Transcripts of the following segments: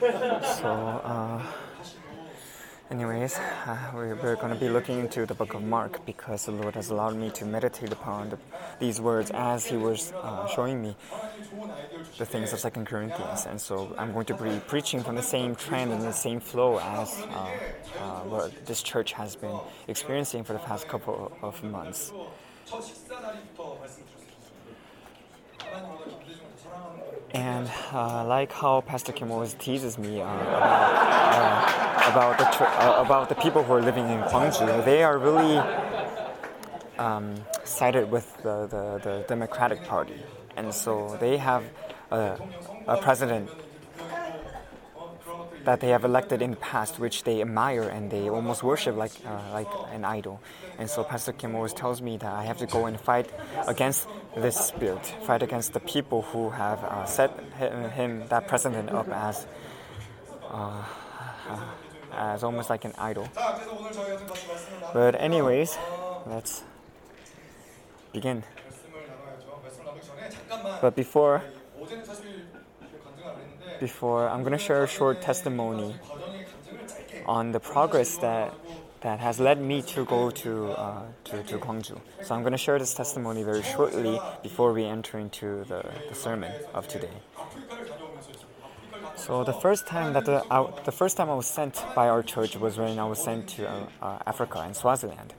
So, uh, anyways, uh, we're, we're going to be looking into the book of Mark because the Lord has allowed me to meditate upon the, these words as He was uh, showing me the things of Second Corinthians, and so I'm going to be preaching from the same trend and the same flow as uh, uh, what this church has been experiencing for the past couple of months. And uh, like how Pastor Kim always teases me uh, about, uh, about, the tr- uh, about the people who are living in Gwangju, they are really um, sided with the, the, the Democratic Party. And so they have a, a president that they have elected in the past, which they admire and they almost worship like uh, like an idol. And so Pastor Kim always tells me that I have to go and fight against this spirit, fight against the people who have uh, set him, that president up as uh, as almost like an idol. But anyways, let's begin. But before before, I'm going to share a short testimony on the progress that that has led me to go to, uh, to, to Gwangju. So I'm going to share this testimony very shortly before we enter into the, the sermon of today. So the first time that the, I, the first time I was sent by our church was when I was sent to uh, uh, Africa and Swaziland.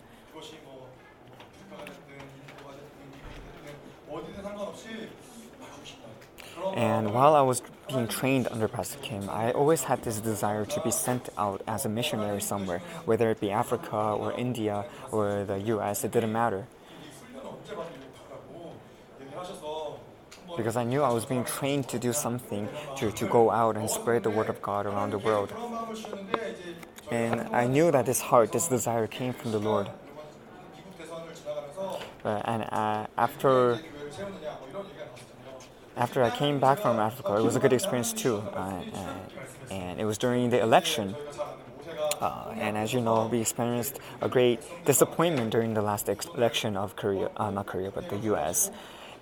And while I was being trained under Pastor Kim, I always had this desire to be sent out as a missionary somewhere, whether it be Africa or India or the US, it didn't matter. Because I knew I was being trained to do something, to, to go out and spread the word of God around the world. And I knew that this heart, this desire came from the Lord. Uh, and uh, after after I came back from Africa, it was a good experience too. Uh, and it was during the election. Uh, and as you know, we experienced a great disappointment during the last ex- election of Korea, uh, not Korea, but the U.S.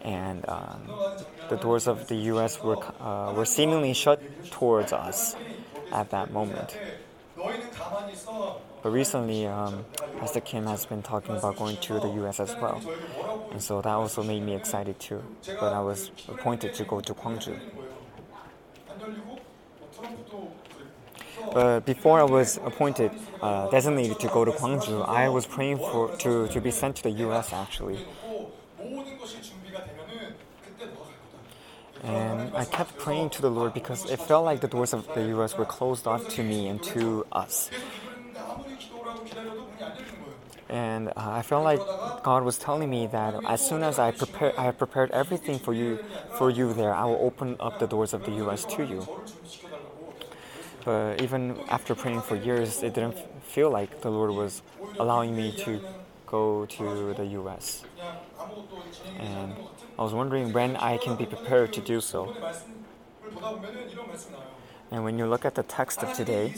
And um, the doors of the U.S. were uh, were seemingly shut towards us at that moment. But recently, um, Pastor Kim has been talking about going to the U.S. as well. And so that also made me excited too. But I was appointed to go to Gwangju. But before I was appointed, uh, designated to go to Gwangju, I was praying for to, to be sent to the U.S. actually. And I kept praying to the Lord because it felt like the doors of the U.S. were closed off to me and to us. And uh, I felt like God was telling me that as soon as I prepare, I have prepared everything for you, for you there, I will open up the doors of the U.S. to you. But even after praying for years, it didn't feel like the Lord was allowing me to go to the U.S. And I was wondering when I can be prepared to do so. And when you look at the text of today,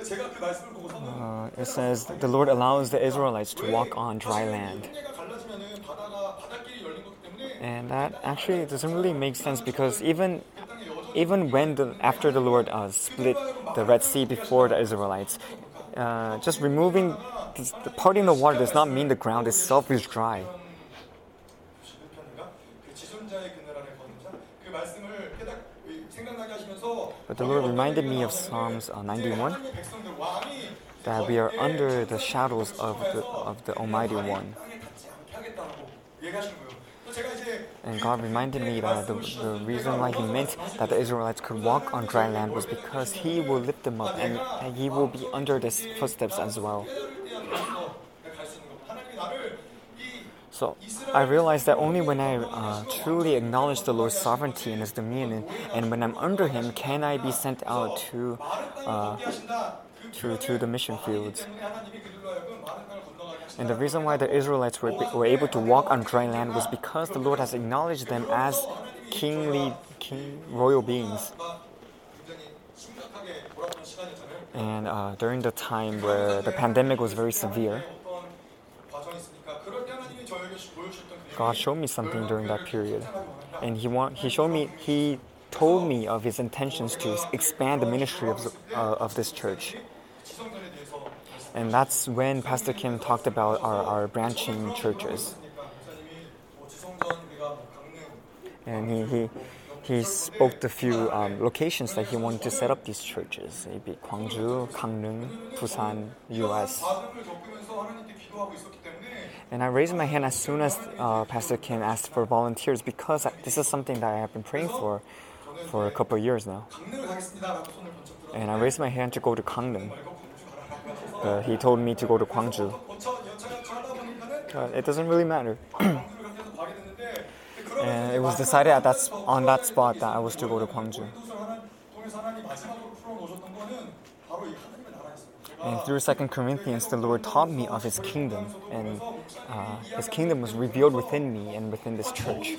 uh, it says the Lord allows the Israelites to walk on dry land. And that actually doesn't really make sense because even even when the, after the Lord uh, split the Red Sea before the Israelites, uh, just removing the parting the water does not mean the ground itself is dry. But the Lord reminded me of Psalms uh, 91 that we are under the shadows of the, of the Almighty One. And God reminded me that the, the reason why He meant that the Israelites could walk on dry land was because He will lift them up and, and He will be under their footsteps as well. So I realized that only when I uh, truly acknowledge the Lord's sovereignty and His dominion, and when I'm under Him, can I be sent out to uh, to to the mission fields. And the reason why the Israelites were, were able to walk on dry land was because the Lord has acknowledged them as kingly, king, royal beings. And uh, during the time where the pandemic was very severe, God showed me something during that period, and He want He showed me He told me of His intentions to expand the ministry of uh, of this church. And that's when Pastor Kim talked about our, our branching churches. And he, he, he spoke the few um, locations that he wanted to set up these churches. Maybe Gwangju, Gangneung, Busan, US. And I raised my hand as soon as uh, Pastor Kim asked for volunteers because this is something that I have been praying for for a couple of years now. And I raised my hand to go to Gangneung. But he told me to go to Gwangju. Uh, it doesn't really matter. and it was decided at that on that spot that I was to go to Gwangju. And through Second Corinthians, the Lord taught me of His kingdom, and uh, His kingdom was revealed within me and within this church.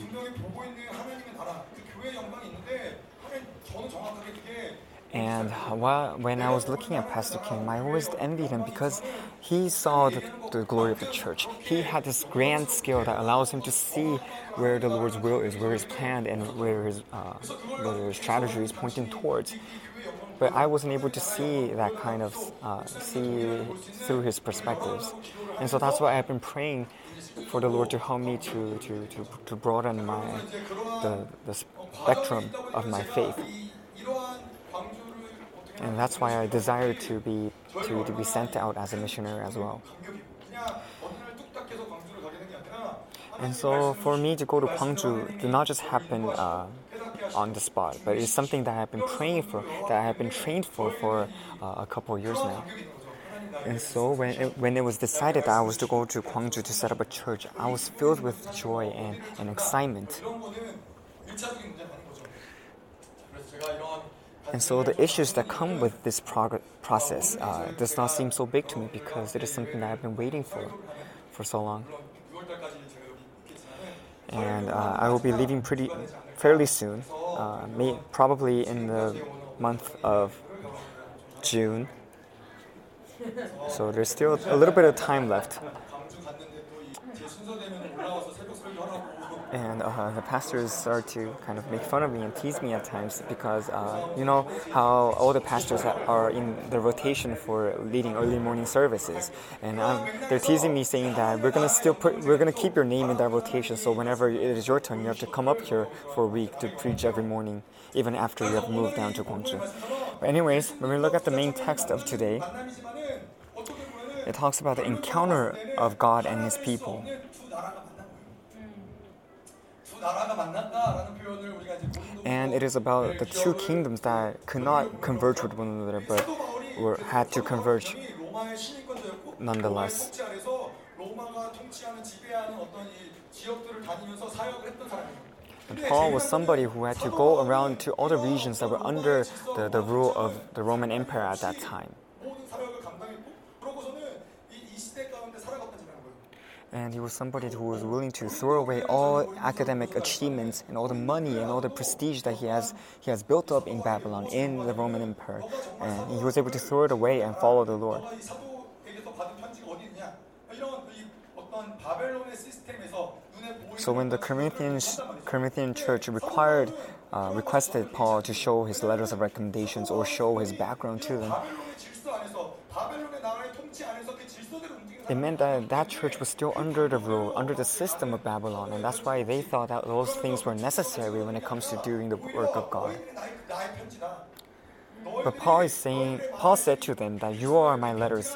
And while, when I was looking at Pastor Kim, I always envied him because he saw the, the, glory of the church. He had this grand skill that allows him to see where the Lord's will is, where His plan, and where His, uh, where his strategy is pointing towards. But I wasn't able to see that kind of uh, see through his perspectives, and so that's why I've been praying for the Lord to help me to to, to, to broaden my the, the spectrum of my faith and that's why I desire to be to, to be sent out as a missionary as well. And so for me to go to Gwangju did not just happen uh, on the spot, but it's something that I've been praying for, that I have been trained for for uh, a couple of years now. And so when it, when it was decided that I was to go to Gwangju to set up a church, I was filled with joy and, and excitement. And so the issues that come with this prog- process uh, does not seem so big to me because it is something that I've been waiting for for so long. And uh, I will be leaving pretty fairly soon, uh, may, probably in the month of June. So there's still a little bit of time left. And uh, the pastors start to kind of make fun of me and tease me at times because uh, you know how all the pastors are in the rotation for leading early morning services, and um, they're teasing me saying that we're gonna still put we're gonna keep your name in that rotation. So whenever it is your turn, you have to come up here for a week to preach every morning, even after you have moved down to Gwangju. But anyways, when we look at the main text of today, it talks about the encounter of God and His people. And it is about the two kingdoms that could not converge with one another, but were, had to converge nonetheless. And Paul was somebody who had to go around to all the regions that were under the, the rule of the Roman Empire at that time. And he was somebody who was willing to throw away all academic achievements and all the money and all the prestige that he has he has built up in Babylon in the Roman Empire, and he was able to throw it away and follow the Lord. So when the Corinthians Corinthian church required uh, requested Paul to show his letters of recommendations or show his background to them, it meant that that church was still under the rule, under the system of Babylon, and that's why they thought that those things were necessary when it comes to doing the work of God. But Paul is saying, Paul said to them that you are my letters.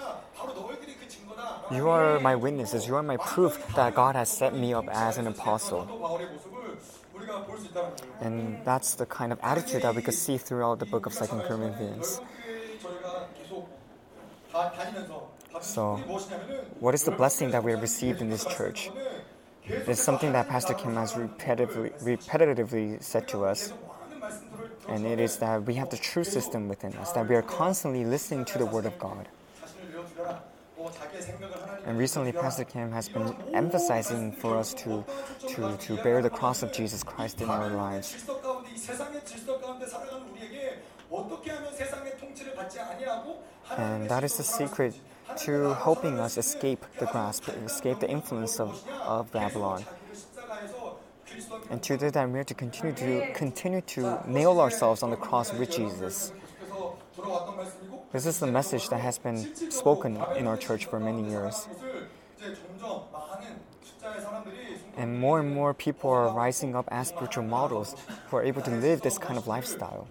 You are my witnesses. You are my proof that God has set me up as an apostle. And that's the kind of attitude that we could see throughout the book of Second Corinthians. So, what is the blessing that we have received in this church? It's something that Pastor Kim has repetitively, repetitively said to us. And it is that we have the true system within us, that we are constantly listening to the Word of God. And recently, Pastor Kim has been emphasizing for us to, to, to bear the cross of Jesus Christ in our lives. And that is the secret to helping us escape the grasp, escape the influence of, of Babylon. And to do that, we have to continue to continue to nail ourselves on the cross with Jesus. This is the message that has been spoken in our church for many years. And more and more people are rising up as spiritual models who are able to live this kind of lifestyle.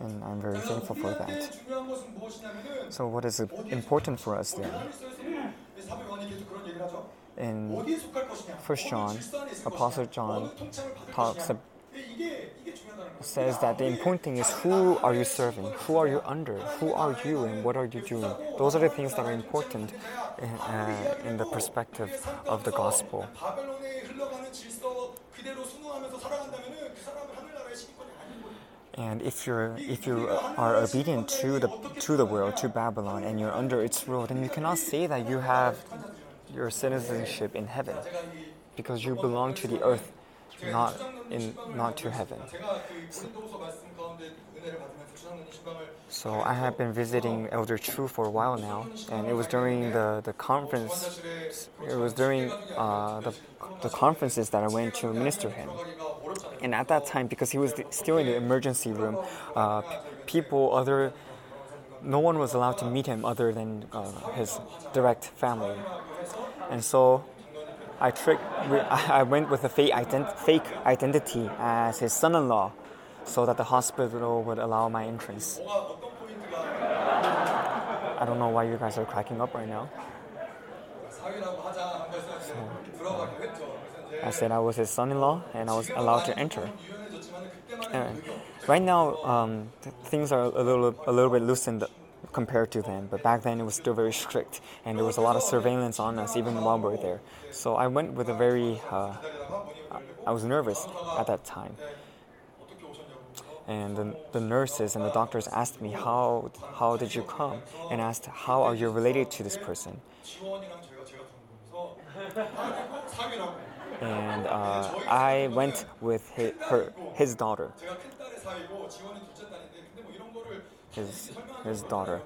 And I'm very thankful for that. So, what is important for us then? In 1 John, Apostle John talks says that the important thing is who are you serving, who are you under, who are you, and what are you doing. Those are the things that are important in, uh, in the perspective of the gospel. And if you're if you are obedient to the to the world, to Babylon, and you're under its rule, then you cannot say that you have your citizenship in heaven, because you belong to the earth not in not to heaven. So, so I have been visiting Elder Chu for a while now, and it was during the, the conference. It was during uh, the, the conferences that I went to minister him. And at that time, because he was still in the emergency room, uh, people other no one was allowed to meet him other than uh, his direct family. And so I tricked. I went with a fake, ident- fake identity as his son-in-law, so that the hospital would allow my entrance. I don't know why you guys are cracking up right now. So, I said I was his son-in-law and I was allowed to enter. Right now, um, things are a little a little bit loosened compared to then. But back then it was still very strict, and there was a lot of surveillance on us even while we were there. So I went with a very, uh, I was nervous at that time. And the, the nurses and the doctors asked me, how, how did you come? And asked, how are you related to this person? and uh, I went with his, her, his daughter his his daughter.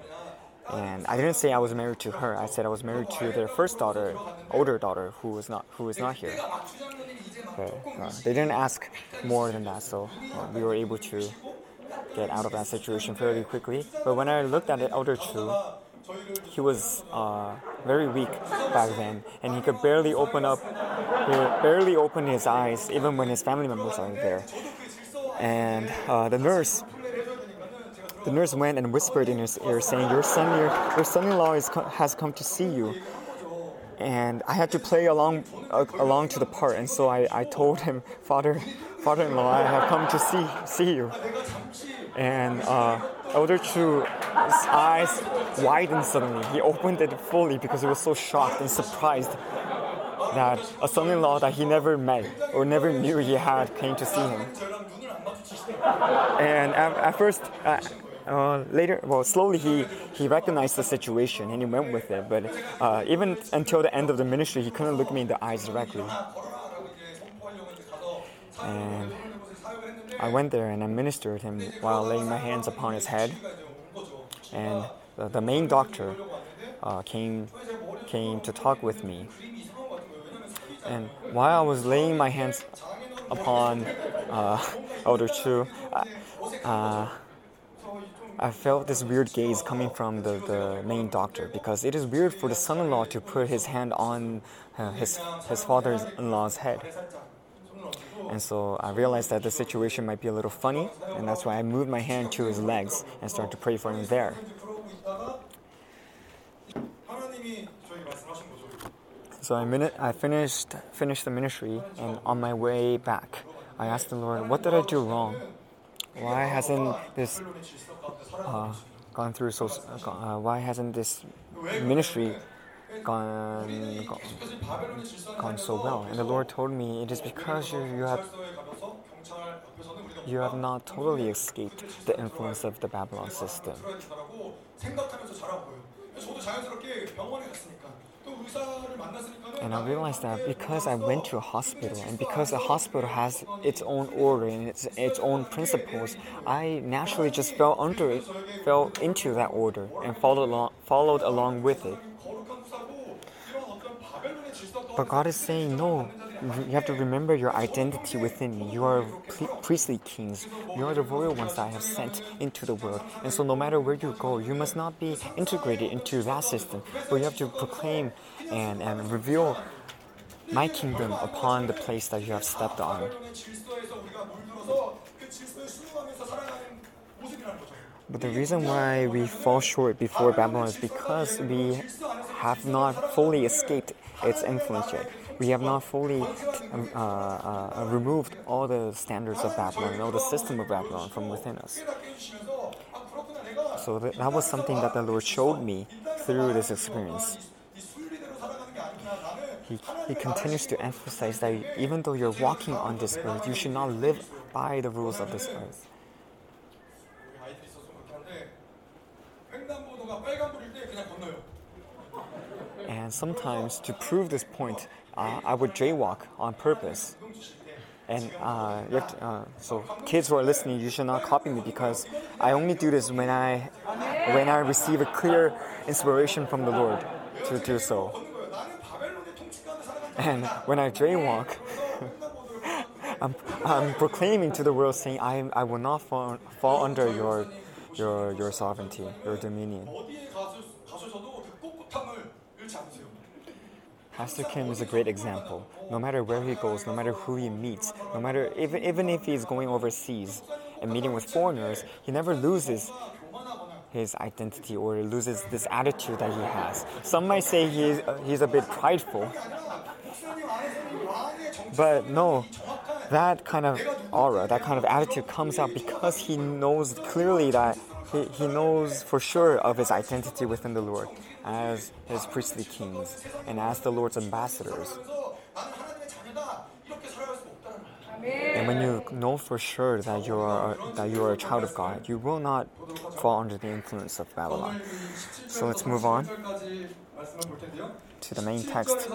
And I didn't say I was married to her. I said I was married to their first daughter, older daughter, who was not who is not here. But, uh, they didn't ask more than that, so uh, we were able to get out of that situation fairly quickly. But when I looked at the elder Chu, he was uh, very weak back then, and he could barely open up, he barely open his eyes, even when his family members are there. And uh, the nurse the nurse went and whispered in his ear, saying, "Your son, your, your son-in-law is, has come to see you." And I had to play along uh, along to the part, and so I, I told him, "Father, father-in-law, I have come to see see you." And uh, Elder Chu's eyes widened suddenly. He opened it fully because he was so shocked and surprised that a son-in-law that he never met or never knew he had came to see him. And at, at first, uh, uh, later, well, slowly he, he recognized the situation and he went with it. But uh, even until the end of the ministry, he couldn't look me in the eyes directly. And I went there and I ministered him while laying my hands upon his head. And the, the main doctor uh, came came to talk with me. And while I was laying my hands upon uh, Elder Chu, uh, I felt this weird gaze coming from the, the main doctor because it is weird for the son in law to put his hand on uh, his, his father in law's head. And so I realized that the situation might be a little funny, and that's why I moved my hand to his legs and started to pray for him there. So I, minute, I finished, finished the ministry, and on my way back, I asked the Lord, What did I do wrong? Why hasn't this uh, gone through so? Uh, why hasn't this ministry gone, gone gone so well? And the Lord told me it is because you, you have you have not totally escaped the influence of the Babylon system. And I realized that because I went to a hospital and because the hospital has its own order and its, its own principles, I naturally just fell under it, fell into that order and followed along, followed along with it. But God is saying, no, you have to remember your identity within me. You are priestly kings. You are the royal ones that I have sent into the world. And so, no matter where you go, you must not be integrated into that system, but you have to proclaim and, and reveal my kingdom upon the place that you have stepped on. But the reason why we fall short before Babylon is because we have not fully escaped its influence yet. We have not fully um, uh, uh, removed all the standards of Babylon, all the system of Babylon from within us. So that, that was something that the Lord showed me through this experience. He, he continues to emphasize that even though you're walking on this earth, you should not live by the rules of this earth. And sometimes, to prove this point, uh, I would jaywalk on purpose. And uh, to, uh, so, kids who are listening, you should not copy me because I only do this when I when I receive a clear inspiration from the Lord to do so. And when I jaywalk, I'm, I'm proclaiming to the world, saying, I, I will not fall, fall under your, your, your sovereignty, your dominion. Pastor Kim is a great example. No matter where he goes, no matter who he meets, no matter even, even if he's going overseas and meeting with foreigners, he never loses his identity or loses this attitude that he has. Some might say he's, he's a bit prideful. But no, that kind of aura, that kind of attitude comes out because he knows clearly that he, he knows for sure of his identity within the Lord as his priestly kings and as the Lord's ambassadors. And when you know for sure that you are that you are a child of God, you will not fall under the influence of Babylon. So let's move on to the main text.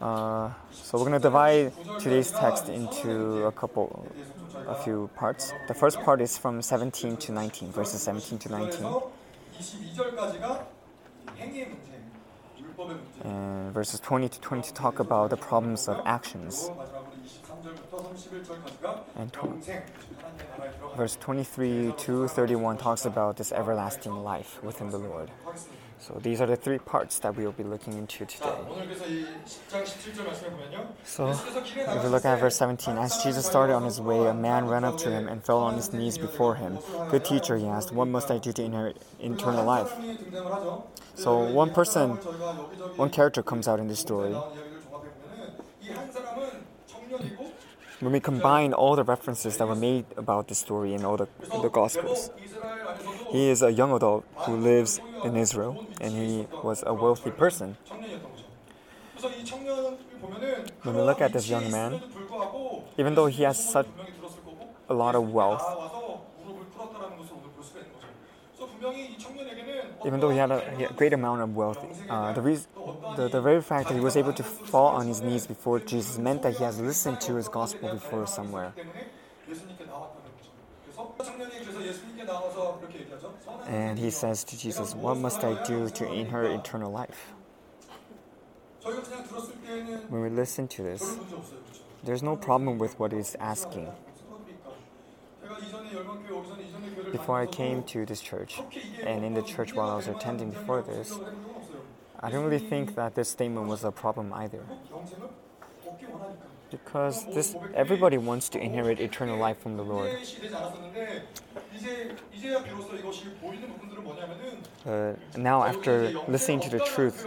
Uh, so we're going to divide today's text into a couple, a few parts. The first part is from 17 to 19, verses 17 to 19. And verses 20 to 22 talk about the problems of actions. And tw- verse 23 to 31 talks about this everlasting life within the Lord. So these are the three parts that we will be looking into today. So if we look at verse 17, as Jesus started on his way, a man ran up to him and fell on his knees before him. Good teacher, he asked, what must I do to inherit eternal life? So one person, one character comes out in this story. When we combine all the references that were made about this story in all the, the Gospels, he is a young adult who lives in Israel and he was a wealthy person. When we look at this young man, even though he has such a lot of wealth, even though he had a, he had a great amount of wealth, uh, the, reason, the, the very fact that he was able to fall on his knees before Jesus meant that he has listened to his gospel before somewhere. And he says to Jesus, What must I do to inherit eternal life? When we listen to this, there's no problem with what he's asking. Before I came to this church, and in the church while I was attending before this, I don't really think that this statement was a problem either because this everybody wants to inherit eternal life from the Lord. Uh, now, after listening to the truth,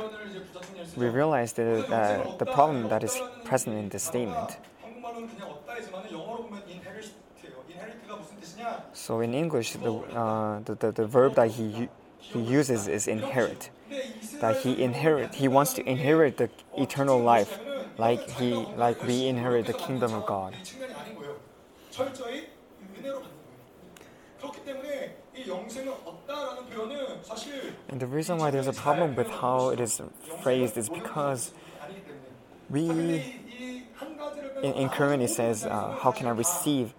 we realize that uh, the problem that is present in this statement. So in English, the, uh, the, the, the verb that he he uses is inherit. That he inherit, he wants to inherit the eternal life like he like we inherit the kingdom of God. And the reason why there's a problem with how it is phrased is because we in, in Korean it says uh, how can I receive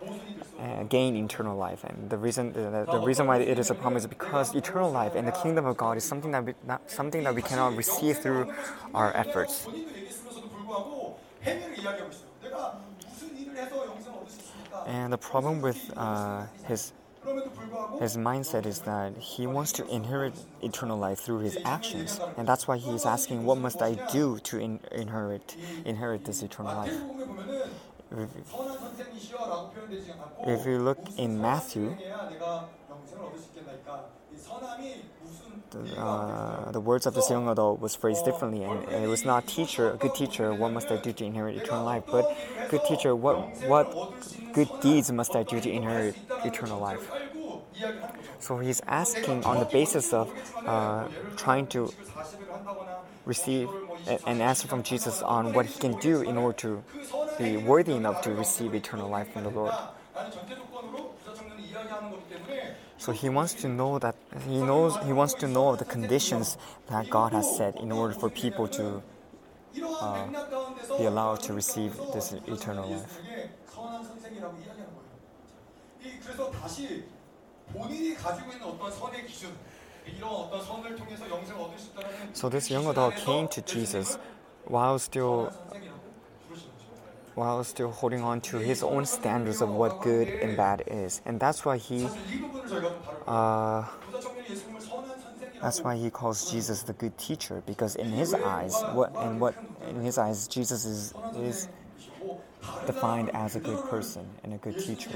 uh, gain eternal life. And the reason the, the reason why it is a problem is because eternal life and the kingdom of God is something that we, not, something that we cannot receive through our efforts. And the problem with uh, his his mindset is that he wants to inherit eternal life through his actions, and that's why he is asking, "What must I do to in- inherit inherit this eternal life?" If, you look in Matthew, the, uh, the words of this young adult was phrased differently, and it was not teacher, a good teacher, what must I do to inherit eternal life, but good teacher, what what good deeds must I do to inherit eternal life? So he's asking on the basis of uh, trying to receive an answer from Jesus on what he can do in order to be worthy enough to receive eternal life from the Lord. So he wants to know that he knows he wants to know the conditions that God has set in order for people to uh, be allowed to receive this eternal life. So this young adult came to Jesus while still while still holding on to his own standards of what good and bad is. And that's why he uh, that's why he calls Jesus the good teacher because in his eyes what and what in his eyes Jesus is is defined as a good person and a good teacher.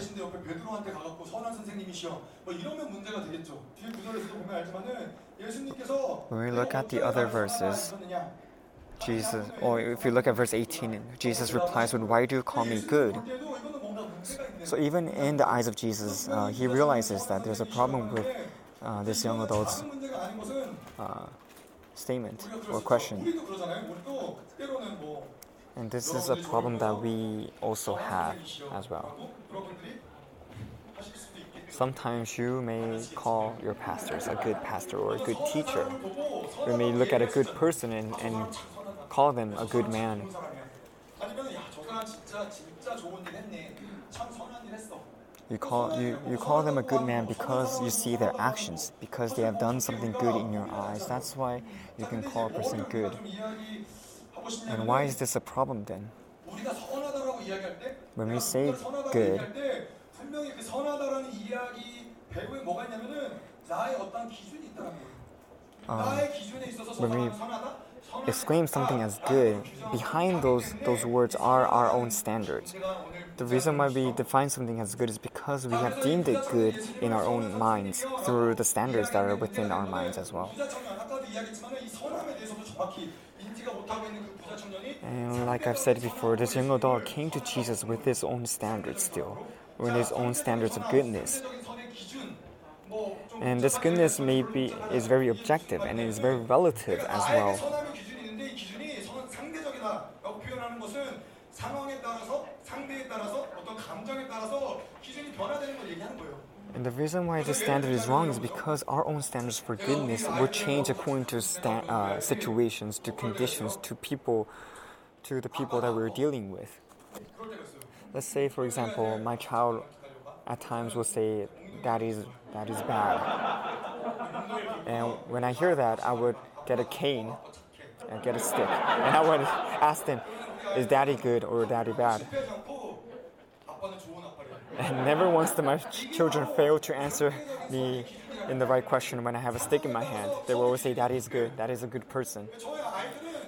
When we look at the other verses, Jesus, or if you look at verse 18, Jesus replies with, Why do you call me good? So even in the eyes of Jesus, uh, he realizes that there's a problem with uh, this young adult's uh, statement or question. And this is a problem that we also have as well. Sometimes you may call your pastors a good pastor or a good teacher. You may look at a good person and, and call them a good man. You call, you, you call them a good man because you see their actions, because they have done something good in your eyes. That's why you can call a person good. And why is this a problem then? When we say good, um, when we exclaim something as good, behind those, those words are our own standards. The reason why we define something as good is because we have deemed it good in our own minds through the standards that are within our minds as well. And like I've said before, this young adult came to Jesus with his own standards still, with his own standards of goodness. And this goodness may be is very objective and it is very relative as well. And the reason why this standard is wrong is because our own standards for goodness will change according to sta- uh, situations, to conditions, to people, to the people that we're dealing with. Let's say, for example, my child at times will say, "That is that is bad," and when I hear that, I would get a cane and get a stick, and I would ask them, "Is Daddy good or Daddy bad?" And never once do my children fail to answer me in the right question when I have a stick in my hand. They will always say, That is good, that is a good person.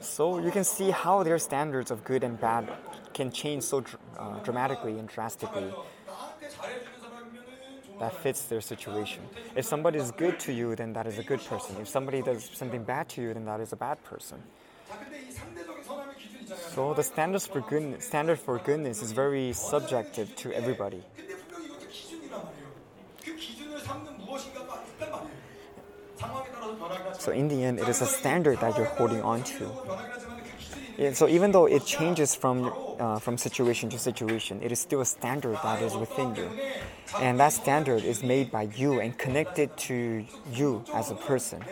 So you can see how their standards of good and bad can change so uh, dramatically and drastically. That fits their situation. If somebody is good to you, then that is a good person. If somebody does something bad to you, then that is a bad person. So the standards for goodness, standard for goodness is very subjective to everybody. So in the end, it is a standard that you're holding on to. Yeah, so even though it changes from uh, from situation to situation, it is still a standard that is within you, and that standard is made by you and connected to you as a person.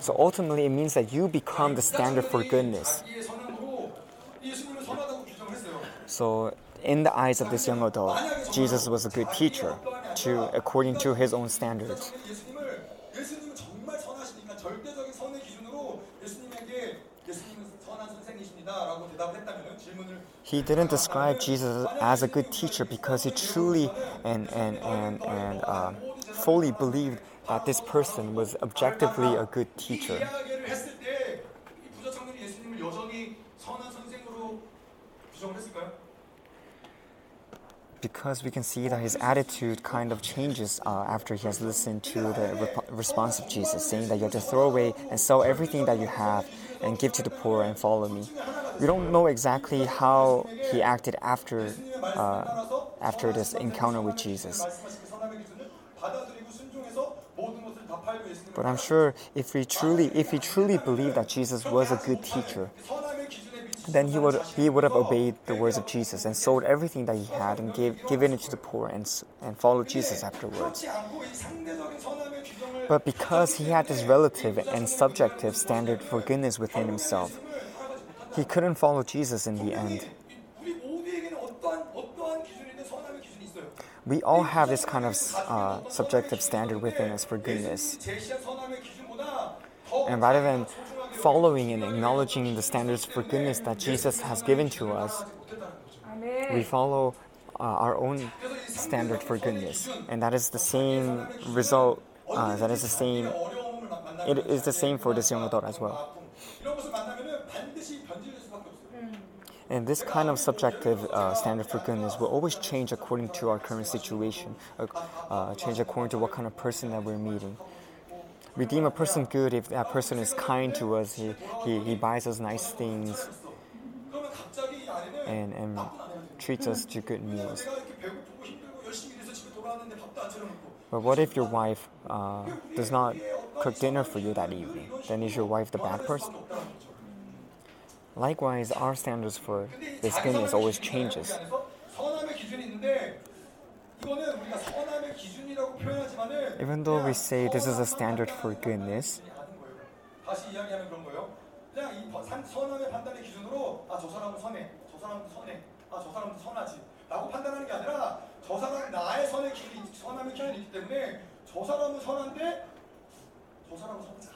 So ultimately, it means that you become the standard for goodness. So, in the eyes of this young adult, Jesus was a good teacher, to according to his own standards. He didn't describe Jesus as a good teacher because he truly and, and, and, and uh, fully believed that this person was objectively a good teacher 규정을 했을까요? Because we can see that his attitude kind of changes uh, after he has listened to the rep- response of Jesus, saying that you have to throw away and sell everything that you have and give to the poor and follow me. We don't know exactly how he acted after uh, after this encounter with Jesus. 말씀하신 그 선함의 기준을 받아들이고 순종해서 모든 것을 다 팔고 예수님을 But I'm sure if we truly if he truly believed that Jesus was a good teacher, then he would he would have obeyed the words of Jesus and sold everything that he had and gave given it to the poor and and followed Jesus afterwards. But because he had this relative and subjective standard for goodness within himself, he couldn't follow Jesus in the end. We all have this kind of uh, subjective standard within us for goodness. And rather than following and acknowledging the standards for goodness that Jesus has given to us, we follow uh, our own standard for goodness, and that is the same result. Uh, that is the same. It is the same for this young adult as well. And this kind of subjective uh, standard for goodness will always change according to our current situation, uh, uh, change according to what kind of person that we're meeting we deem a person good if that person is kind to us. He, he, he buys us nice things and, and treats us to good meals. But what if your wife uh, does not cook dinner for you that evening? Then is your wife the bad person? Likewise, our standards for this goodness always changes. Even though we say this is a standard for goodness. 다시 이야기하면 그런 거예요. 그냥 이 선함의 판단의 기준으로 아 저 사람은 선해, 저 사람은 선해, 아 저 사람은 선하지라고 판단하는 게 아니라 저 사람 나의 선의 기준이 선함의 기준이 있기 때문에 저 사람은 선한데 저 사람은 선하지.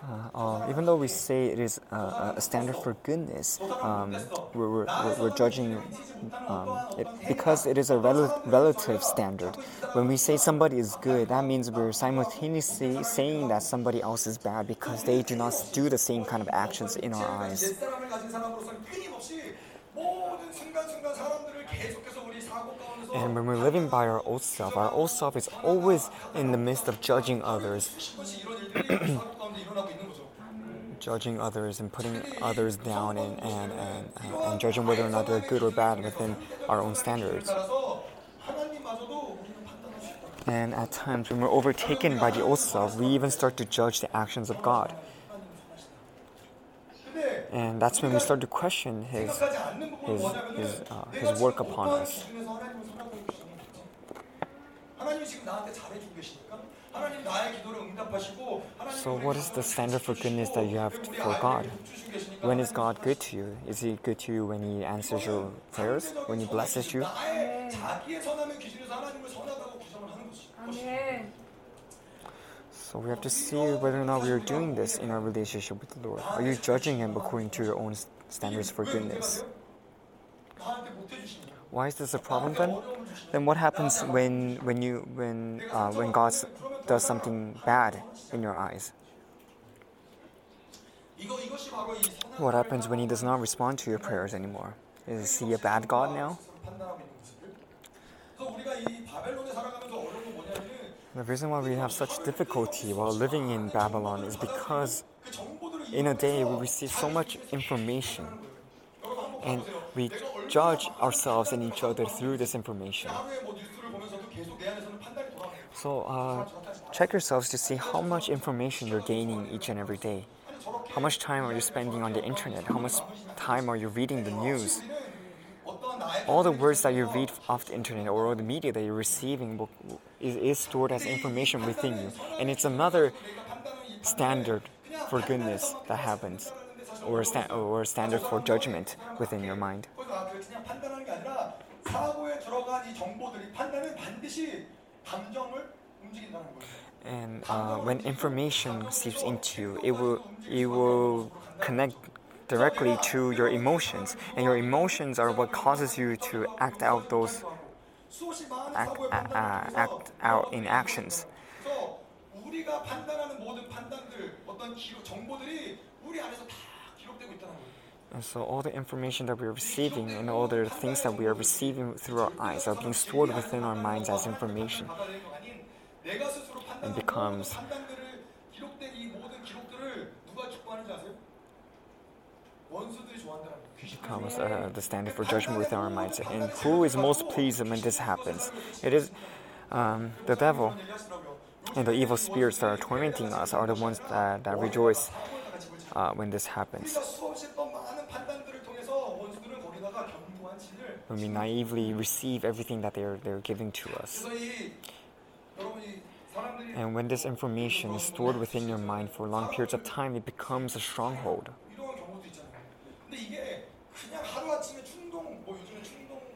Uh, uh, even though we say it is uh, a standard for goodness, um, we're, we're, we're, we're judging um, it because it is a rel- relative standard. When we say somebody is good, that means we're simultaneously saying that somebody else is bad because they do not do the same kind of actions in our eyes. And when we're living by our old self, our old self is always in the midst of judging others. judging others and putting others down and, and, and, and judging whether or not they're good or bad within our own standards. And at times, when we're overtaken by the old self, we even start to judge the actions of God. And that's when we start to question his, his, his, uh, his work upon us. So, what is the standard for goodness that you have for God? When is God good to you? Is He good to you when He answers your prayers? When He blesses you? Amen. So we have to see whether or not we are doing this in our relationship with the Lord. Are you judging Him according to your own standards for goodness? Why is this a problem then? Then what happens when when you when uh, when God does something bad in your eyes? What happens when He does not respond to your prayers anymore? Is He a bad God now? The reason why we have such difficulty while living in Babylon is because in a day we receive so much information and we judge ourselves and each other through this information. So uh, check yourselves to see how much information you're gaining each and every day. How much time are you spending on the internet? How much time are you reading the news? All the words that you read off the internet or all the media that you're receiving will, is, is stored as information within you. And it's another standard for goodness that happens, or, sta or standard for judgment within your mind. And uh, when information seeps into you, it will, it will connect directly to your emotions, and your emotions are what causes you to act out those act, uh, act out in actions. And so all the information that we are receiving and all the things that we are receiving through our eyes are being stored within our minds as information and becomes He becomes uh, the standard for judgment with our minds. And who is most pleased when this happens? It is um, the devil and the evil spirits that are tormenting us are the ones that, that rejoice uh, when this happens. When we naively receive everything that they're, they're giving to us. And when this information is stored within your mind for long periods of time, it becomes a stronghold.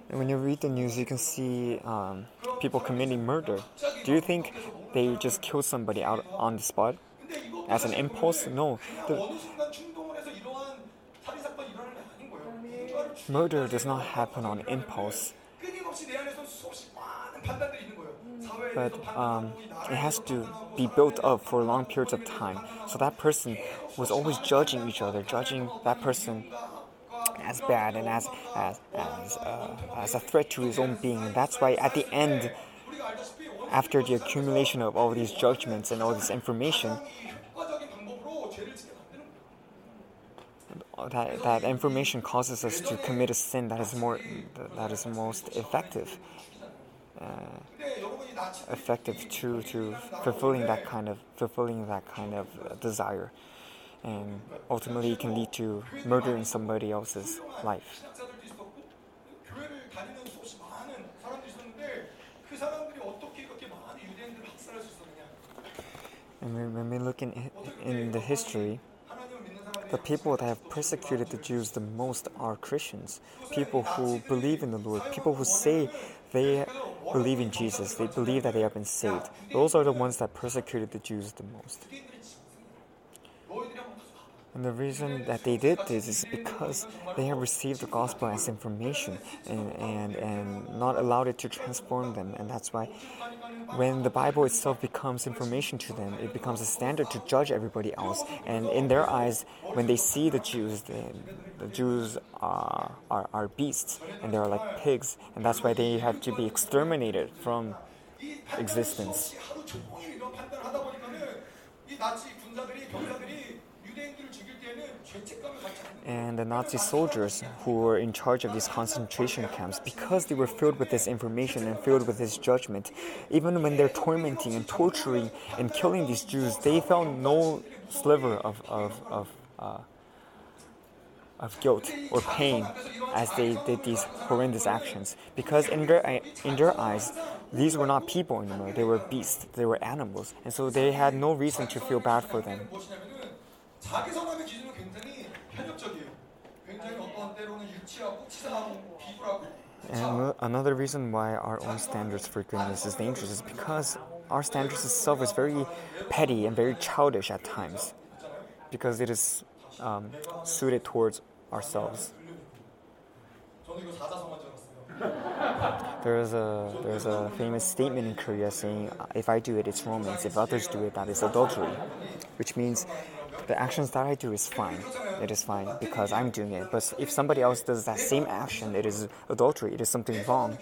When you read the news, you can see um, people committing murder. Do you think they just kill somebody out on the spot as an impulse? No. The murder does not happen on impulse but um, it has to be built up for long periods of time. So that person was always judging each other, judging that person as bad and as as as, uh, as a threat to his own being. And that's why at the end, after the accumulation of all these judgments and all this information, uh, that, that information causes us to commit a sin that is more that is most effective uh, effective to to fulfilling that kind of fulfilling that kind of uh, desire, and ultimately it can lead to murdering somebody else's life. And when we look in, in the history, the people that have persecuted the Jews the most are Christians, people who believe in the Lord, people who say they believe in Jesus. They believe that they have been saved. Those are the ones that persecuted the Jews the most and the reason that they did this is because they have received the gospel as information and, and, and not allowed it to transform them. And that's why when the Bible itself becomes information to them, it becomes a standard to judge everybody else. And in their eyes, when they see the Jews, the, the Jews are, are, are beasts and they're like pigs. And that's why they have to be exterminated from existence. And the Nazi soldiers who were in charge of these concentration camps, because they were filled with this information and filled with this judgment, even when they're tormenting and torturing and killing these Jews, they felt no sliver of, of, of, uh, of guilt or pain as they did these horrendous actions. Because in their, in their eyes, these were not people anymore, they were beasts, they were animals. And so they had no reason to feel bad for them. 무엇이냐면은 자기 선함의 기준은 굉장히 편협적이에요. 굉장히 어떤 때로는 유치하고 치사하고 비굴하고 And ano- another reason why our own standards for goodness is dangerous is because our standards itself is very petty and very childish at times, because it is um, suited towards ourselves. 저는 이거 사자성어인 줄 알았어요. There is a there is a famous statement in Korea saying, "If I do it, it's romance. If others do it, that is adultery," which means the actions that I do is fine. It is fine because I'm doing it. But if somebody else does that same action, it is adultery. It is something wrong.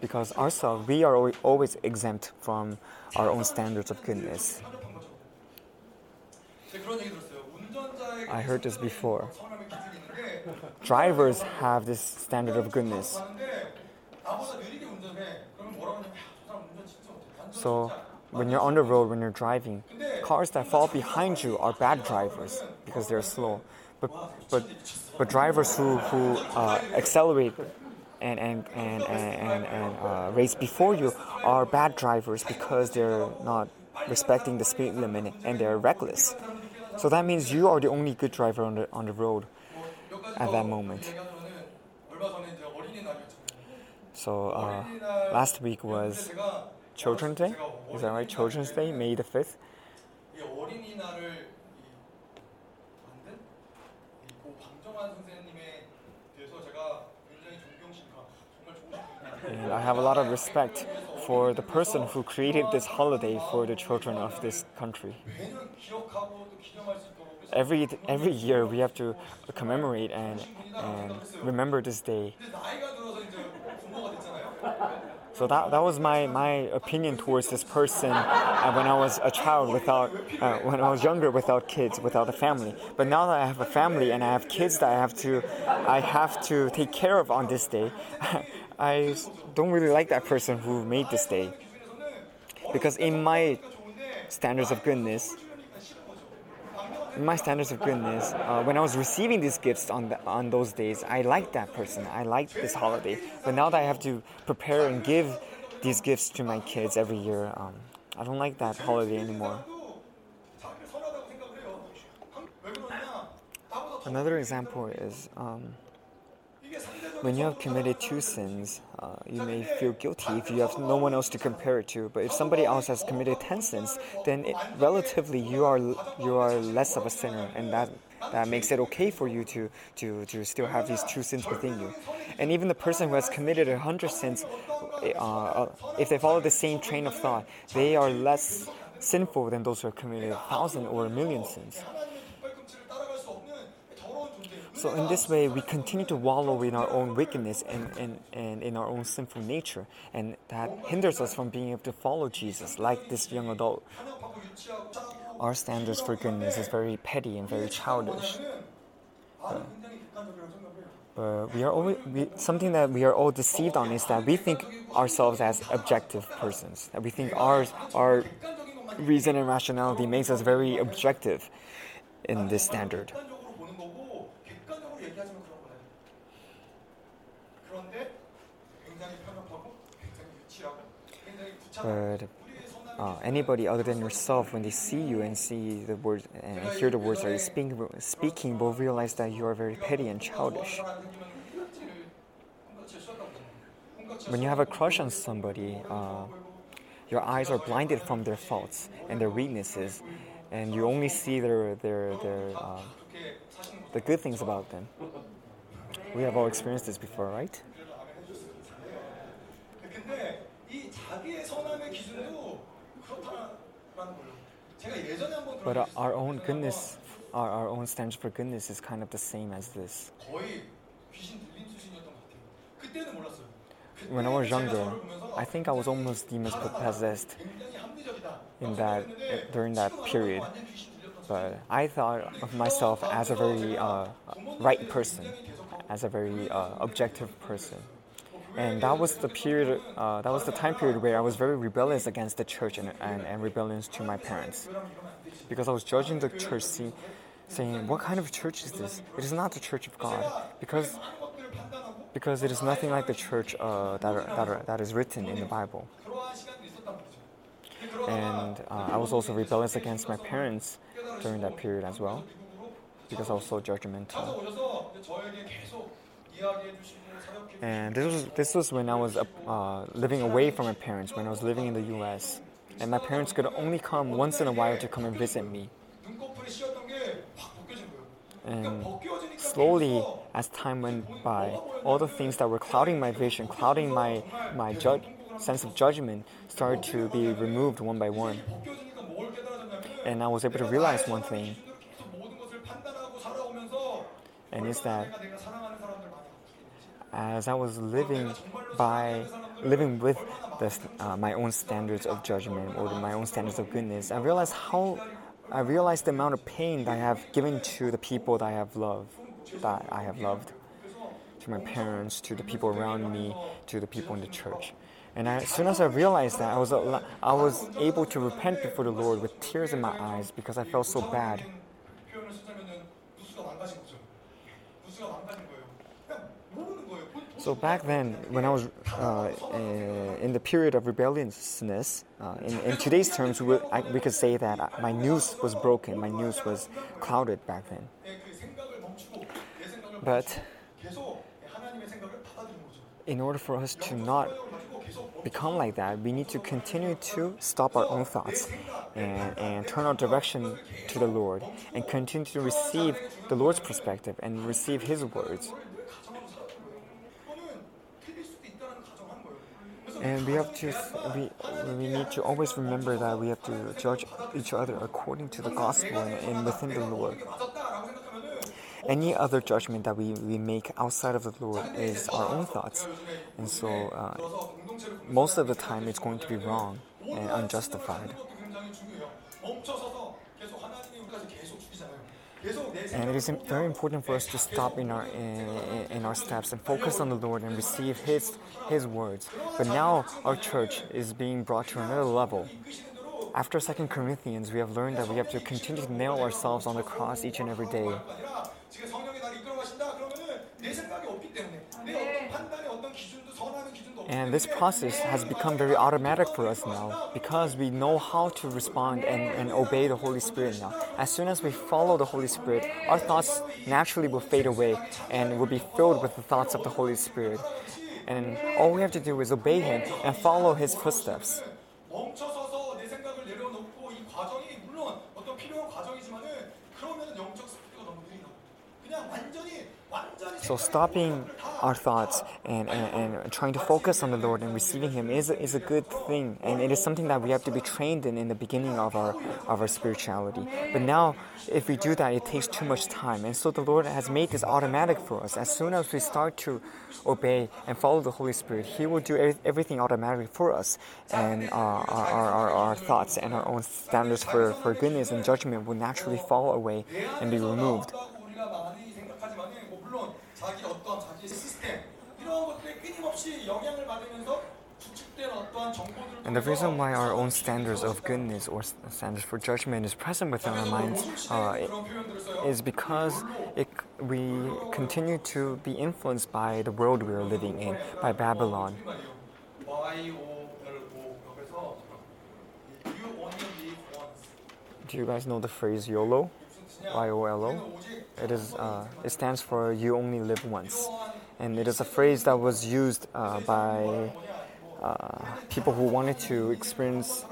Because ourselves, we are always exempt from our own standards of goodness. I heard this before. Drivers have this standard of goodness. So when you're on the road, when you're driving, cars that fall behind you are bad drivers because they're slow. But, but, but drivers who, who uh, accelerate and and and and, and, uh, race before you are bad drivers because they're not respecting the speed limit and they're reckless. So that means you are the only good driver on the on the road at that moment. So uh, last week was Children's Day? Is that right? Children's Day, May the 5th? And I have a lot of respect for the person who created this holiday for the children of this country. Every, every year we have to commemorate and, and remember this day. So that, that was my, my opinion towards this person uh, when I was a child without, uh, when I was younger without kids, without a family. But now that I have a family and I have kids that I have to, I have to take care of on this day, I don't really like that person who made this day. Because in my standards of goodness, my standards of goodness, uh, when I was receiving these gifts on the, on those days, I liked that person. I liked this holiday. But now that I have to prepare and give these gifts to my kids every year, um, I don't like that holiday anymore. Another example is. Um, when you have committed two sins, uh, you may feel guilty if you have no one else to compare it to. But if somebody else has committed ten sins, then it, relatively you are you are less of a sinner, and that that makes it okay for you to to to still have these two sins within you. And even the person who has committed a hundred sins, uh, if they follow the same train of thought, they are less sinful than those who have committed a thousand or a million sins. So in this way, we continue to wallow in our own wickedness and, and, and in our own sinful nature, and that hinders us from being able to follow Jesus like this young adult. Our standards for goodness is very petty and very childish. Uh, we are always, we, something that we are all deceived on is that we think ourselves as objective persons. That we think ours, our reason and rationality makes us very objective in this standard. but uh, anybody other than yourself, when they see you and see the words and hear the words that you're speaking, speaking, will realize that you are very petty and childish. When you have a crush on somebody, uh, your eyes are blinded from their faults and their weaknesses, and you only see their their their uh, the good things about them. We have all experienced this before, right? 근데 이 자기의 선함의 기준도 그렇다라는 거예요. 제가 예전에 한번 But 들은 uh, our own goodness, our, our own standards for goodness is kind of the same as this. 거의 귀신 들린 수준이었던 것 같아요. 그때는 몰랐어요. When I was 제가 younger, 저를 보면서 I think I was almost demon possessed 굉장히 합리적이다. in that during that period. 완전 귀신 들렸던 수준. But I thought of myself as a very uh, right person, as a very uh, objective person. and that was the period uh, that was the time period where i was very rebellious against the church and, and, and rebellious to my parents. Because i was judging the church see, saying what kind of church is this? It is not the church of god. Because because it is nothing like the church uh, that, are, that, are, that is written in the bible. And uh, i was also rebellious against my parents during that period as well because i was so judgmental. And this was this was when I was uh, living away from my parents, when I was living in the U.S. And my parents could only come once in a while to come and visit me. And slowly, as time went by, all the things that were clouding my vision, clouding my my ju- sense of judgment, started to be removed one by one. And I was able to realize one thing, and it's that as I was living by living with the, uh, my own standards of judgment or my own standards of goodness, I realized how I realized the amount of pain that I have given to the people that I have loved, that I have loved, to my parents, to the people around me, to the people in the church. And I, as soon as I realized that, I was I was able to repent before the Lord with tears in my eyes because I felt so bad. So back then, when I was uh, eh, in the period of rebelliousness, uh, in, in, today's terms, we, I, we could say that uh, my news was broken, my news was clouded back then. But in order for us to not become like that, we need to continue to stop our own thoughts and, and turn our direction to the Lord and continue to receive the Lord's perspective and receive His words. And we have to we we need to always remember that we have to judge each other according to the gospel and, and within the Lord. Any other judgment that we, we make outside of the Lord is our own thoughts, and so uh, most of the time it's going to be wrong and unjustified. And it is very important for us to stop in our in, in, our steps and focus on the Lord and receive His His words. But now our church is being brought to another level. After Second Corinthians, we have learned that we have to continue to nail ourselves on the cross each and every day. And this process has become very automatic for us now because we know how to respond and, and obey the Holy Spirit now. As soon as we follow the Holy Spirit, our thoughts naturally will fade away and will be filled with the thoughts of the Holy Spirit. And all we have to do is obey Him and follow His footsteps. So stopping our thoughts and, and, and, trying to focus on the Lord and receiving Him is, is a good thing. And it is something that we have to be trained in in the beginning of our, of our spirituality. But now, if we do that, it takes too much time. And so the Lord has made this automatic for us. As soon as we start to obey and follow the Holy Spirit, He will do everything automatically for us. And uh, our, our, our, our thoughts and our own standards for, for goodness and judgment will naturally fall away and be removed. And the reason why our own standards of goodness or standards for judgment is present within our minds uh, is because it, we continue to be influenced by the world we are living in, by Babylon. Do you guys know the phrase YOLO? Y-O-L-O. It is. Uh, it stands for "You only live once," and it is a phrase that was used uh, by uh, people who wanted to experience,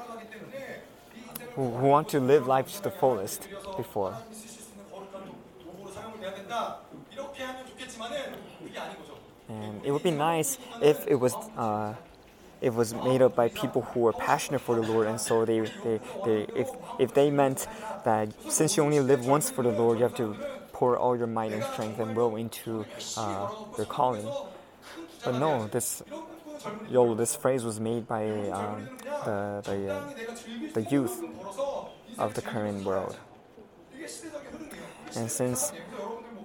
who, who want to live life to the fullest before. And it would be nice if it was uh, it was made up by people who were passionate for the Lord, and so they, they, they if if they meant that since you only live once for the Lord, you have to pour all your might and strength and will into uh, your calling. But no, this yo, this phrase was made by um, the the, uh, the youth of the current world, and since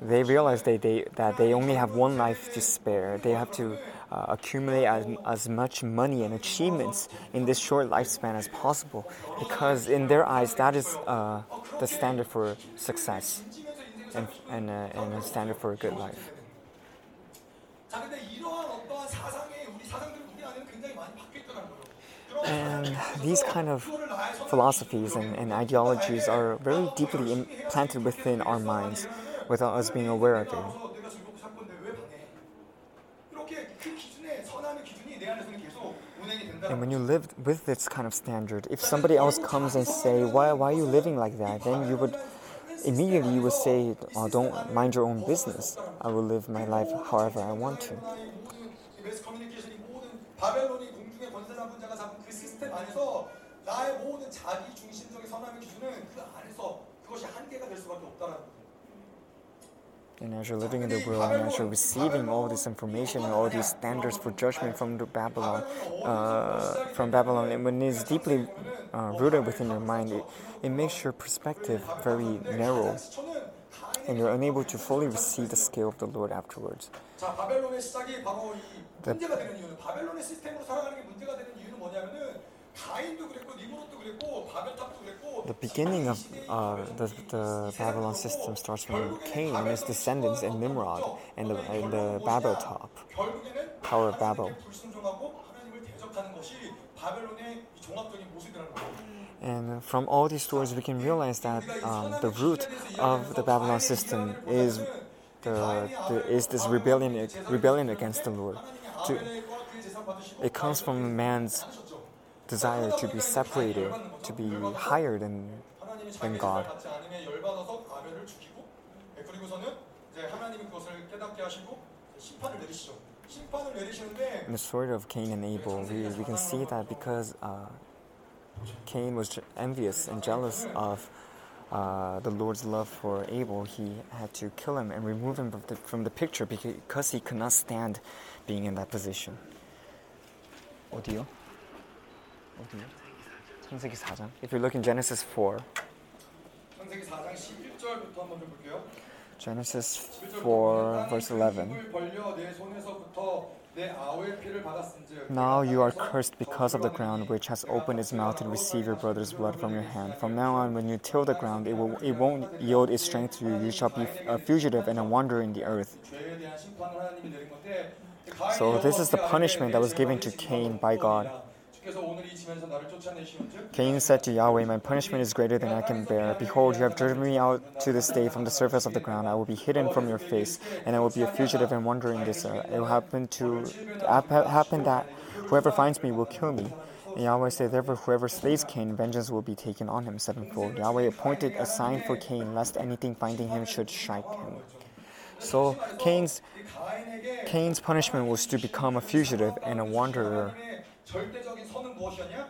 they realize they, they, that they only have one life to spare, they have to uh, accumulate as, as much money and achievements in this short lifespan as possible because in their eyes that is uh, the standard for success and, and, uh, and a standard for a good life. And these kind of philosophies and, and ideologies are very deeply implanted within our minds without us being aware of it. And when you live with this kind of standard, if somebody else comes and say, why, why are you living like that? Then you would immediately you would say, oh, don't mind your own business. I will live my life however I want to. And as you're living in the world and as you're receiving all this information and all these standards for judgment from Babylon, uh, from Babylon, and when it's deeply uh, rooted within your mind, it, it makes your perspective very narrow, and you're unable to fully receive the scale of the Lord afterwards. The, the beginning of uh, the, the, Babylon system starts from Cain and his descendants and Nimrod and the, and the Babel top, Tower of Babel. And from all these stories, we can realize that um, the root of the Babylon system is the, the, is this rebellion rebellion against the Lord. To, it comes from man's desire to be separated, to be higher than 하나님이 than 자기 God. 제사를 받지 않음에 열받아서 아벨을 죽이고 예, 그리고서는 이제 하나님이 그것을 깨닫게 하시고 심판을 내리시죠. 심판을 내리시는데 In the story of Cain and Abel, we, we can see that because uh, Cain was je- envious and jealous of uh, the Lord's love for Abel, he had to kill him and remove him from the, from the picture because he could not stand being in that position. 어디요? 어디요? 창세기 4장. If you look in Genesis 4, 창세기 4장 11절부터 한번 좀 볼게요. Genesis 11절 4, verse 11. 입을 벌려 내 손에서부터 내 아우의 피를 받았은즉 Now you are cursed because of the ground which has opened its mouth to receive your brother's blood from your hand. From now on, when you till the ground, it, will, it won't yield its strength to you. You shall be a fugitive and a wanderer in the earth. 죄에 대한 심판을 하나님이 내린 건데 So this is the punishment that was given to Cain by God. Cain said to Yahweh, My punishment is greater than I can bear. Behold, you have driven me out to this day from the surface of the ground. I will be hidden from your face, and I will be a fugitive and wandering this earth. It will happen to happen that whoever finds me will kill me. And Yahweh said, Therefore, whoever slays Cain, vengeance will be taken on him sevenfold. Yahweh appointed a sign for Cain, lest anything finding him should strike him. So Cain's, Cain's punishment was to become a fugitive and a wanderer 하나님의 절대적인 선은 무엇이었냐?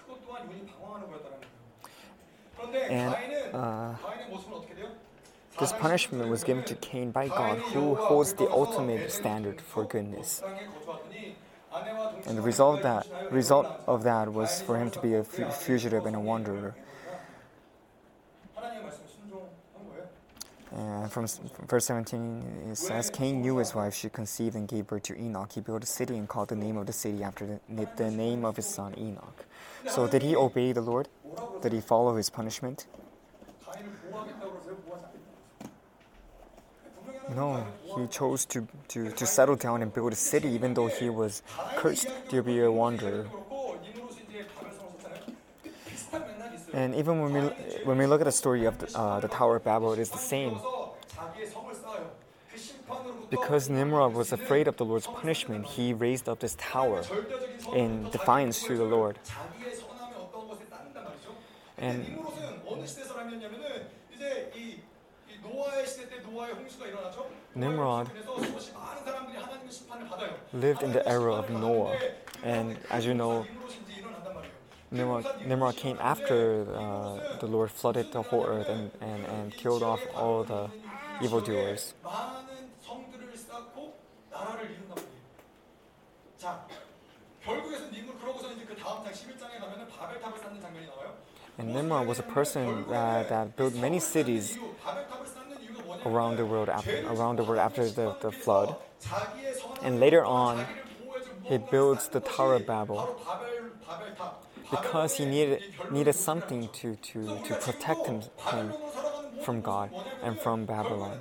그것 또한 윤이 방황하는 거였다는 거예요. 그런데 And, 가인은 uh, 가인의 모습은 어떻게 돼요? This punishment was given to Cain by God, who holds the ultimate standard for goodness. And the result that result of that was for him to be a fu- fugitive and a wanderer. From verse 17, it says, Cain knew his wife, she conceived and gave birth to Enoch. He built a city and called the name of the city after the, the name of his son Enoch. So, did he obey the Lord? Did he follow his punishment? No, he chose to, to, to settle down and build a city even though he was cursed to be a wanderer. And even when we, when we look at the story of the, uh, the Tower of Babel, it is the same. Because Nimrod was afraid of the Lord's punishment, he raised up this tower in defiance to the Lord. And Nimrod lived in the era of Noah. And as you know, Nimrod, Nimrod came after uh, the Lord flooded the whole earth and, and, and killed off all the evildoers. And Nimrod was a person uh, that built many cities around the world after, around the world after the, the flood. And later on, he builds the Tower of Babel because he needed, needed something to, to, to protect him, him from God and from Babylon.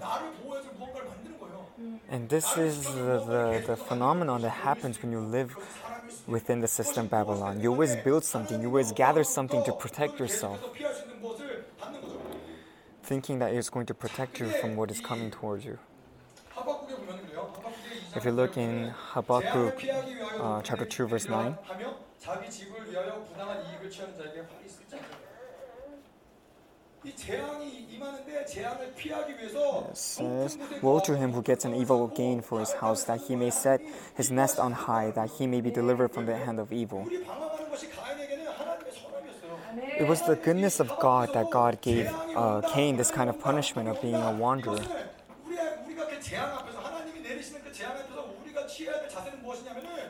And this is the, the, the, phenomenon that happens when you live within the system Babylon. You always build something, you always gather something to protect yourself, thinking that it's going to protect you from what is coming towards you. If you look in Habakkuk uh, chapter 2, verse 9, 자기 집을 위하여 부당한 이익을 취하는 자에게 활이 있을지 않으라. 이 재앙이 임하는데 재앙을 피하기 위해서 it says, Woe to him who gets an evil gain for his house, that he may set his nest on high, that he may be delivered from the hand of evil. 우리 방황하는 것이 가인에게는 하나님의 선함이었어요. It was the goodness of God that God gave uh, Cain this kind of punishment of being a wanderer.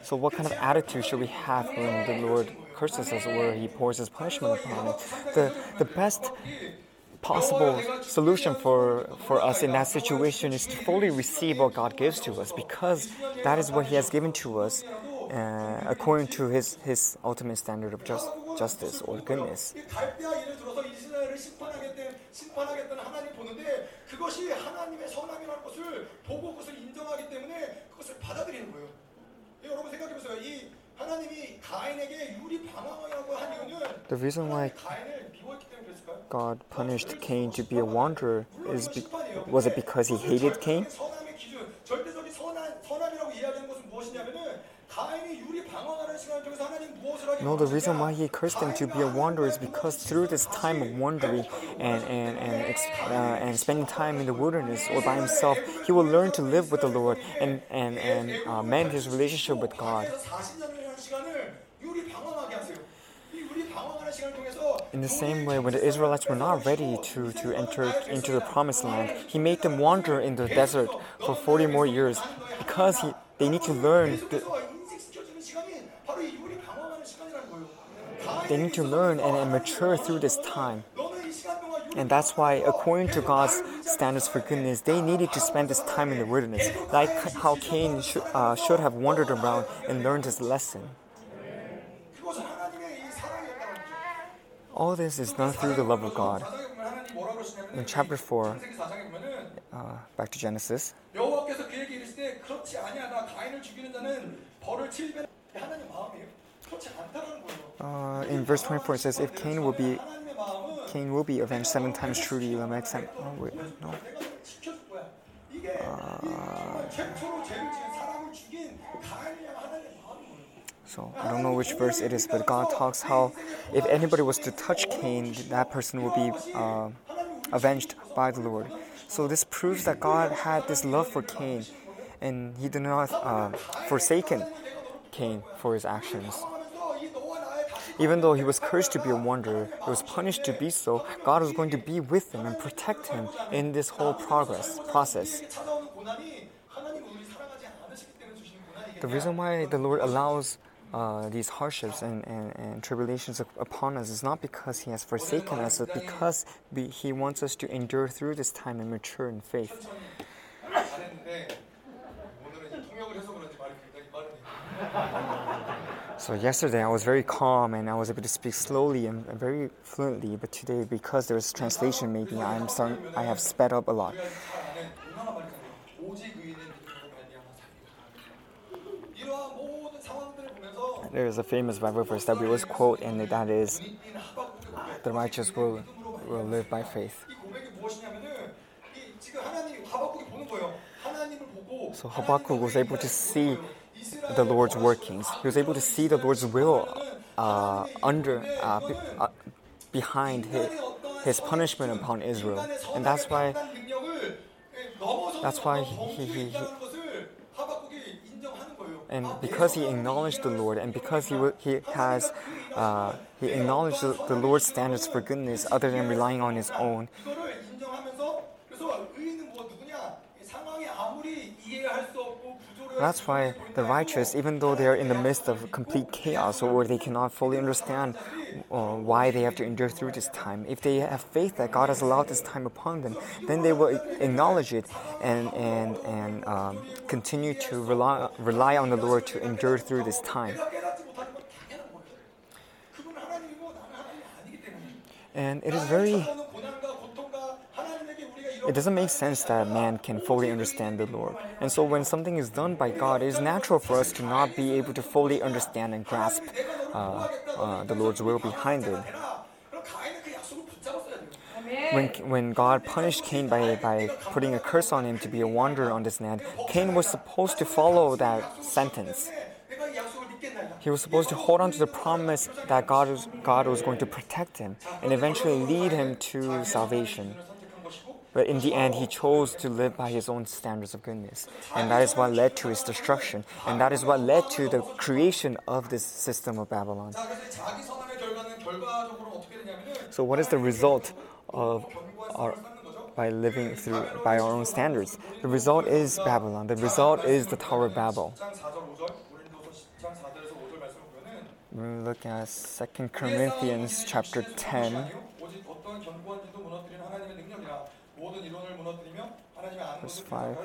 So, what kind of attitude should we have when the Lord curses us or He pours His punishment upon us? The, the best possible solution for, for us in that situation is to fully receive what God gives to us because that is what He has given to us uh, according to His, His ultimate standard of just, justice or goodness. The reason why God punished Cain to be a wanderer is be, was it because he hated Cain? No, the reason why he cursed them to be a wanderer is because through this time of wandering and and and, uh, and spending time in the wilderness or by himself, he will learn to live with the Lord and and and uh, mend his relationship with God. In the same way, when the Israelites were not ready to, to enter into the promised land, he made them wander in the desert for 40 more years because he, they need to learn the, They need to learn and, and mature through this time. And that's why, according to God's standards for goodness, they needed to spend this time in the wilderness, like how Cain should, uh, should have wandered around and learned his lesson. All this is done through the love of God. In chapter 4, uh, back to Genesis uh, in verse 24 it says, "If Cain will be, Cain will be avenged seven times. Truly, Lamech said, Oh wait, no. Uh, so I don't know which verse it is, but God talks how if anybody was to touch Cain, that person would be uh, avenged by the Lord. So this proves that God had this love for Cain, and He did not uh, Cain for his actions. Even though he was cursed to be a wanderer, he was punished to be so, God was going to be with him and protect him in this whole progress process. The reason why the Lord allows uh, these hardships and, and, and, tribulations upon us is not because He has forsaken us, but because we, He wants us to endure through this time and mature in faith. So yesterday I was very calm and I was able to speak slowly and very fluently, but today because there was translation maybe I'm starting, I have sped up a lot. There is a famous Bible verse that we always quote and that is the righteous will, will live by faith. So Habakkuk was able to see the Lord's workings. He was able to see the Lord's will uh, under uh, be, uh, behind his, his punishment upon Israel, and that's why that's why he- he- he- and because he acknowledged the Lord, and because he he has uh, he acknowledged the, the Lord's standards for goodness, other than relying on his own. That's why the righteous, even though they are in the midst of complete chaos or they cannot fully understand uh, why they have to endure through this time, if they have faith that God has allowed this time upon them, then they will acknowledge it and and and um, continue to rely rely on the Lord to endure through this time. And it is very it doesn't make sense that man can fully understand the Lord. And so when something is done by God, it is natural for us to not be able to fully understand and grasp uh, uh, the Lord's will behind it. When, when God punished Cain by, by putting a curse on him to be a wanderer on this land, Cain was supposed to follow that sentence. He was supposed to hold on to the promise that God was, God was going to protect him and eventually lead him to salvation. But in the end, he chose to live by his own standards of goodness. And that is what led to his destruction. And that is what led to the creation of this system of Babylon. So, what is the result of our by living through by our own standards. The result is Babylon. The result is the Tower of Babel. We look at 2 Corinthians chapter 10. Verse 5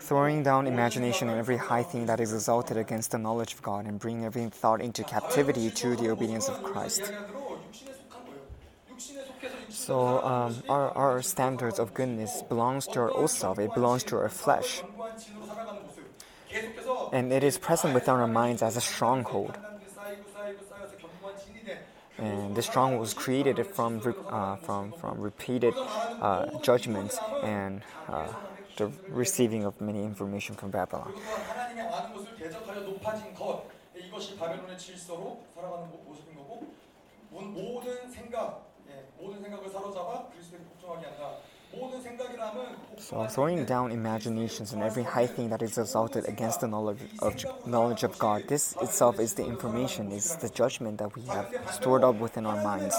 Throwing down imagination and every high thing that is exalted against the knowledge of God, and bring every thought into captivity to the obedience of Christ. So, um, our, our standards of goodness belongs to our old self, it belongs to our flesh. And it is present within our minds as a stronghold. And this stronghold was created from uh, from from repeated uh, judgments and uh, the receiving of many information from Babylon. So throwing down imaginations and every high thing that is exalted against the knowledge of knowledge of God. This itself is the information, is the judgment that we have stored up within our minds.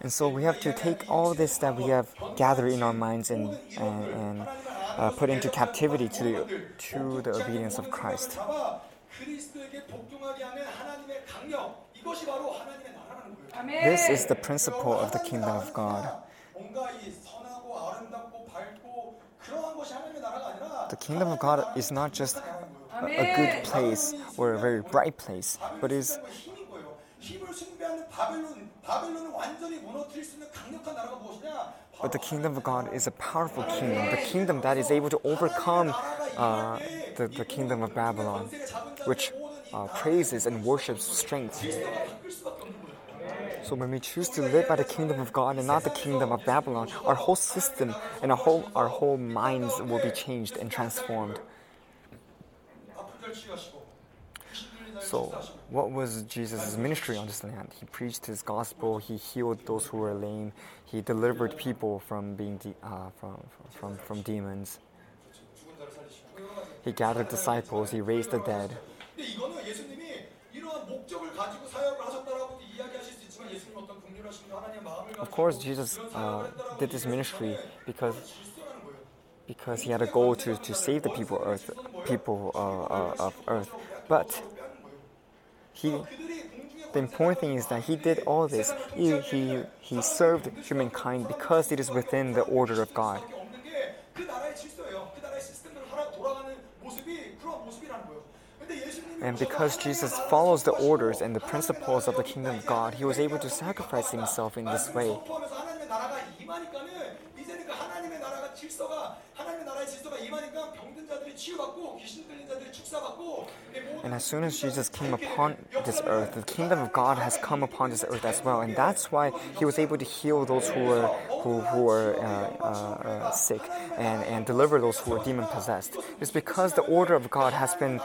And so we have to take all this that we have gathered in our minds and and, and uh, put into captivity to the, to the obedience of Christ. This is the principle of the kingdom of God. The kingdom of God is not just a, a good place or a very bright place, but is but the kingdom of God is a powerful kingdom, the kingdom that is able to overcome uh, the, the kingdom of Babylon, which uh, praises and worships strength. So when we choose to live by the kingdom of God and not the kingdom of Babylon, our whole system and our whole our whole minds will be changed and transformed. So, what was Jesus' ministry on this land? He preached his gospel. He healed those who were lame. He delivered people from being de- uh, from, from, from demons. He gathered disciples. He raised the dead. Of course, Jesus uh, did this ministry because because he had a goal to, to save the people earth people uh, uh, of earth. But he the important thing is that he did all this. He, he, he served humankind because it is within the order of God. And because Jesus follows the orders and the principles of the kingdom of God, he was able to sacrifice himself in this way. And as soon as Jesus came upon this earth, the kingdom of God has come upon this earth as well, and that's why he was able to heal those who were who, who were uh, uh, uh, sick and, and deliver those who were demon possessed. It's because the order of God has been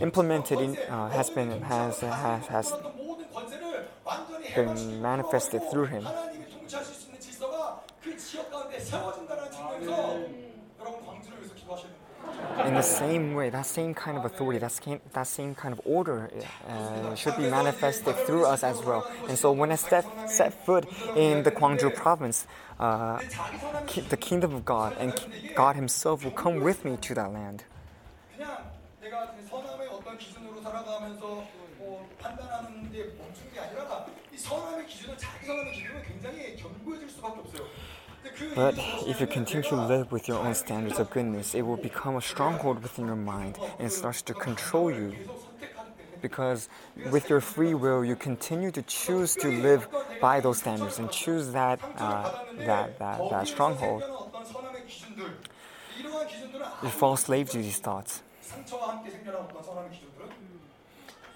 implemented in uh, has been has has has been manifested through him. In the same way, that same kind of authority, that same, that same kind of order uh, should be manifested through us as well. And so when I set, set foot in the Guangzhou province, uh, ki- the kingdom of God and ki- God Himself will come with me to that land. But if you continue to live with your own standards of goodness, it will become a stronghold within your mind and starts to control you. Because with your free will, you continue to choose to live by those standards and choose that, uh, that, that, that stronghold. You fall slave to these thoughts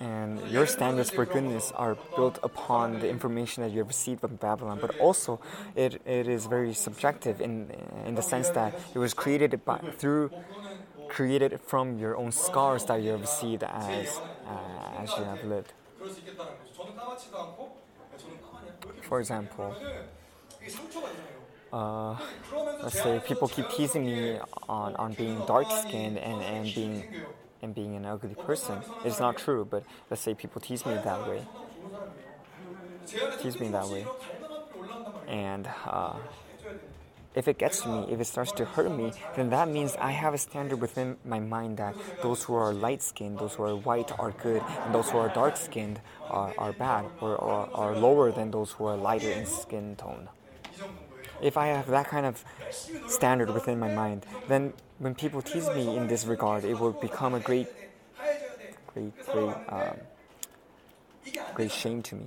and your standards for goodness are built upon the information that you have received from Babylon, but also it, it is very subjective in, in the sense that it was created by, through created from your own scars that you have received as, uh, as you have lived. For example, uh, let's say people keep teasing me on, on being dark skinned and, and being and being an ugly person. It's not true, but let's say people tease me that way. Tease me that way. And uh, if it gets to me, if it starts to hurt me, then that means I have a standard within my mind that those who are light skinned, those who are white are good, and those who are dark skinned are, are bad, or, or are lower than those who are lighter in skin tone. If I have that kind of standard within my mind, then when people tease me in this regard, it will become a great, great, great, um, great shame to me.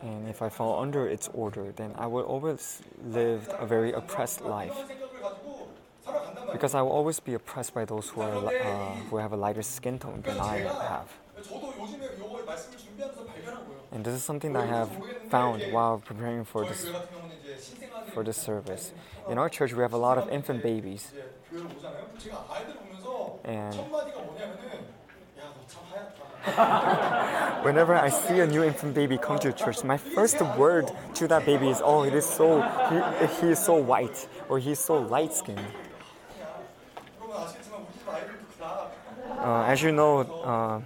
And if I fall under its order, then I will always live a very oppressed life. Because I will always be oppressed by those who, are, uh, who have a lighter skin tone than I have. And this is something that I have found while preparing for this for this service. In our church, we have a lot of infant babies, and whenever I see a new infant baby come to church, my first word to that baby is, "Oh, it is so he, he is so white, or he is so light skinned." Uh, as you know. Uh,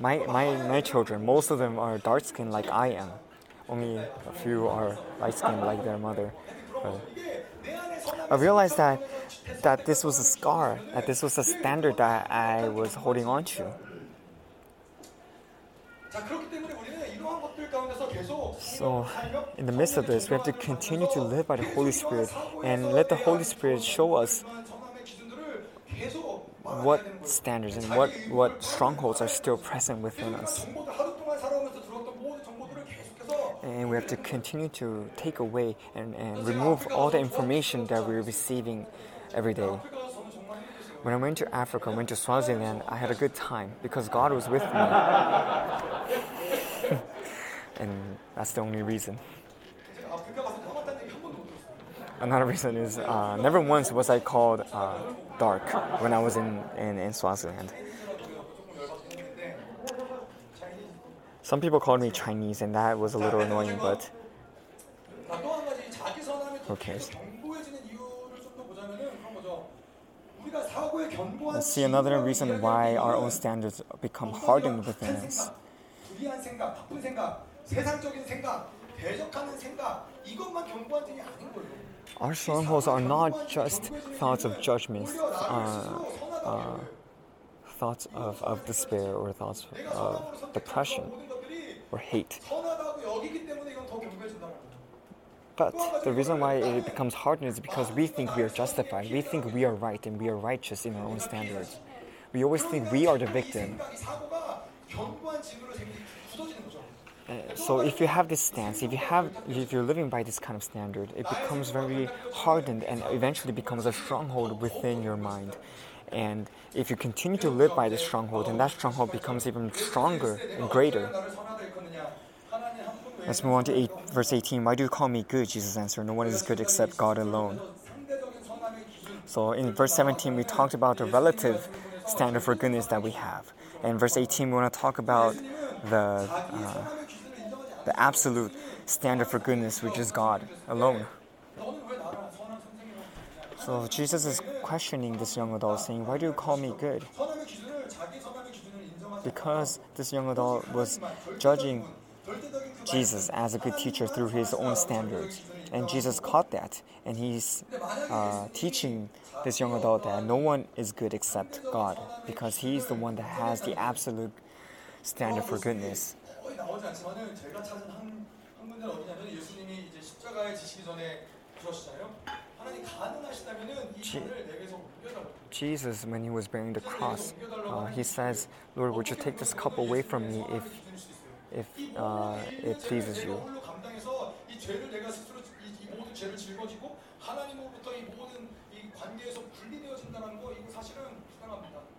my, my, my children, most of them are dark skinned like I am. Only a few are light skinned like their mother. But I realized that that this was a scar, that this was a standard that I was holding on to. So, in the midst of this, we have to continue to live by the Holy Spirit and let the Holy Spirit show us what standards and what, what strongholds are still present within us. And we have to continue to take away and, and remove all the information that we're receiving every day. When I went to Africa, went to Swaziland, I had a good time because God was with me. and that's the only reason Another reason is uh, never once was I called uh, dark when I was in, in, in Swaziland. 조금 열받긴 했는데 차이니즈 Some people called me Chinese, and that was a little annoying, but 또한 가지 자기 선함이 더 Okay. 계속 견고해지는 이유를 좀 더 보자면은 그런 거죠. 우리가 사고의 견고한 let's see another 지위라고 reason why our own 이야기하는 standards become 어떤 hardened 이런 within 착한 us. 생각, 불이한 생각, 나쁜 생각, 세상적인 생각, 대적하는 생각 이것만 견고한 점이 아닌 거예요. Our strongholds are not just thoughts of judgments, uh, uh, thoughts of, of despair or thoughts of depression or hate. But the reason why it becomes hardened is because we think we are justified, we think we are right and we are righteous in our own standards. We always think we are the victim so if you have this stance, if you have, if you're living by this kind of standard, it becomes very hardened and eventually becomes a stronghold within your mind. And if you continue to live by this stronghold, and that stronghold becomes even stronger and greater. Let's move on to eight, verse 18. Why do you call me good? Jesus answered, No one is good except God alone. So in verse 17, we talked about the relative standard for goodness that we have. And verse 18, we want to talk about the. Uh, the absolute standard for goodness, which is God alone. So Jesus is questioning this young adult, saying, Why do you call me good? Because this young adult was judging Jesus as a good teacher through his own standards. And Jesus caught that, and he's uh, teaching this young adult that no one is good except God, because he's the one that has the absolute standard for goodness. 나오지 않지만은 제가 찾은 한, 한 군데는 어디냐면 예수님이 이제 십자가에 지시기 전에 그러시잖아요. 하나님 가능하시다면은 이 잔을 내게서 옮겨달라고. Jesus, when he was bearing the cross, uh, he says, Lord, would you take this cup away from me if, if uh, it pleases you? 감당해서 이 죄를 내가 스스로 이, 이 모든 죄를 짊어지고 하나님으로부터 이 모든 이 관계에서 분리되어진다는 거 이거 사실은 불쌍합니다.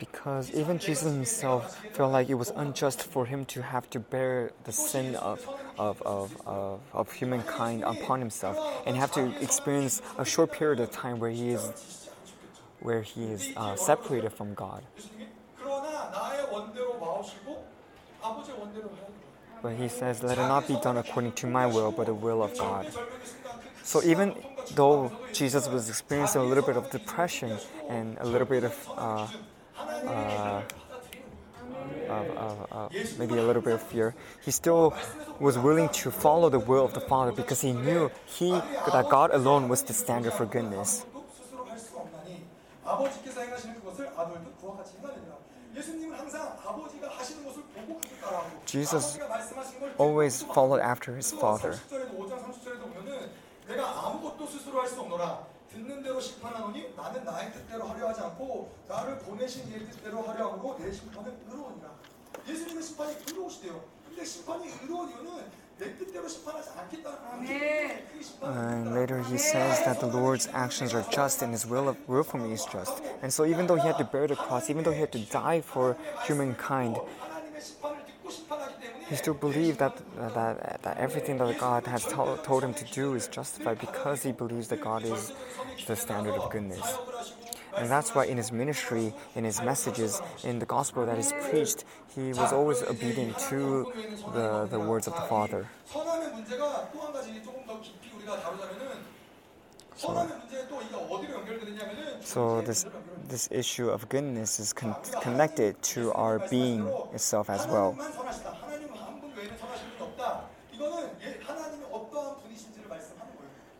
because even Jesus himself felt like it was unjust for him to have to bear the sin of, of, of, of, of humankind upon himself and have to experience a short period of time where he is, where he is uh, separated from God. But he says, Let it not be done according to my will, but the will of God. So even though Jesus was experiencing a little bit of depression and a little bit of uh, uh, of, of, of maybe a little bit of fear, he still was willing to follow the will of the Father because he knew he that God alone was the standard for goodness. Jesus always followed after his Father. 30절에도 5장 30절에도 보면은 내가 아무것도 스스로 할 수 없노라 듣는 대로 심판하노니 나는 나의 뜻대로 하려 하지 않고 나를 보내신 이의 뜻대로 하려 하므로 내 심판은 의로우니라 예수님의 심판이 의로우시대요 근데 심판이 의로운 이유는 내 뜻대로 심판하지 않겠다는 거예요 그 심판은 And later he says that the Lord's actions are just and his will, of, will for me is just. And so even though he had to bear the cross, even though he had to die for humankind, he still believed that, that, that everything that God has to- told him to do is justified because he believes that God is the standard of goodness. And that's why in his ministry, in his messages, in the gospel that is preached, he was always obedient to the, the words of the Father. So, so this, this issue of goodness is con- connected to our being itself as well.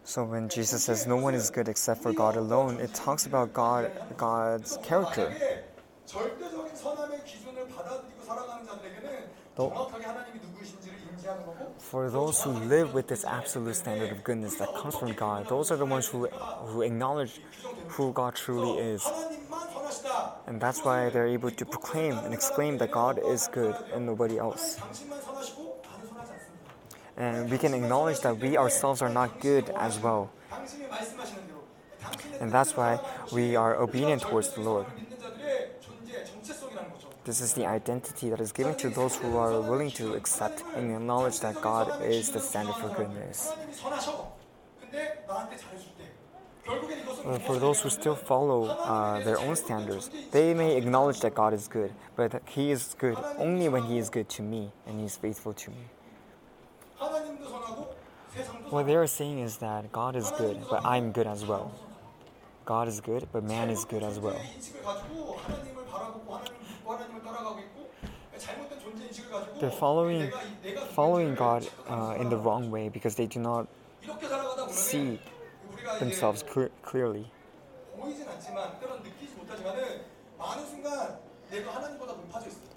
So when Jesus says no one is good except for God alone, it talks about God, God's character. For those who live with this absolute standard of goodness that comes from God, those are the ones who, who acknowledge who God truly is. And that's why they're able to proclaim and exclaim that God is good and nobody else and we can acknowledge that we ourselves are not good as well. And that's why we are obedient towards the Lord. This is the identity that is given to those who are willing to accept and acknowledge that God is the standard for goodness. For those who still follow uh, their own standards, they may acknowledge that God is good, but He is good only when He is good to me and He is faithful to me. What they are saying is that God is good, but I'm good as well. God is good, but man is good as well. They're following, following God uh, in the wrong way because they do not see themselves clear, clearly.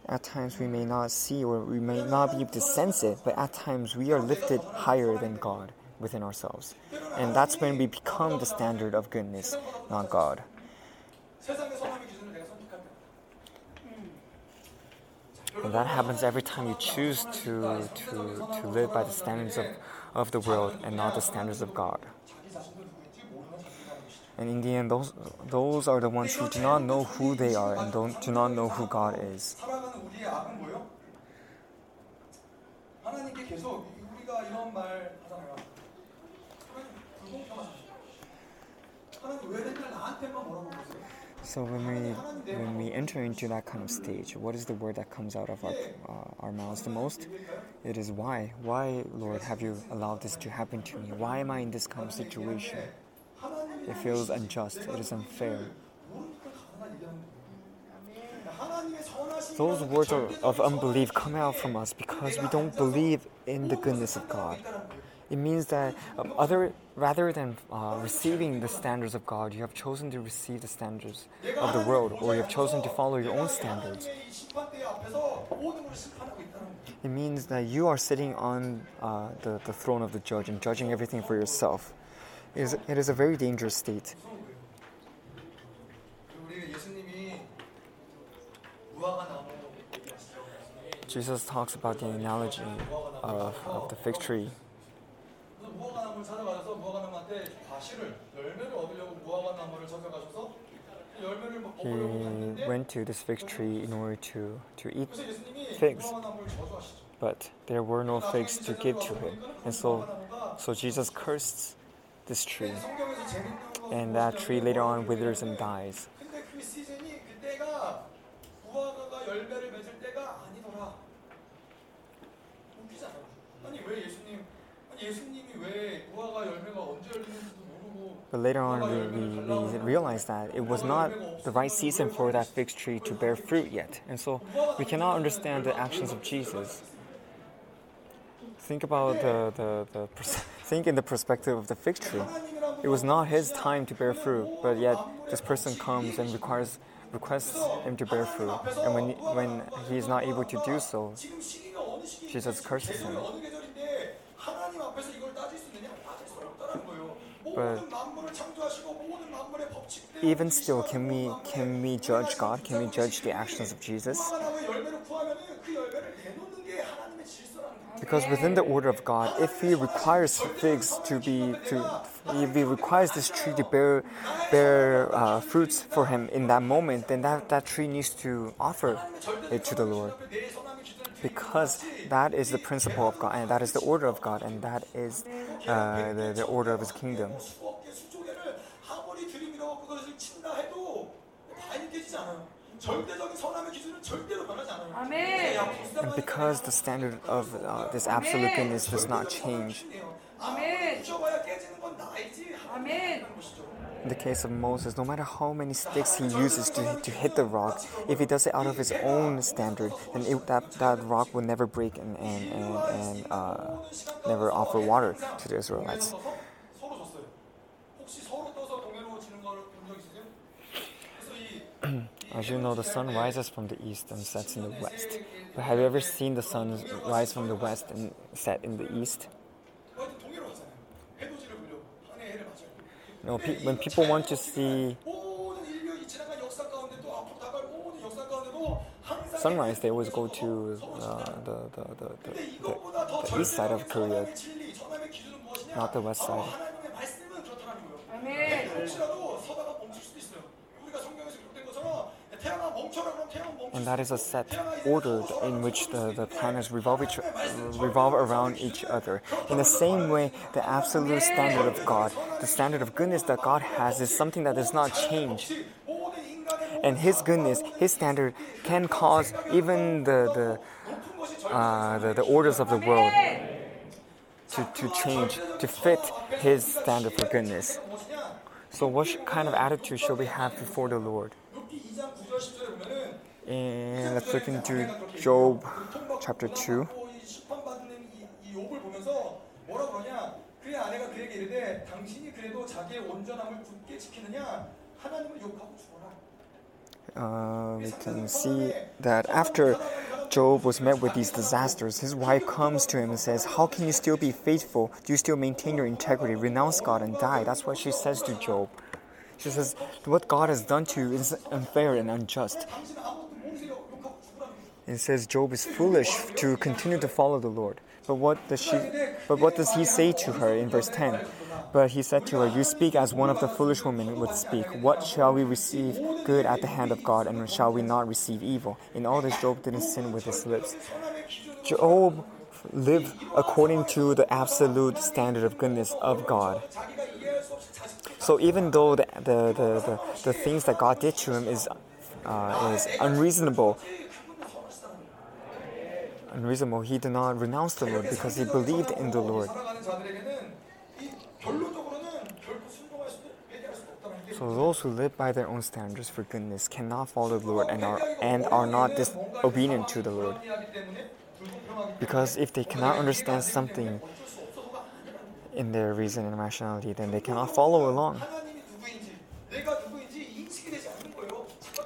At times we may not see or we may not be able to sense it, but at times we are lifted higher than God within ourselves. And that's when we become the standard of goodness, not God. And that happens every time you choose to, to, to live by the standards of, of the world and not the standards of God. And in the end, those, those are the ones who do not know who they are and don't, do not know who God is. So when we when we enter into that kind of stage, what is the word that comes out of our uh, our mouths the most? It is why, why Lord, have you allowed this to happen to me? Why am I in this kind of situation? It feels unjust, it is unfair. Those words of unbelief come out from us because we don't believe in the goodness of God. It means that um, other, rather than uh, receiving the standards of God, you have chosen to receive the standards of the world, or you have chosen to follow your own standards. It means that you are sitting on uh, the, the throne of the judge and judging everything for yourself. It is, it is a very dangerous state. Jesus talks about the analogy of, of the fig tree. He went to this fig tree in order to, to eat figs, but there were no figs to give to him. And so, so Jesus cursed this tree. And that tree later on withers and dies. But later on, we, we, we, realized that it was not the right season for that fig tree to bear fruit yet. And so we cannot understand the actions of Jesus think about the, the, the think in the perspective of the fig tree. It was not his time to bear fruit, but yet this person comes and requires requests him to bear fruit, and when when he is not able to do so, Jesus curses him. But even still, can we can we judge God? Can we judge the actions of Jesus? because within the order of God, if He requires figs to be to, if He requires this tree to bear bear uh, fruits for Him in that moment, then that that tree needs to offer it to the Lord, because that is the principle of God, and that is the order of God, and that is uh, the, the order of His kingdom. And because the standard of uh, this absolute goodness does not change. In the case of Moses, no matter how many sticks he uses to, to hit the rock, if he does it out of his own standard, then it, that, that rock will never break and, and, and, and uh, never offer water to the Israelites. As you know, the sun rises from the east and sets in the west. But have you ever seen the sun rise from the west and set in the east? No, pe- when people want to see sunrise, they always go to uh, the, the, the, the, the east side of Korea, not the west side. Amen. And that is a set order in which the, the planets revolve, each, revolve around each other. In the same way, the absolute standard of God, the standard of goodness that God has, is something that does not change. And His goodness, His standard, can cause even the, the, uh, the, the orders of the world to, to change, to fit His standard for goodness. So, what kind of attitude should we have before the Lord? And let's look into Job chapter 2. Uh, we can see that after Job was met with these disasters, his wife comes to him and says, How can you still be faithful? Do you still maintain your integrity? Renounce God and die. That's what she says to Job. She says, What God has done to you is unfair and unjust. It says Job is foolish to continue to follow the Lord. But what does she but what does he say to her in verse 10? But he said to her, You speak as one of the foolish women would speak. What shall we receive good at the hand of God, and shall we not receive evil? In all this, Job didn't sin with his lips. Job lived according to the absolute standard of goodness of God. So even though the, the, the, the, the things that God did to him is, uh, is unreasonable, unreasonable, he did not renounce the Lord because he believed in the Lord. So those who live by their own standards for goodness cannot follow the Lord and are, and are not disobedient to the Lord. Because if they cannot understand something, in their reason and rationality, then they cannot follow along.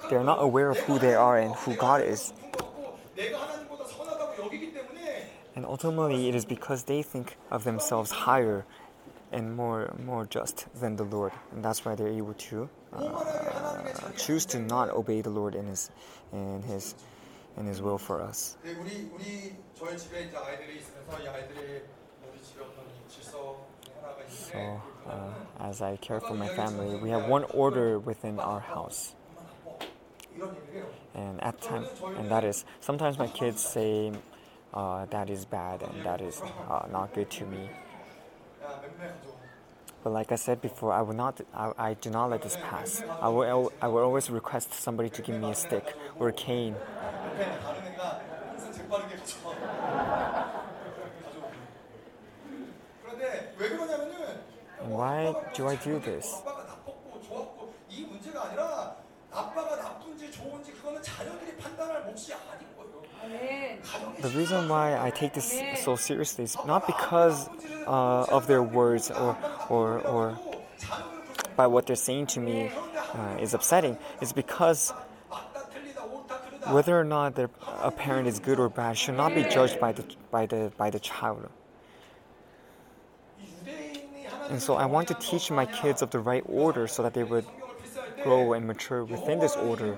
They are not aware of who they are and who God is. And ultimately, it is because they think of themselves higher and more more just than the Lord, and that's why they're able to uh, choose to not obey the Lord in His in His in His will for us. So, uh, as I care for my family, we have one order within our house. And at time, and that is sometimes my kids say uh, that is bad and that is uh, not good to me. But like I said before, I will not, I, I do not let this pass. I will, I will always request somebody to give me a stick or a cane. Why do I do this? The reason why I take this so seriously is not because uh, of their words or, or, or by what they're saying to me uh, is upsetting. It's because whether or not their, a parent is good or bad should not be judged by the, by the, by the child. And so I want to teach my kids of the right order so that they would grow and mature within this order.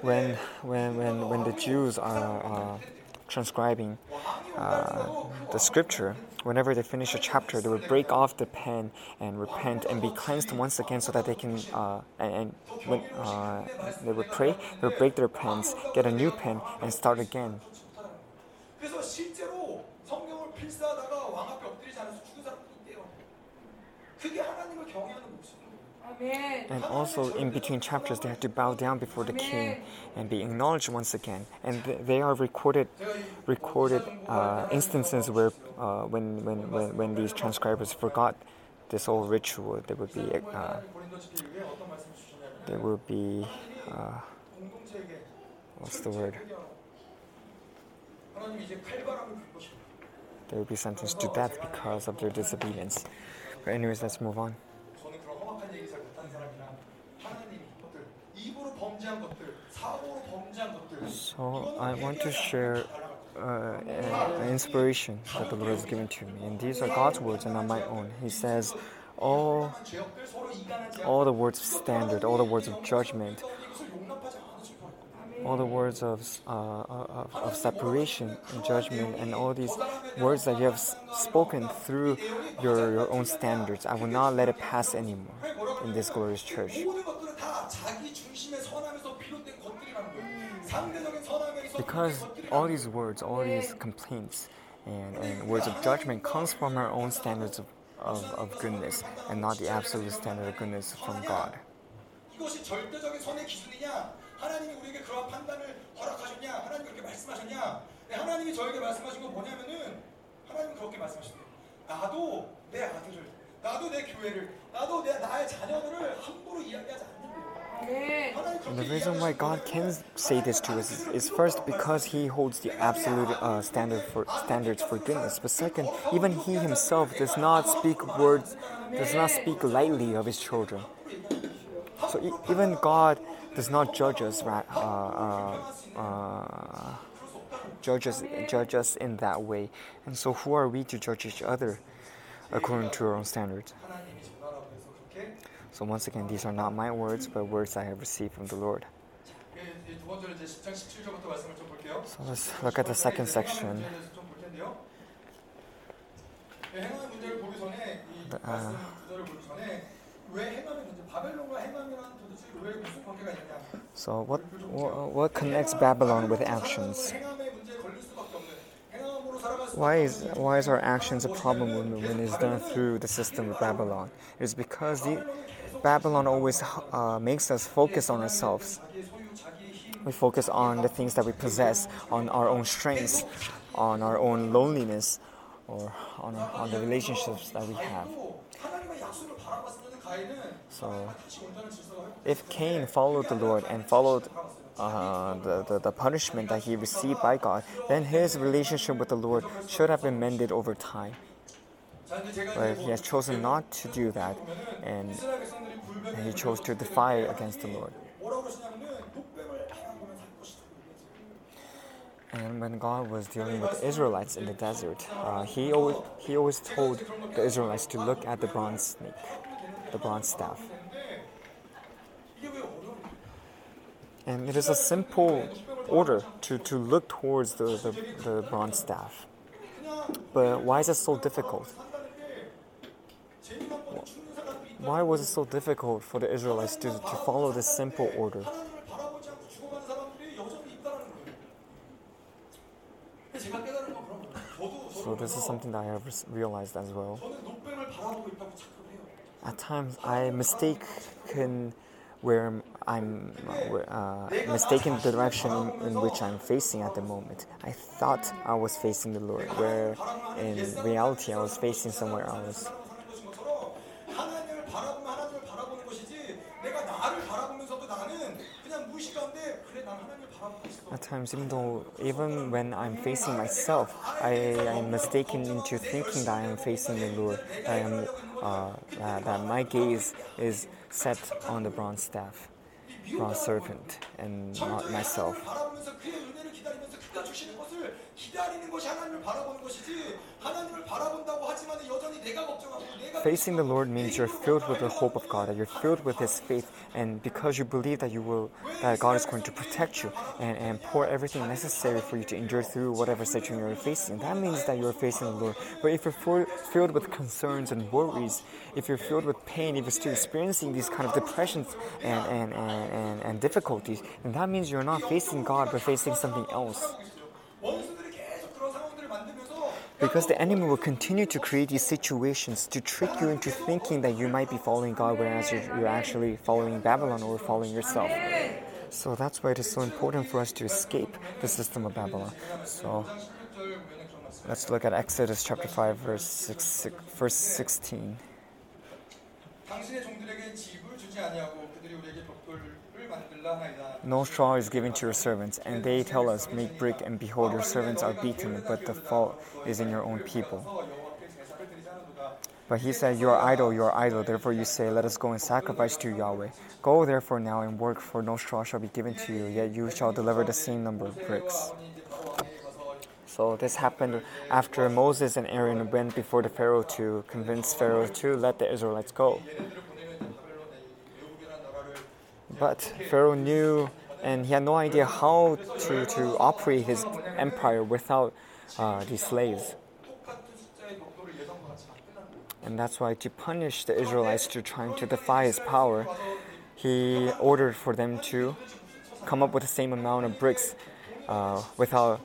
When, when, when, when the Jews are uh, transcribing uh, the scripture, whenever they finish a chapter, they would break off the pen and repent and be cleansed once again, so that they can uh, and, and when uh, they would pray, they would break their pens, get a new pen, and start again. 그래서 실제로 성경을 필사하다가 왕 앞에 엎드리지 않아서 죽은 사람도 있대요. 그게 하나님을 경외하는 모습인 거예요. 아멘. And also, in between chapters, they have to bow down before the king and be acknowledged once again. And th- they are recorded, recorded uh, instances where, uh, when, when, when, when these transcribers forgot this whole ritual, they would be, uh, they would be, uh, what's the word? They would be sentenced to death because of their disobedience. But anyways, let's move on. So I want to share uh, an inspiration that the Lord has given to me, and these are God's words and not my own. He says, all, oh, all the words of standard, all the words of judgment, all the words of, uh, uh of, of, separation and judgment, and all these words that you have spoken through your, your own standards, I will not let it pass anymore in this glorious church. 다 자기 중심의 선함에서 비롯된 것들이라는 거예요. 상대적인 선함에서 Because all these words, all these complaints, and, and words of judgment comes from our own standards of, of, of goodness and not the absolute standard of goodness from God. 이것이 절대적인 선의 기준이냐? 하나님이 우리에게 그러한 판단을 허락하셨냐? 하나님 그렇게 말씀하셨냐? 네, 하나님이 저에게 말씀하신 건 뭐냐면은 하나님 그렇게 말씀하셨대요. 나도 내 아들을, 나도 내 교회를, 나도 내 나의 자녀들을 함부로 이야기하지 And the reason why God can say this to us is, first because He holds the absolute uh, standard for standards for goodness. But second, even He Himself does not speak words, does not speak lightly of His children. So e even God does not judge us, right? Uh, uh, uh, judge us, judge us in that way. And so, who are we to judge each other according to our own standards? So, once again, these are not my words, but words I have received from the Lord. So, let's look at the second section. Uh, so what, what connects Babylon with actions? Why is why is our actions a problem when, when it's done through the system of Babylon? It's because the, Babylon always uh, makes us focus on ourselves. We focus on the things that we possess, on our own strengths, on our own loneliness, or on, on the relationships that we have. So, if Cain followed the Lord and followed uh, the, the, the, punishment that he received by God, then his relationship with the Lord should have been mended over time. But he has chosen not to do that, and he chose to defy against the Lord. And when God was dealing with the Israelites in the desert, uh, he, always, he always told the Israelites to look at the bronze snake, the bronze staff. And it is a simple order to, to look towards the, the, the bronze staff. But why is it so difficult? Why was it so difficult for the Israelites to, to follow this simple order? So, this is something that I have realized as well. At times, I mistaken where I'm uh, mistaken the direction in, which I'm facing at the moment. I thought I was facing the Lord, where in reality I was facing somewhere else. 바라보면 하나님을 바라보는 것이지 내가 나를 바라보면서도 나는 그냥 무의식 가운데 그래 난 하나님을 바라보고 있어. At times, even though even when I'm facing myself, I am mistaken into thinking that I am facing the Lord. That I am uh, that, that my gaze is set on the bronze staff, bronze serpent, and not myself. Facing the Lord means you're filled with the hope of God, and you're filled with His faith, and because you believe that you will, that God is going to protect you and, and pour everything necessary for you to endure through whatever situation you're facing. That means that you're facing the Lord. But if you're filled with concerns and worries, if you're filled with pain, if you're still experiencing these kind of depressions and, and, and, and, and difficulties, then that means you're not facing God, but facing something else. Because the enemy will continue to create these situations to trick you into thinking that you might be following God, whereas you're actually following Babylon or following yourself. So that's why it is so important for us to escape the system of Babylon. So let's look at Exodus chapter 5, verse, 6, 6, verse 16. No straw is given to your servants, and they tell us, Make brick, and behold, your servants are beaten, but the fault is in your own people. But he said, You are idle, you are idle. Therefore you say, Let us go and sacrifice to Yahweh. Go therefore now and work, for no straw shall be given to you, yet you shall deliver the same number of bricks. So this happened after Moses and Aaron went before the Pharaoh to convince Pharaoh to let the Israelites go. But Pharaoh knew and he had no idea how to, to operate his empire without uh, these slaves. And that's why to punish the Israelites to trying to defy his power, he ordered for them to come up with the same amount of bricks uh, without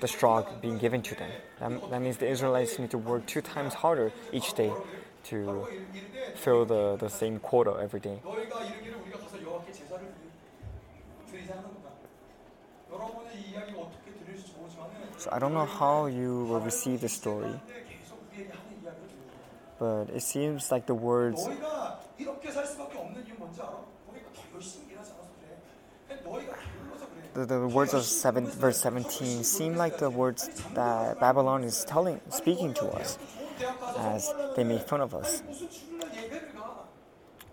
the straw being given to them. That, that, means the Israelites need to work two times harder each day to fill the, the same quota every day. So I don't know how you will receive the story, but it seems like the words. The, the words of seven, verse 17 seem like the words that Babylon is telling, speaking to us as they make fun of us.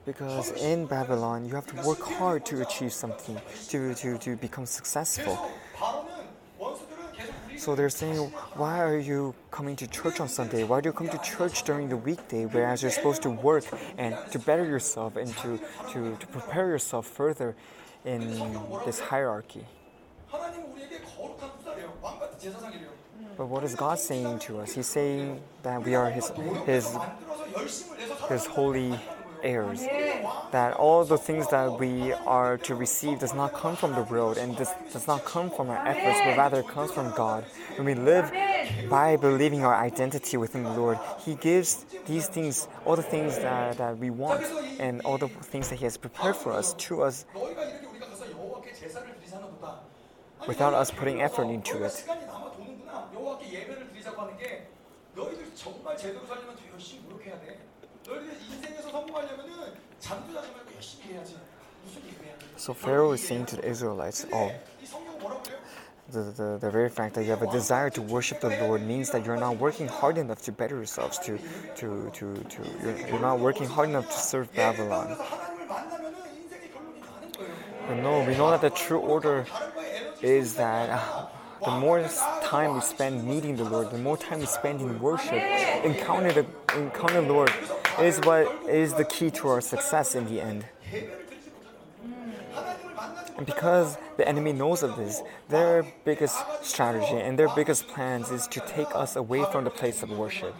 Because in Babylon, you have to work hard to achieve something, to, to, to become successful. So they're saying, why are you coming to church on Sunday? Why do you come to church during the weekday, whereas you're supposed to work and to better yourself and to, to, to prepare yourself further in this hierarchy? But what is God saying to us? He's saying that we are His, His, His holy heirs. That all the things that we are to receive does not come from the world and this does not come from our efforts, but rather comes from God. When we live by believing our identity within the Lord, He gives these things, all the things that, that we want, and all the things that He has prepared for us to us 너희가 이렇게 우리가 가서 여호와께 제사를 드리자는도다. without us putting effort into 너희가 it. 시간이 남아 도는구나. 여호와께 예배를 드리자고 하는 게 너희들 정말 제대로 살려면 더 열심히 노력해야 돼. 너희들 인생에서 성공하려면은 잠도 자지 말고 열심히 해야지. 무슨 예배야? So Pharaoh is saying to the Israelites, oh, 이 성경 뭐라고 그래요? the, the, the very fact that you have a desire to worship the Lord means that you're not working hard enough to better yourselves, to, to, to, to you're, you're not working hard enough to serve Babylon. 그래서 하나님을 만나면은 인생의 결론이 나는 거예요. But no, we know that the true order 다른 거에 에너지 is that uh, the more time we spend meeting the Lord, the more time we spend in worship, encounter the encounter the Lord is what is the key to our success in the end. And because the enemy knows of this, their biggest strategy and their biggest plans is to take us away from the place of worship,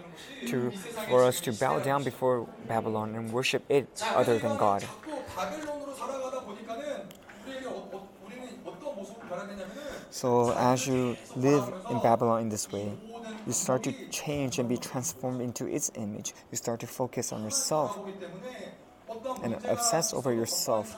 to, for us to bow down before Babylon and worship it other than God. So, as you live in Babylon in this way, you start to change and be transformed into its image. You start to focus on yourself and obsess over yourself.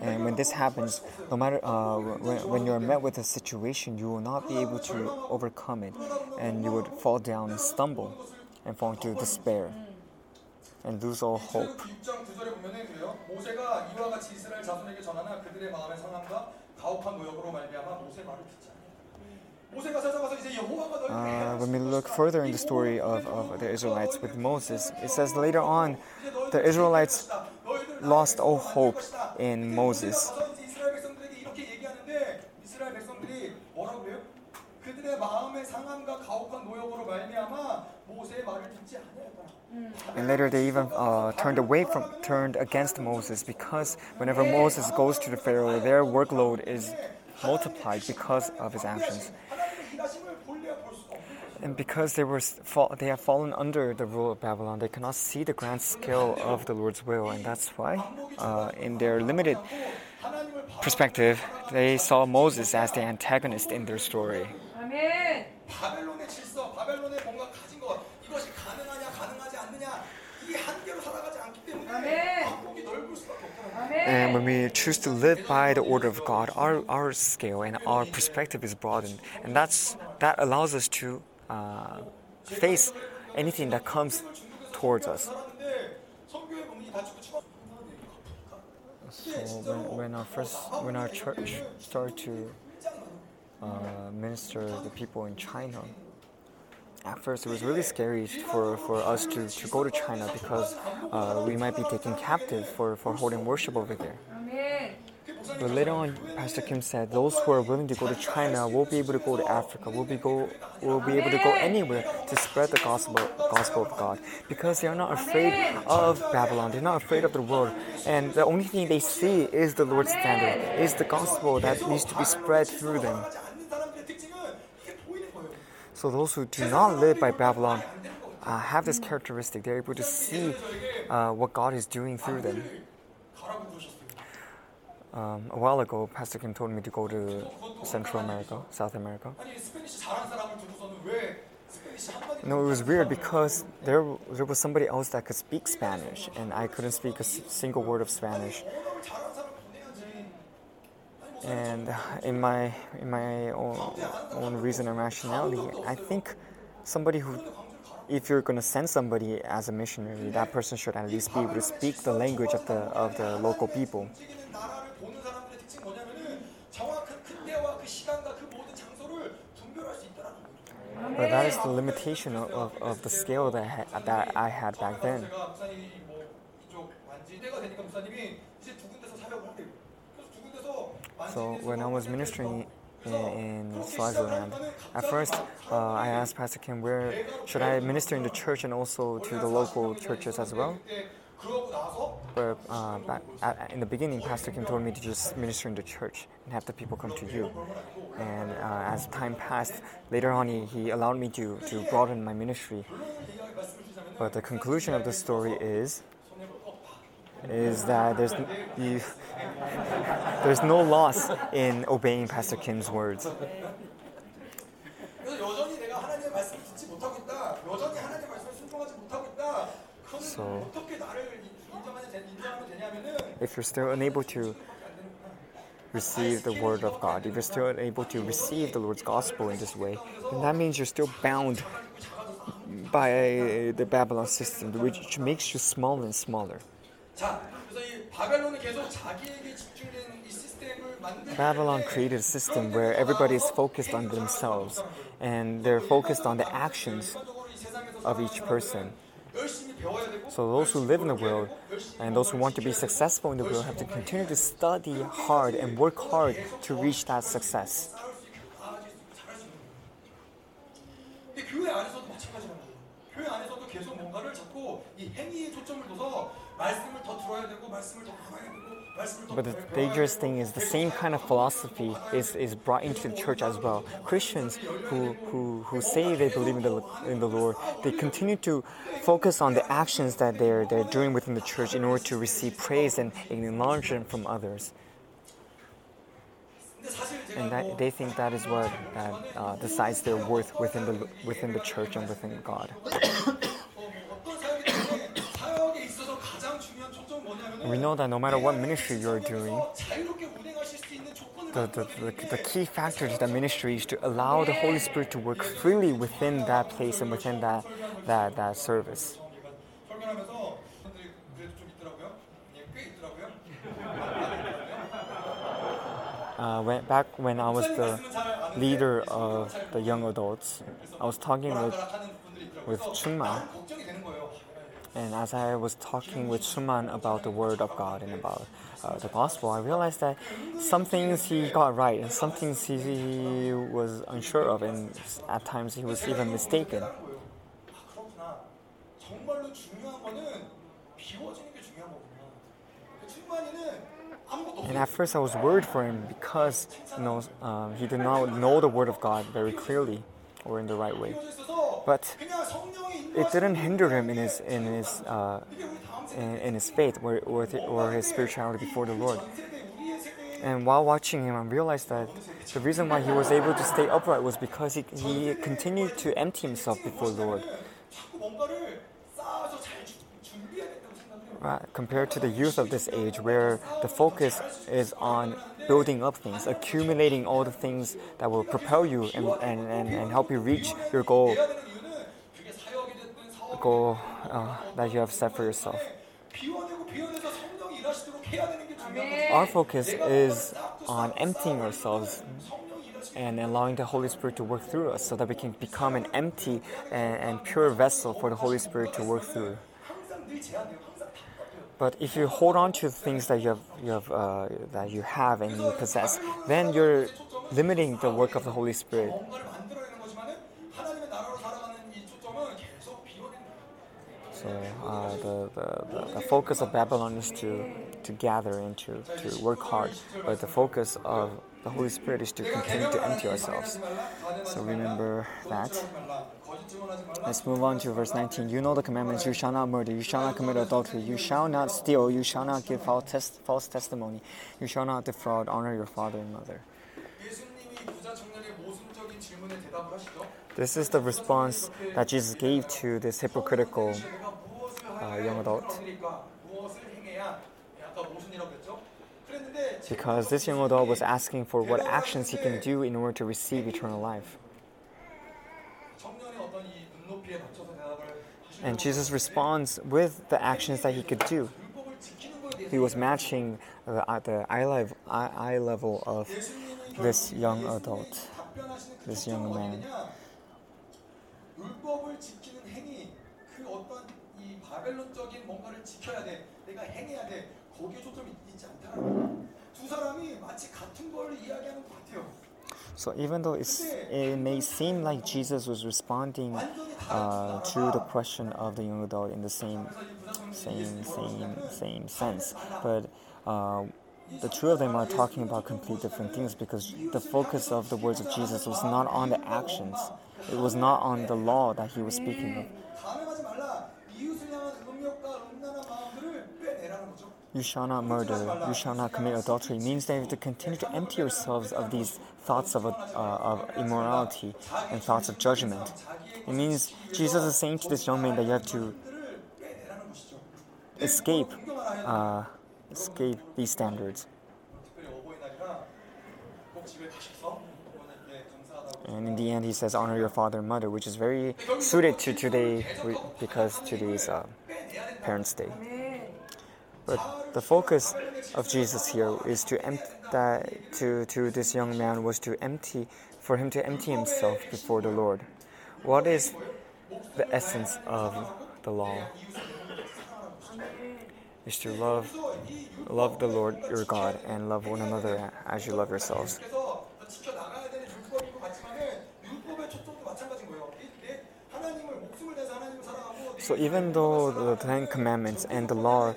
And when this happens, no matter uh, when, when you're met with a situation, you will not be able to overcome it, and you would fall down and stumble and fall into despair and lose all hope. Uh, when we look further in the story of, of the Israelites with Moses, it says later on the Israelites lost all hope in Moses. And later they even uh, turned away from, turned against Moses because whenever Moses goes to the Pharaoh, their workload is multiplied because of his actions. And because they were they have fallen under the rule of Babylon, they cannot see the grand scale of the Lord's will, and that's why, uh, in their limited perspective, they saw Moses as the antagonist in their story. 아멘. 바벨론의 질서, 바벨론의 뭔가 가진 것 이것이 가능하냐 가능하지 않느냐 이 한계로 살아가지 않기 때문에 아멘. 왕국이 넓을 수밖에 없다는 거예요. And 아멘. when we choose to live by the order of God, our, our scale and our perspective is broadened, and that's that allows us to uh, face anything that comes towards us. 살았는데 선교의 문이 닫히고 치마 So when, when our first when our church started to uh, minister the people in China, at first it was really scary for, for us to, to go to China because uh, we might be taken captive for, for holding worship over there. But later on, Pastor Kim said those who are willing to go to China will be able to go to Africa. Will be go will be able to go anywhere to spread the gospel gospel of God because they are not afraid of Babylon. They're not afraid of the world, and the only thing they see is the Lord's standard, is the gospel that needs to be spread through them. So those who do not live by Babylon uh, have this characteristic. They're able to see uh, what God is doing through them. Um, a while ago, Pastor Kim told me to go to Central America, South America. No, know, it was weird because there, there was somebody else that could speak Spanish, and I couldn't speak a single word of Spanish and in my in my own, own reason and rationality, I think somebody who if you're going to send somebody as a missionary, that person should at least be able to speak the language of the, of the local people. But that is the limitation of, of, of the scale that that I had back then. So when I was ministering in, Swaziland, at first uh, I asked Pastor Kim, where should I minister in the church and also to the local churches as well? But uh, back at, in the beginning, Pastor Kim told me to just minister in the church and have the people come to you. And uh, as time passed, later on, he, he allowed me to, to broaden my ministry. But the conclusion of the story is is that there's you, there's no loss in obeying Pastor Kim's words. So, if you're still unable to receive the word of God, if you're still unable to receive the Lord's gospel in this way, then that means you're still bound by the Babylon system, which makes you smaller and smaller. 자, 그래서 이 바벨론은 계속 자기에게 집중된 이 시스템을 만들기 Babylon 때문에 created a system where everybody is focused on themselves and they're focused on the actions 적으로 이 세상에서 of each person. 열심히 배워야 되고 So those who live in the world and those who want to be successful in the world have to continue to study hard and work hard to reach that success. 싸울 수 있고 나아질 수 있고 잘할 수 있는 거예요. 근데 교회 안에서도 마찬가지란 말이에요. 교회 안에서도 계속 뭔가를 자꾸 이 행위에 초점을 둬서 But the dangerous thing is the same kind of philosophy is, is brought into the church as well. Christians who, who, who say they believe in the, in the Lord, they continue to focus on the actions that they're, they're doing within the church in order to receive praise and acknowledgement from others. And that, they think that is what uh, decides their worth within the, within the church and within God. we know that no matter what ministry you're doing, the, the, the, the key factor to that ministry is to allow the Holy Spirit to work freely within that place and within that, that, that service. Uh, when, back when I was the leader of the young adults, I was talking with with Chungma, and as I was talking with Shuman about the Word of God and about uh, the Gospel, I realized that some things he got right and some things he, he was unsure of, and at times he was even mistaken. And at first, I was worried for him because you know um, he did not know the Word of God very clearly or in the right way. But it didn't hinder him in his in his uh, in, in, his faith or, or, or his spirituality before the Lord. And while watching him, I realized that the reason why he was able to stay upright was because he, he continued to empty himself before the Lord. Uh, compared to the youth of this age where the focus is on building up things, accumulating all the things that will propel you and, and, and, and help you reach your goal, goal uh, that you have set for yourself. Our focus is on emptying ourselves and allowing the Holy Spirit to work through us so that we can become an empty and, and pure vessel for the Holy Spirit to work through. But if you hold on to the things that you have, you have uh, that you have and you possess, then you're limiting the work of the Holy Spirit. So uh, the, the, the, focus of Babylon is to, to gather and to, to work hard, but the focus of the Holy Spirit is to continue to empty ourselves. So remember that. Let's move on to verse 19. You know the commandments you shall not murder, you shall not commit adultery, you shall not steal, you shall not give false testimony, you shall not defraud, honor your father and mother. This is the response that Jesus gave to this hypocritical uh, young adult because this young adult was asking for what actions he can do in order to receive eternal life. And Jesus responds with the actions that he could do. He was matching the, uh, the eye, level, eye level of this young adult, this young man. 어디냐? 율법을 지키는 행위, 그 어떤 이 바벨론적인 뭔가를 지켜야 돼, 내가 행해야 돼, 거기에 초점이 있지 않다는 거예요. 두 사람이 마치 같은 걸 이야기하는 것 같아요. So even though it's, it may seem like Jesus was responding uh, to the question of the young adult in the same, same, same, same sense, but uh, the two of them are talking about completely different things because the focus of the words of Jesus was not on the actions. It was not on the law that he was speaking of. you shall not murder, you shall not commit adultery, means that you have to continue to empty yourselves of these thoughts of, uh, of immorality and thoughts of judgment. It means Jesus is saying to this young man that you have to escape, uh, escape these standards. And in the end, he says, "Honor your father and mother," which is very suited to today because today's uh, Parents' Day. But the focus of Jesus here is to empty that to, to this young man was to empty for him to empty himself before the Lord. What is the essence of the law? Is to love love the Lord your God and love one another as you love yourselves. So even though the Ten Commandments and the law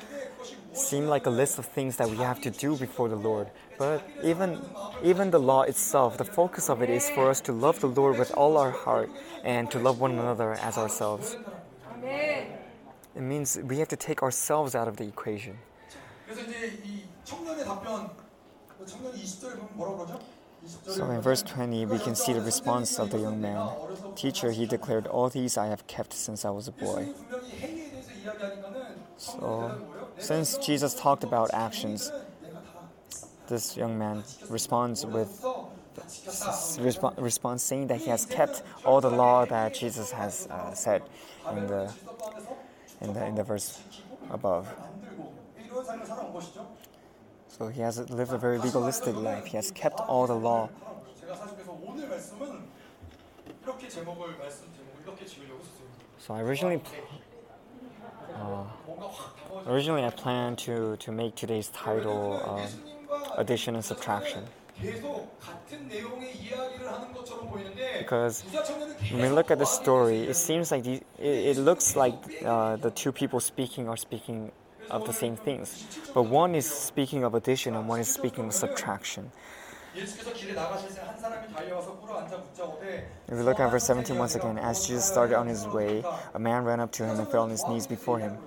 seem like a list of things that we have to do before the Lord. But even, even the law itself, the focus of it is for us to love the Lord with all our heart and to love one another as ourselves. It means we have to take ourselves out of the equation. So in verse 20, we can see the response of the young man. Teacher, he declared, All these I have kept since I was a boy. So, since Jesus talked about actions, this young man responds with resp response saying that he has kept all the law that Jesus has uh, said in the, in the in the verse above. So he has lived a very legalistic life. He has kept all the law. So I originally uh, originally, I planned to, to make today's title uh, Addition and Subtraction. Because when we look at the story, it seems like the, it, it looks like uh, the two people speaking are speaking of the same things. But one is speaking of addition and one is speaking of subtraction. If We look at verse 17 once again. As Jesus started on his way, a man ran up to him and fell on his knees before him.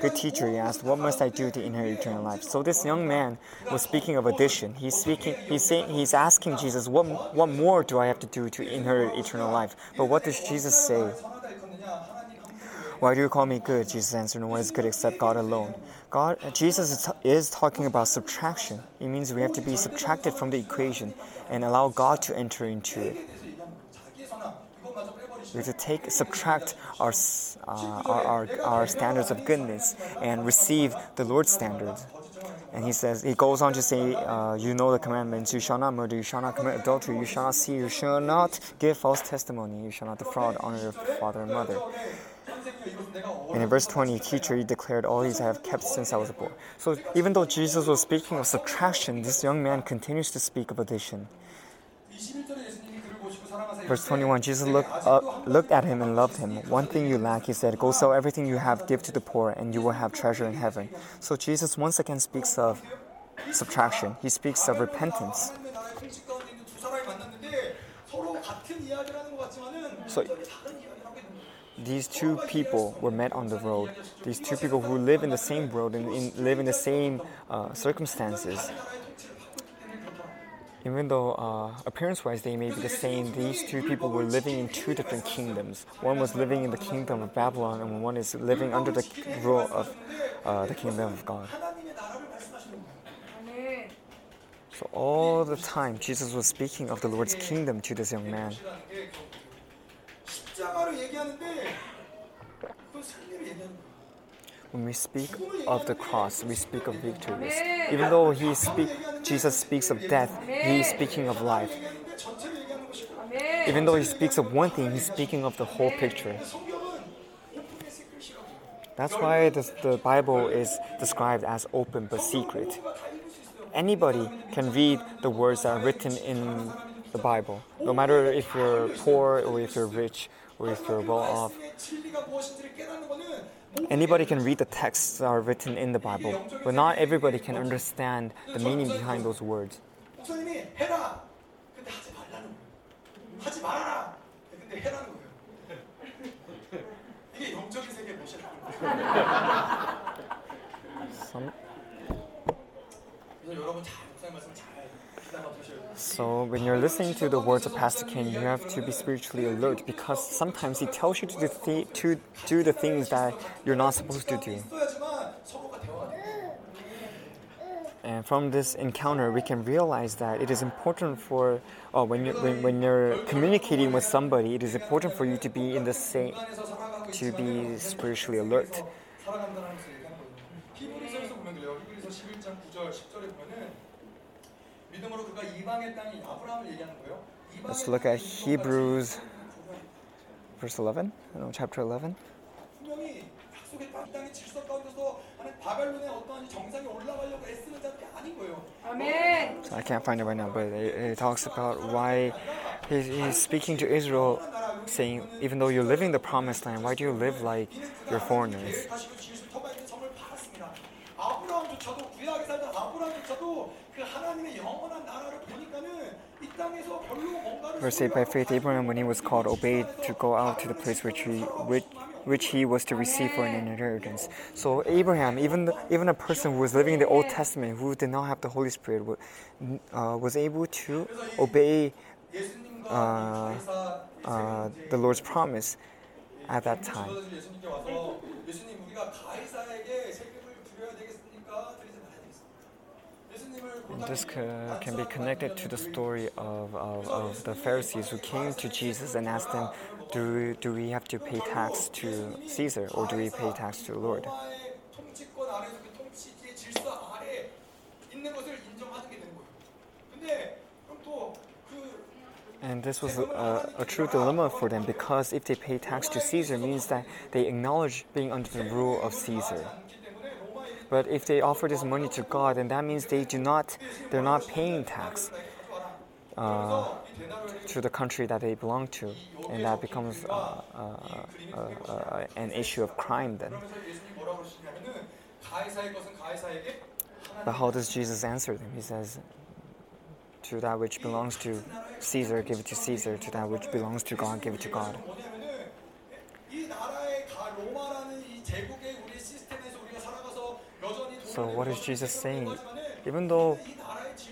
Good teacher, he asked, what must I do to inherit eternal life? So this young man was speaking of addition. He's speaking, he's saying, he's asking Jesus, what, what more do I have to do to inherit eternal life? But what does Jesus say? Why do you call me good? Jesus answered, No one is good except God alone. God, Jesus is, talking about subtraction. It means we have to be subtracted from the equation and allow God to enter into it. We have to take, subtract our, uh, our, our, our standards of goodness and receive the Lord's standard. And he says, he goes on to say, uh, You know the commandments you shall not murder, you shall not commit adultery, you shall not see, you shall not give false testimony, you shall not defraud, honor your father and mother. And in verse 20, teacher, you declared all these I have kept since I was a boy." So even though Jesus was speaking of subtraction, this young man continues to speak of addition. Verse 21, Jesus looked, up, looked at him and loved him. One thing you lack, he said, go sell everything you have, give to the poor, and you will have treasure in heaven. So Jesus once again speaks of subtraction, he speaks of repentance. So These two people were met on the road. These two people who live in the same world and in, live in the same uh, circumstances. 나라의 통치를 받고 있기 때문에 그렇더라고요. Even though uh, appearance-wise they may be the same, these two people were living in two different kingdoms. One was living in the kingdom of Babylon, and one is living under the rule of uh, the kingdom of God. 하나님의 나라를 말씀하시는 거예요. 아멘. So all the time, Jesus was speaking of the Lord's kingdom to this young man. 이라는 게 십자가를 얘기하는데 When we speak of the cross, we speak of victories. Even though he speak, Jesus speaks of death, he is speaking of life. Even though he speaks of one thing, he's speaking of the whole picture. That's why the, the Bible is described as open but secret. Anybody can read the words that are written in the Bible, no matter if you're poor or if you're rich or if you're well off. Anybody can read the texts that are written in the Bible, but not everybody can understand the meaning behind those words. Some... So, when you're listening to the words of Pastor Kim, you have to be spiritually alert because sometimes he tells you to do, th- to do the things that you're not supposed to do. And from this encounter, we can realize that it is important for oh, when, you, when, when you're communicating with somebody, it is important for you to be in the same, to be spiritually alert. Let's look at Hebrews verse 11, chapter 11. So I can't find it right now, but it, it talks about why he's, he's, speaking to Israel, saying, even though you're living the promised land, why do you live like you're foreigners? Verse 8 By faith, Abraham, when he was called, obeyed to go out to the place which he, which, which he was to receive for an inheritance. So, Abraham, even, the, even a person who was living in the Old Testament who did not have the Holy Spirit, uh, was able to obey uh, uh, the Lord's promise at that time. this uh, can be connected to the story of, of, of, the Pharisees who came to Jesus and asked him, do, do we have to pay tax to Caesar or do we pay tax to the Lord? And this was a, a, true dilemma for them because if they pay tax to Caesar, means that they acknowledge being under the rule of Caesar. But if they offer this money to God, then that means they do not, they're not paying tax uh, to the country that they belong to, and that becomes uh uh, uh, uh, an issue of crime then. But how does Jesus answer them? He says, To that which belongs to Caesar, give it to Caesar. To that which belongs to God, give it to God. So what is Jesus saying? Even though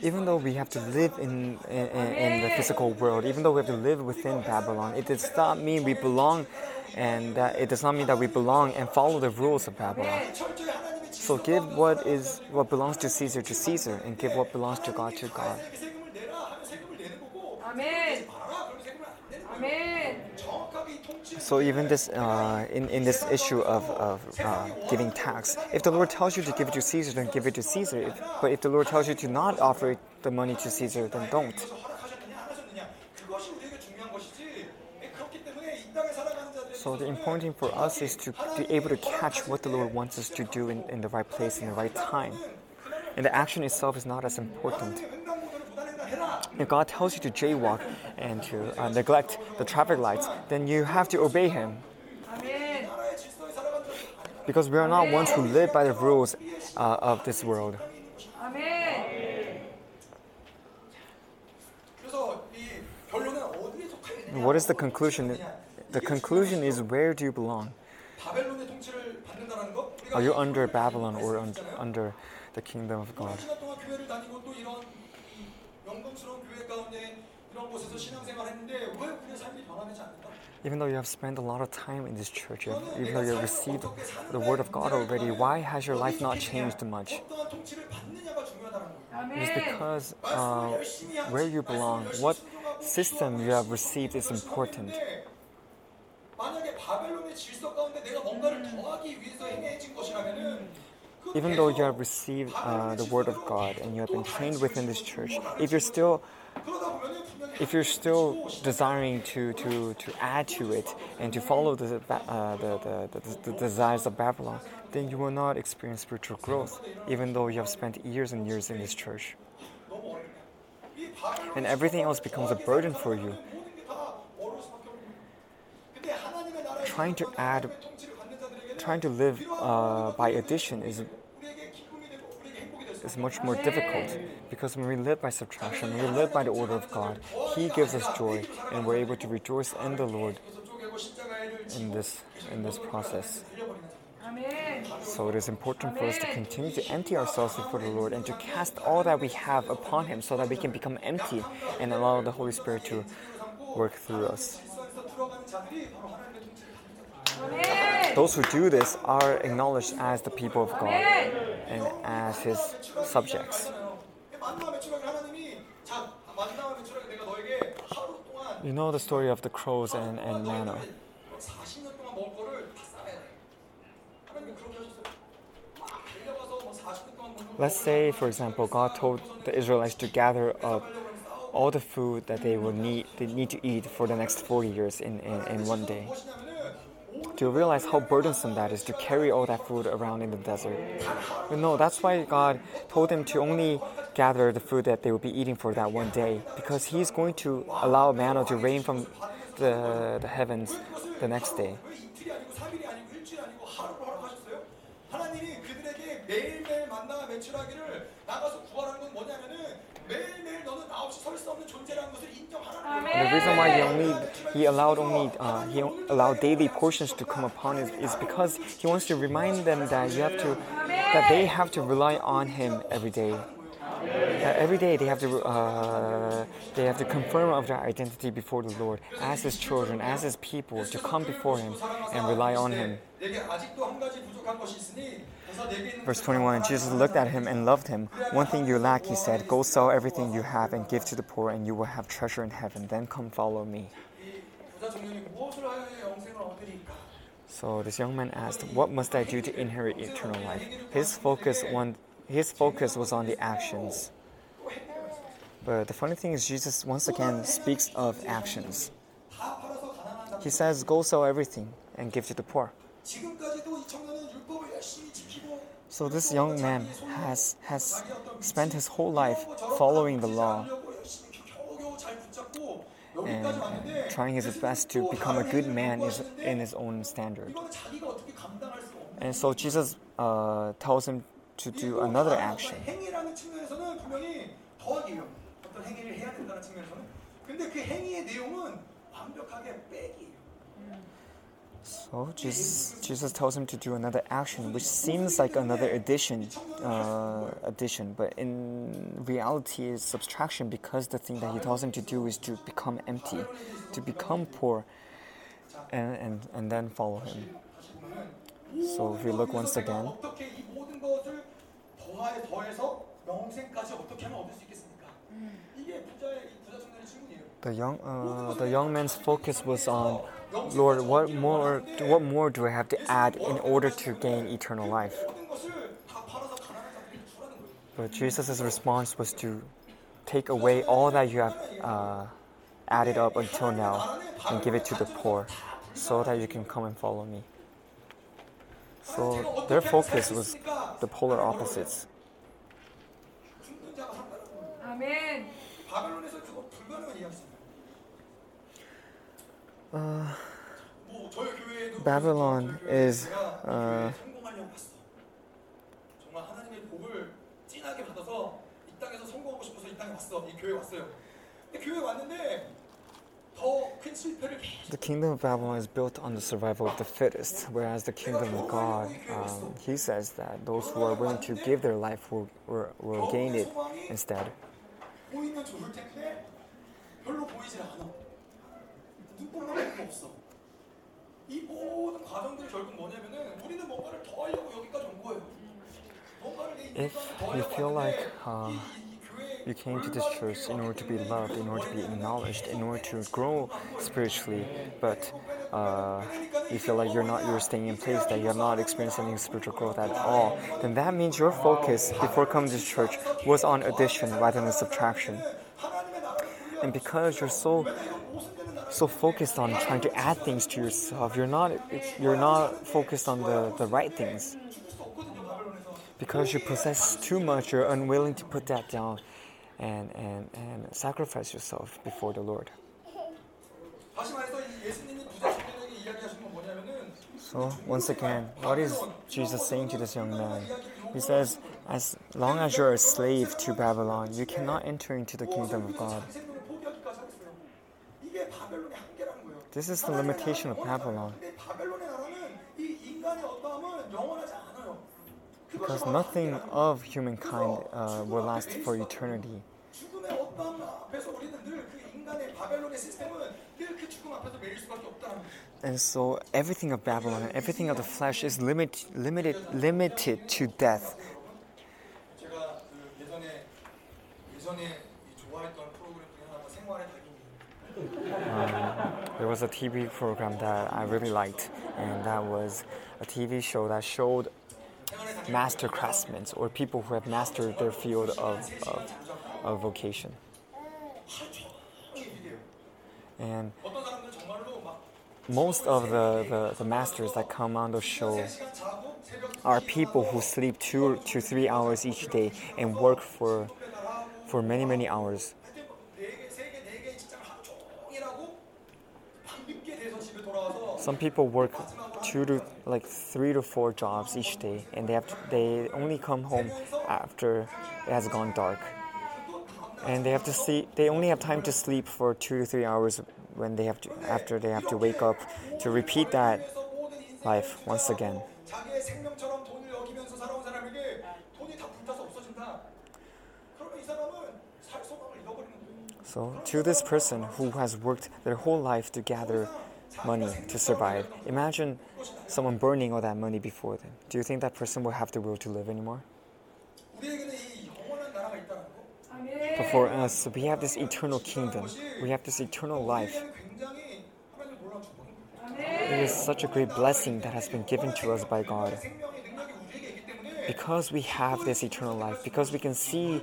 even though we have to live in, in, in, the physical world, even though we have to live within Babylon, it does not mean we belong and that it does not mean that we belong and follow the rules of Babylon. So give what is what belongs to Caesar to Caesar and give what belongs to God to God. Amen. Amen. So even this, uh, in, in this issue of, of uh, giving tax, if the Lord tells you to give it to Caesar, then give it to Caesar. If, but if the Lord tells you to not offer the money to Caesar, then don't. So the important thing for us is to be able to catch what the Lord wants us to do in, in the right place, in the right time. And the action itself is not as important. If God tells you to jaywalk and to uh, neglect the traffic lights, then you have to obey Him. Because we are not ones who live by the rules uh, of this world. What is the conclusion? The conclusion is where do you belong? Are you under Babylon or under the kingdom of God? Even though you have spent a lot of time in this church, have, even though you have received the word of God already, why has your life not changed much? It is because uh, where you belong, what system you have received is important even though you have received uh, the word of God and you have been trained within this church, if you're still if you're still desiring to, to, to add to it and to follow the, uh, the, the, the, the, desires of Babylon, then you will not experience spiritual growth, even though you have spent years and years in this church. And everything else becomes a burden for you. Trying to add trying to live uh, by addition is is much more difficult because when we live by subtraction, when we live by the order of God, He gives us joy, and we're able to rejoice in the Lord in this in this process. So it is important for us to continue to empty ourselves before the Lord and to cast all that we have upon Him so that we can become empty and allow the Holy Spirit to work through us. Those who do this are acknowledged as the people of God and as His subjects. You know the story of the crows and, and manna. Let's say, for example, God told the Israelites to gather up all the food that they will need, they need to eat for the next 40 years in, in, in one day. Do you realize how burdensome that is to carry all that food around in the desert? But no, that's why God told them to only gather the food that they will be eating for that one day, because He's going to allow manna to rain from the, the heavens the next day. The reason why he only he allowed only uh, he allowed daily portions to come upon is, is because he wants to remind them that you have to that they have to rely on him every day. Every day they have to uh, they have to confirm of their identity before the Lord as His children, as His people, to come before Him and rely on Him. Verse 21 Jesus looked at him and loved him. One thing you lack, he said, go sell everything you have and give to the poor, and you will have treasure in heaven. Then come follow me. So this young man asked, What must I do to inherit eternal life? His focus, on his focus was on the actions. But the funny thing is, Jesus once again speaks of actions. He says, Go sell everything and give to the poor. So this young man has, has spent his whole life following the law and trying his best to become a good man is in his own standard. And so Jesus uh, tells him to do another action. So Jesus, Jesus tells him to do another action, which seems like another addition, uh, addition, but in reality is subtraction because the thing that he tells him to do is to become empty, to become poor, and, and, and then follow him. So if we look once again, the young, uh, the young man's focus was on Lord, what more, what more do I have to add in order to gain eternal life? But Jesus' response was to take away all that you have uh, added up until now and give it to the poor so that you can come and follow me. So their focus was the polar opposites. Amen uh, Babylon is uh, the kingdom of Babylon is built on the survival of the fittest, whereas the kingdom of God, um, he says that those who are willing to give their life will, will, will gain it instead. 보이면 좋을 텐데 별로 보이질 않아. 눈뽕만 별로 없어. 이 모든 과정들이 결국 뭐냐면은 우리는 뭔가를 더 하려고 여기까지 온 거예요. 뭔가를 내 If 인생을 더 you 하려고 feel like 왔는데 uh, 이- 이- 이 교회에 you came to this church in order to be loved, in order to be acknowledged, in order to grow spiritually, but uh, you feel like you're not you're staying in place, that you're not experiencing any spiritual growth at all, then that means your focus before coming to this church was on addition rather than subtraction. 하나님의 나라를 불려 And because you're so so focused on trying to add things to yourself. You're not you're not focused on the, the right things. Because you possess too much, you're unwilling to put that down and, and, and sacrifice yourself before the Lord. So, once again, what is Jesus saying to this young man? He says, As long as you're a slave to Babylon, you cannot enter into the kingdom of God. This is the limitation of Babylon. Because nothing of humankind uh, will last for eternity. And so everything of Babylon, everything of the flesh is limit, limited, limited to death. Um, there was a TV program that I really liked, and that was a TV show that showed master craftsmen or people who have mastered their field of, of, of vocation. And most of the, the, the, masters that come on the show are people who sleep two to three hours each day and work for, for many, many hours Some people work two to like three to four jobs each day, and they have to, they only come home after it has gone dark, and they have to see they only have time to sleep for two to three hours when they have to after they have to wake up to repeat that life once again. So, to this person who has worked their whole life to gather money to survive. Imagine someone burning all that money before them. Do you think that person will have the will to live anymore? But for us, we have this eternal kingdom, we have this eternal life. It is such a great blessing that has been given to us by God. Because we have this eternal life, because we can see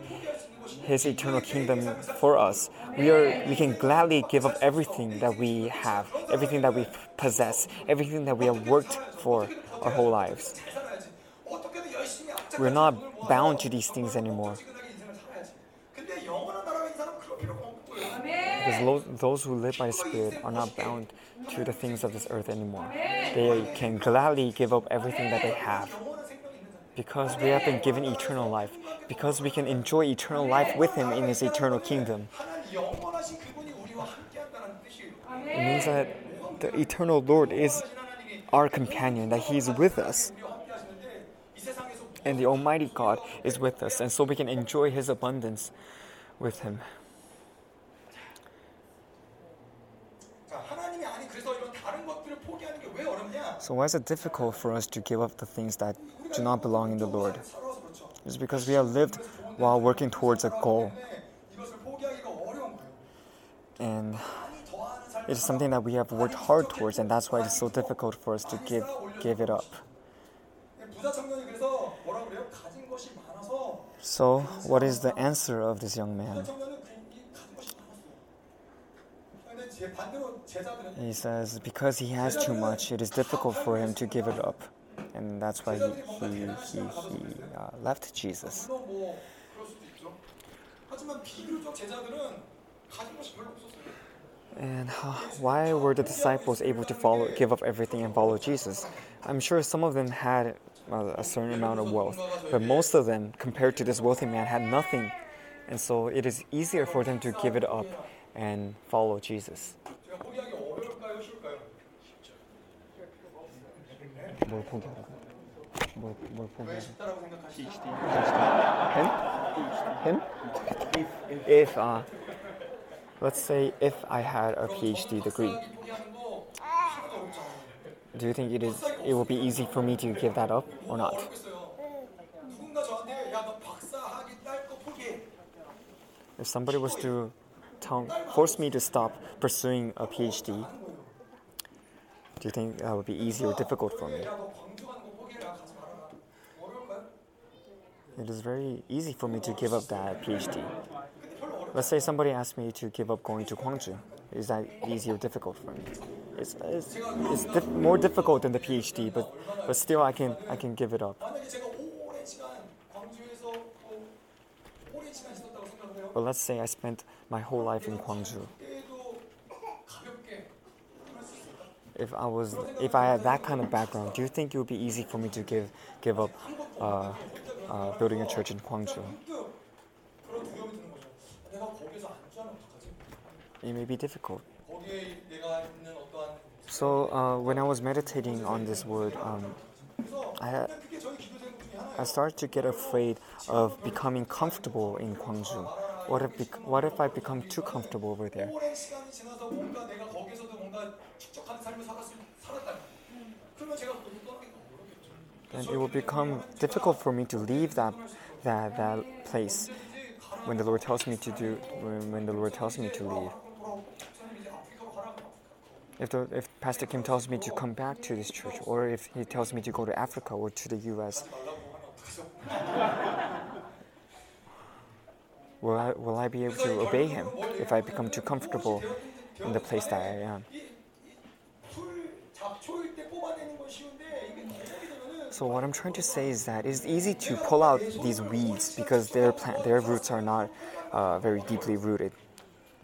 his eternal kingdom for us. We are we can gladly give up everything that we have, everything that we possess, everything that we have worked for our whole lives. We're not bound to these things anymore. Because those who live by the Spirit are not bound to the things of this earth anymore. They can gladly give up everything that they have because we have been given eternal life, because we can enjoy eternal life with Him in His eternal kingdom. It means that the eternal Lord is our companion, that He is with us. And the Almighty God is with us, and so we can enjoy His abundance with Him. So, why is it difficult for us to give up the things that do not belong in the Lord. It's because we have lived while working towards a goal. And it's something that we have worked hard towards, and that's why it's so difficult for us to give, give it up. So, what is the answer of this young man? He says, because he has too much, it is difficult for him to give it up and that's why he, he, he, he uh, left Jesus. And uh, why were the disciples able to follow, give up everything and follow Jesus? I'm sure some of them had a certain amount of wealth, but most of them, compared to this wealthy man, had nothing. And so it is easier for them to give it up and follow Jesus. 뭘 포기하라고? 뭘, 뭘 왜 포기하라고? 쉽다라고 생각하시죠? Him? Him? If, uh, let's say if I had a PhD degree, 박사학위 포기하는 거 하나도 어렵지 않아요. do you think it is it will be easy for me to give that up or not? 어렵겠어요. 누군가 저한테 야 너 박사학위 딸 거 포기해. If somebody was to tell, force me to stop pursuing a PhD, do you think that would be easy or difficult for me? It is very easy for me to give up that PhD. Let's say somebody asked me to give up going to Gwangju. Is that easy or difficult for me? It's, it's, it's more difficult than the PhD, but, but still I can, I can give it up. But let's say I spent my whole life in Gwangju. if I was if I had that kind of background, do you think it would be easy for me to give give up uh, uh, building a church in Gwangju? It may be difficult. So uh, when I was meditating on this word, um, I I started to get afraid of becoming comfortable in Gwangju. What if, what if I become too comfortable over there? 축적하는 삶을 살았을 살았다면 그러면 제가 거기 떠나기가 어렵겠죠. Then it will become difficult for me to leave that, that, that place when the Lord tells me to do, when, when the Lord tells me to leave. 돌아오고 목사님 이제 아프리카로 가라고 아프리카. If, the, if Pastor Kim tells me to come back to this church, or if he tells me to go to Africa or to the US, will I, will I be able to obey him if I become too comfortable in the place that I am? So what I'm trying to say is that it's easy to pull out these weeds because their plant, their roots are not uh, very deeply rooted.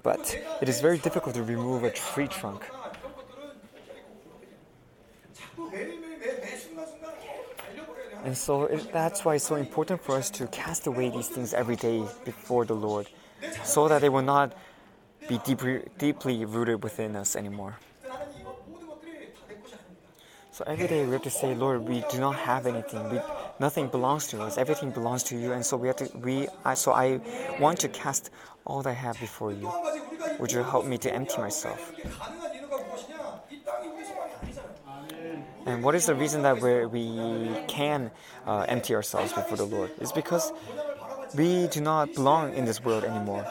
But it is very difficult to remove a tree trunk. And so it, that's why it's so important for us to cast away these things every day before the Lord, so that they will not be deep, deeply rooted within us anymore. So every day we have to say, Lord, we do not have anything. We, nothing belongs to us. Everything belongs to you. And so we have to. We. I, so I want to cast all that I have before you. Would you help me to empty myself? And what is the reason that we we can uh, empty ourselves before the Lord? It's because we do not belong in this world anymore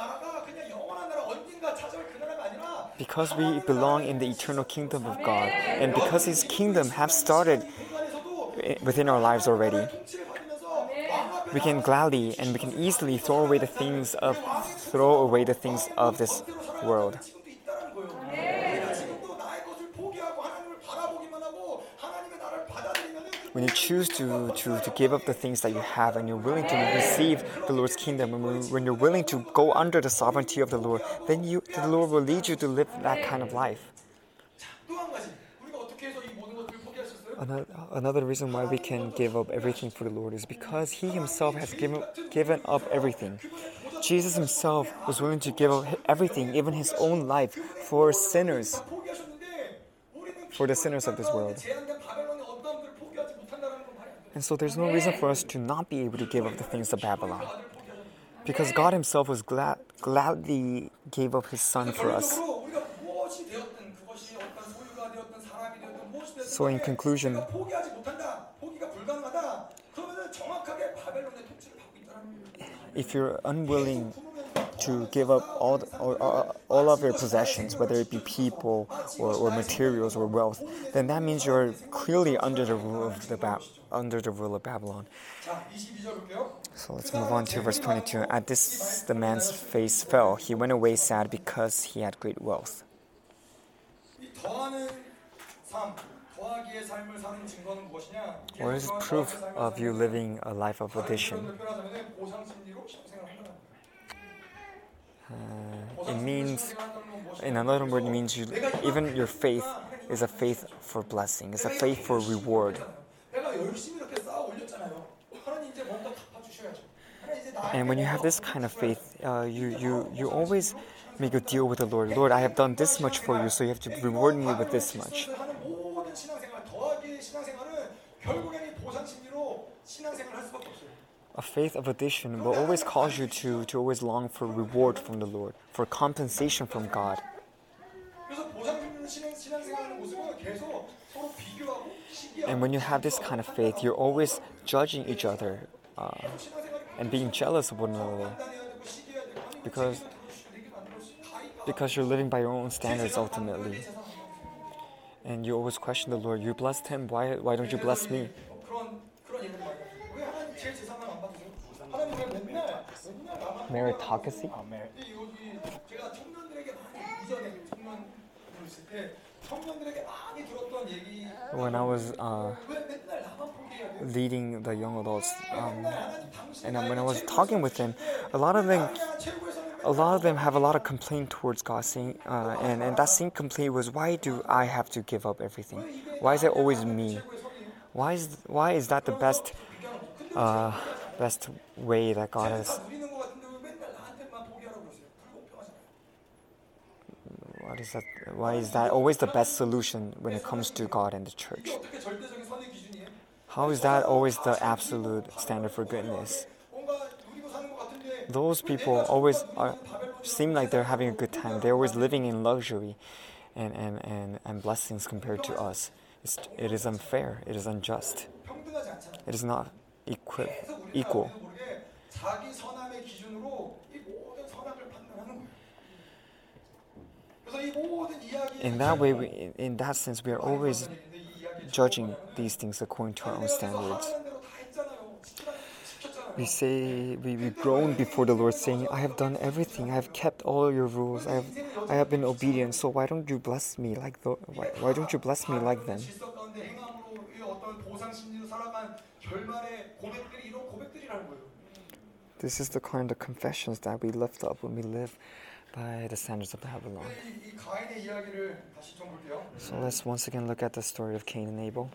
because we belong in the eternal kingdom of God and because His kingdom have started within our lives already, we can gladly and we can easily throw away the things of throw away the things of this world. when you choose to, to, to give up the things that you have and you're willing to receive the Lord's kingdom, and when you're willing to go under the sovereignty of the Lord, then you, the Lord will lead you to live that kind of life. Another reason why we can give up everything for the Lord is because He Himself has given, given up everything. Jesus Himself was willing to give up everything, even His own life, for sinners, for the sinners of this world. And so there's no reason for us to not be able to give up the things of Babylon. Because God Himself was glad, gladly gave up His Son for us. So, in conclusion, if you're unwilling to give up all, the, all, all of your possessions, whether it be people or, or materials or wealth, then that means you're clearly under the rule of the ba- under the rule of Babylon. So let's move on to verse 22. At this, the man's face fell. He went away sad because he had great wealth. What is proof of you living a life of addition? Uh, it means, in another word, it means you, even your faith is a faith for blessing, it's a faith for reward. And when you have this kind of faith, uh, you, you, you always make a deal with the Lord. Lord, I have done this much for you, so you have to reward me with this much. A faith of addition will always cause you to, to always long for reward from the Lord, for compensation from God. And when you have this kind of faith, you're always judging each other uh, and being jealous of one another because, because you're living by your own standards ultimately. And you always question the Lord, you blessed him, why, why don't you bless me? Meritocracy? 이 여기 제가 청년들에게 많이 이전에 청년 있을 때 청년들에게 많이 들었던 얘기 When I was uh, 왜 맨날 나만 포기해야 돼요? leading the young adults, um, 하나님 당신 and then when I was talking with them, a lot of them, a lot of them have a lot of complaint towards God, saying, uh, and and that same complaint was, why do I have to give up everything? Why is it always me? Why is why is that the best, uh, best way that God has? That? Why is that always the best solution when it comes to God and the church? How is that always the absolute standard for goodness? Those people always are, seem like they're having a good time. They're always living in luxury and, and, and, and blessings compared to us. It's, it is unfair. It is unjust. It is not equi- equal. In that way, we, in that sense, we are always judging these things according to our own standards. We say, we, we groan before the Lord, saying, I have done everything, I have kept all your rules, I have, I have been obedient, so why don't you bless me like the, why, why don't you bless me like them? This is the kind of confessions that we lift up when we live by the standards of Babylon. So let's once again look at the story of Cain and Abel.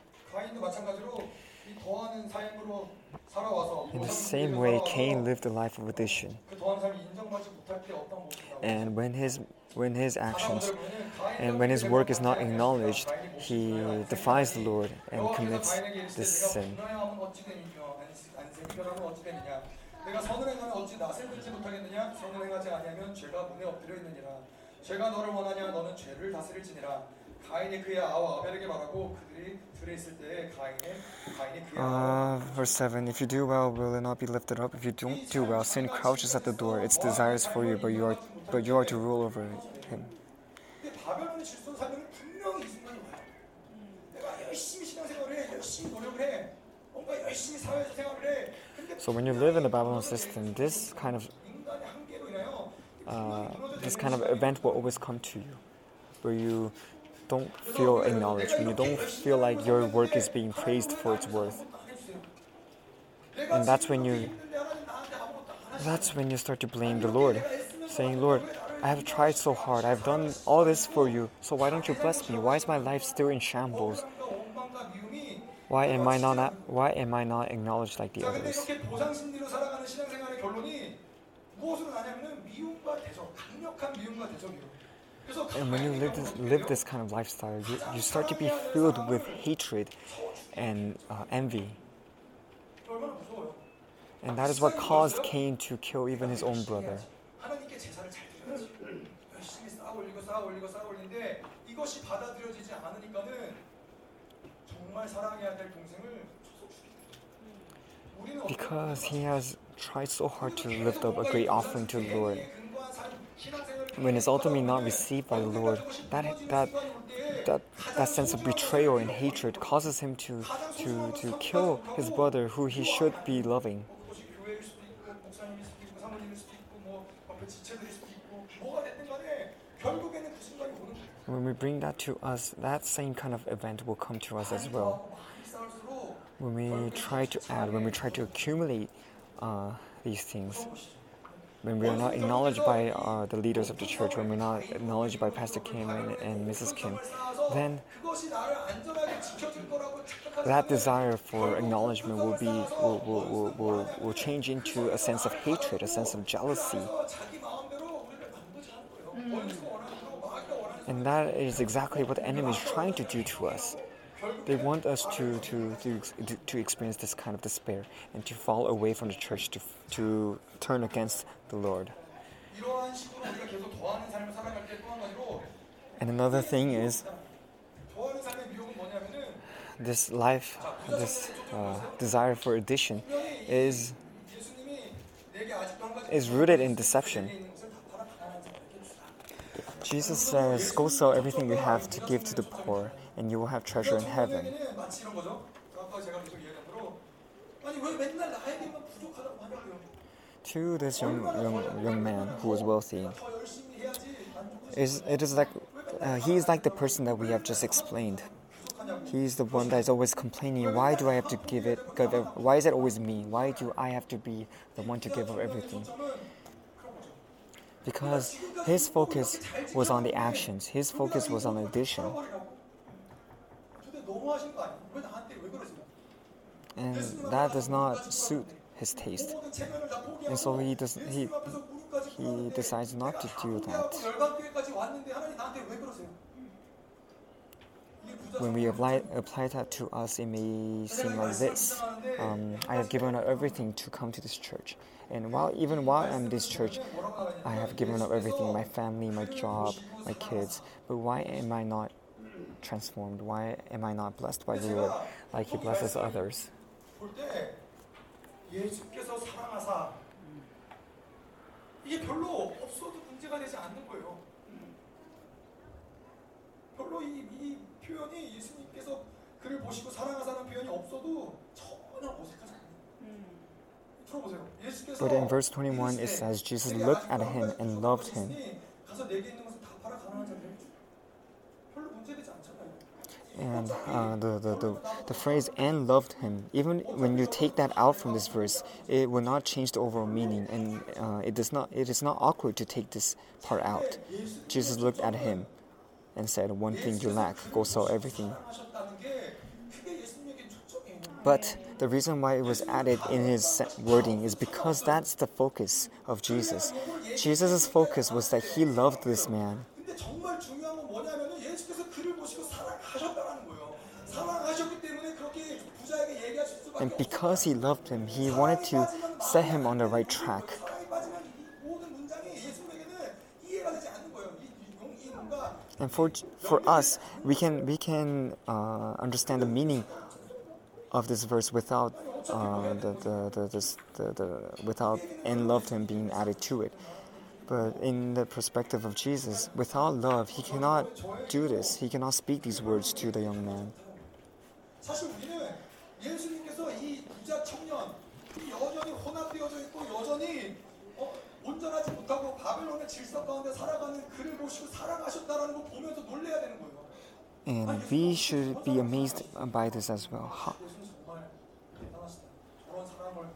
In the same way, Cain lived a life of addition. And when his when his actions and when his work is not acknowledged, he defies the Lord and commits this sin. 내가 선을 행하면 어찌 낯을 들지 못하겠느냐? 선을 행하지 아니하면 죄가 문에 엎드려 있느니라. 죄가 너를 원하냐? 너는 죄를 다스릴지니라. 가인이 그의 아와 아벨에게 말하고 그들이 들에 있을 때에 가인의 가인이 그의 아와 Uh, verse 7 If you do well, will it not be lifted up? If you don't do well, sin crouches at the door. Its desires for you, but you are, but you are to rule over him. 근데 바벨론의 질서 살면 분명히 이 순간이 와요. 내가 열심히 신앙생활을 해, 열심히 노력을 해, 뭔가 열심히 사회에서 생활을 해. so when you live in the Babylon system, this kind of uh, this kind of event will always come to you, where you don't feel acknowledged, when you don't feel like your work is being praised for its worth, and that's when you that's when you start to blame the Lord, saying, Lord, I have tried so hard. I've done all this for you. So why don't you bless me? Why is my life still in shambles? Why am I not Why am I not acknowledged like the others? And when you live this, live this kind of lifestyle, you, you start to be filled with hatred and uh, envy. And that is what caused Cain to kill even his own brother. Because he has tried so hard to lift up a great offering to the Lord. When it's ultimately not received by the Lord, that that that that sense of betrayal and hatred causes him to to to kill his brother who he should be loving. When we bring that to us, that same kind of event will come to us as well. When we try to add, when we try to accumulate uh, these things, when we are not acknowledged by uh, the leaders of the church, when we're not acknowledged by Pastor Kim and, and Mrs. Kim, then that desire for acknowledgement will be will, will, will, will, change into a sense of hatred, a sense of jealousy. Mm. And that is exactly what the enemy is trying to do to us. They want us to, to, to, to experience this kind of despair and to fall away from the church, to, to turn against the Lord. And another thing is this life, this uh, desire for addition is, is rooted in deception. Jesus says, Go sell everything you have to give to the poor, and you will have treasure in heaven. To this young, young, young man who is wealthy, is it is like uh, he is like the person that we have just explained. He is the one that is always complaining. Why do I have to give it? Why is it always me? Why do I have to be the one to give up everything? because his focus was on the actions, his focus was on the addition. And that does not suit his taste. And so he, does, he, he decides not to do that When we apply apply that to us, it may seem like this. Um, I have given up everything to come to this church, and while even while I'm in this church, I have given up everything: my family, my job, my kids. But why am I not transformed? Why am I not blessed by the Lord like He blesses others? 볼때 예수께서 사랑하사 이게 별로 없어도 문제가 되지 않는 거예요. 별로 이, 이 표현이 예수님께서 그를 보시고 사랑하사는 표현이 없어도 전혀 어색하지 않아요. 들어보세요. 예수께서 But in verse 21, it says Jesus looked at him and loved him. 가서 내게 있는 것을 다 팔아 가난한 자들에게 주. 별로 문제되지 않잖아요. And uh, the, the, the, the phrase and loved him, even when you take that out from this verse, it will not change the overall meaning, and uh, it does not. It is not awkward to take this part out. Jesus looked at him and said, One thing you lack, go sell everything. But the reason why it was added in his wording is because that's the focus of Jesus. Jesus' focus was that he loved this man. And because he loved him, he wanted to set him on the right track. And for for us, we can we can uh, understand the meaning of this verse without uh, the, the, the, the the without and loved him being added to it. But in the perspective of Jesus, without love, he cannot do this. He cannot speak these words to the young man. 사실 우리는 예수님께서 이 부자 청년 이 여전히 혼합되어져 있고 여전히 어, 온전하지 못하고 바벨론의 질서 가운데 살아가는 그를 보시고 사랑하셨다라는 거 보면서 놀래야 되는 거예요. And we should be amazed by this as well. How- 예수님 정말 대단하시다. 저런 사람을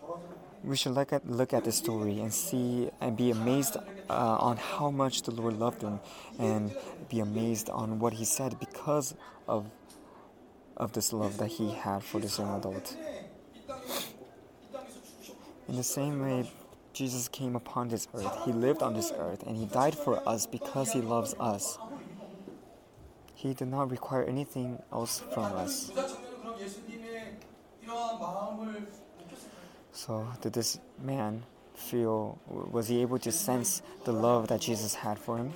저런 사람을 We should look at look at the story and see and be amazed uh, on how much the Lord loved him, and be amazed on what He said because of of this love that He had for this young adult. 이 땅에서 죽고 이 땅에서 죽으셨고 In the same way, Jesus came upon this earth, he lived on this earth, and he died for us because he loves us. He did not require anything else from us. So, did this man feel, was he able to sense the love that Jesus had for him?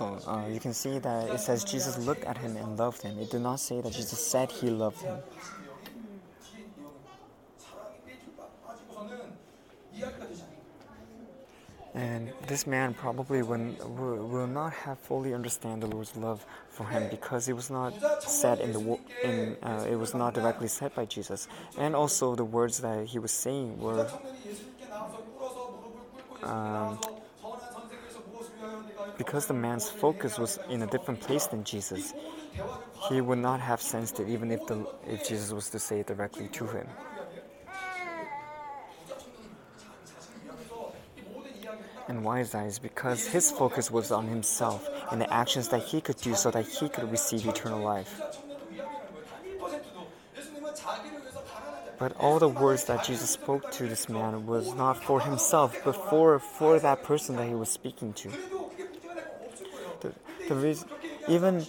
uh, you can see that it says Jesus looked at him and loved him. It did not say that Jesus said he loved him. And this man probably will not have fully understand the Lord's love for him because it was not said in the in uh, it was not directly said by Jesus, and also the words that he was saying were um, because the man's focus was in a different place than Jesus. He would not have sensed it even if the if Jesus was to say it directly to him. And why is that? Is because his focus was on himself and the actions that he could do so that he could receive eternal life. But all the words that Jesus spoke to this man was not for himself, but for for that person that he was speaking to. The, reason, even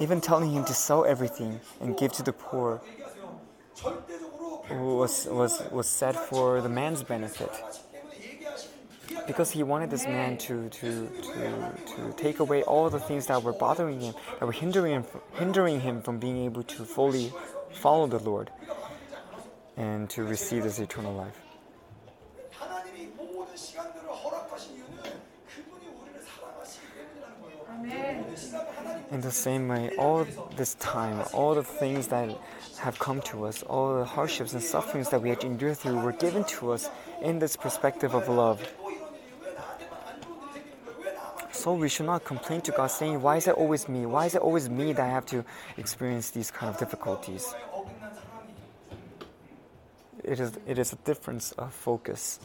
even telling him to sell everything and give to the poor was was was said for the man's benefit because he wanted this man to, to, to, to take away all the things that were bothering him, that were hindering him, hindering him from being able to fully follow the Lord and to receive this eternal life. In the same way, all this time, all the things that have come to us, all the hardships and sufferings that we had to endure through were given to us in this perspective of love. So we should not complain to God saying, Why is it always me? Why is it always me that I have to experience these kind of difficulties? It is, it is a difference of focus.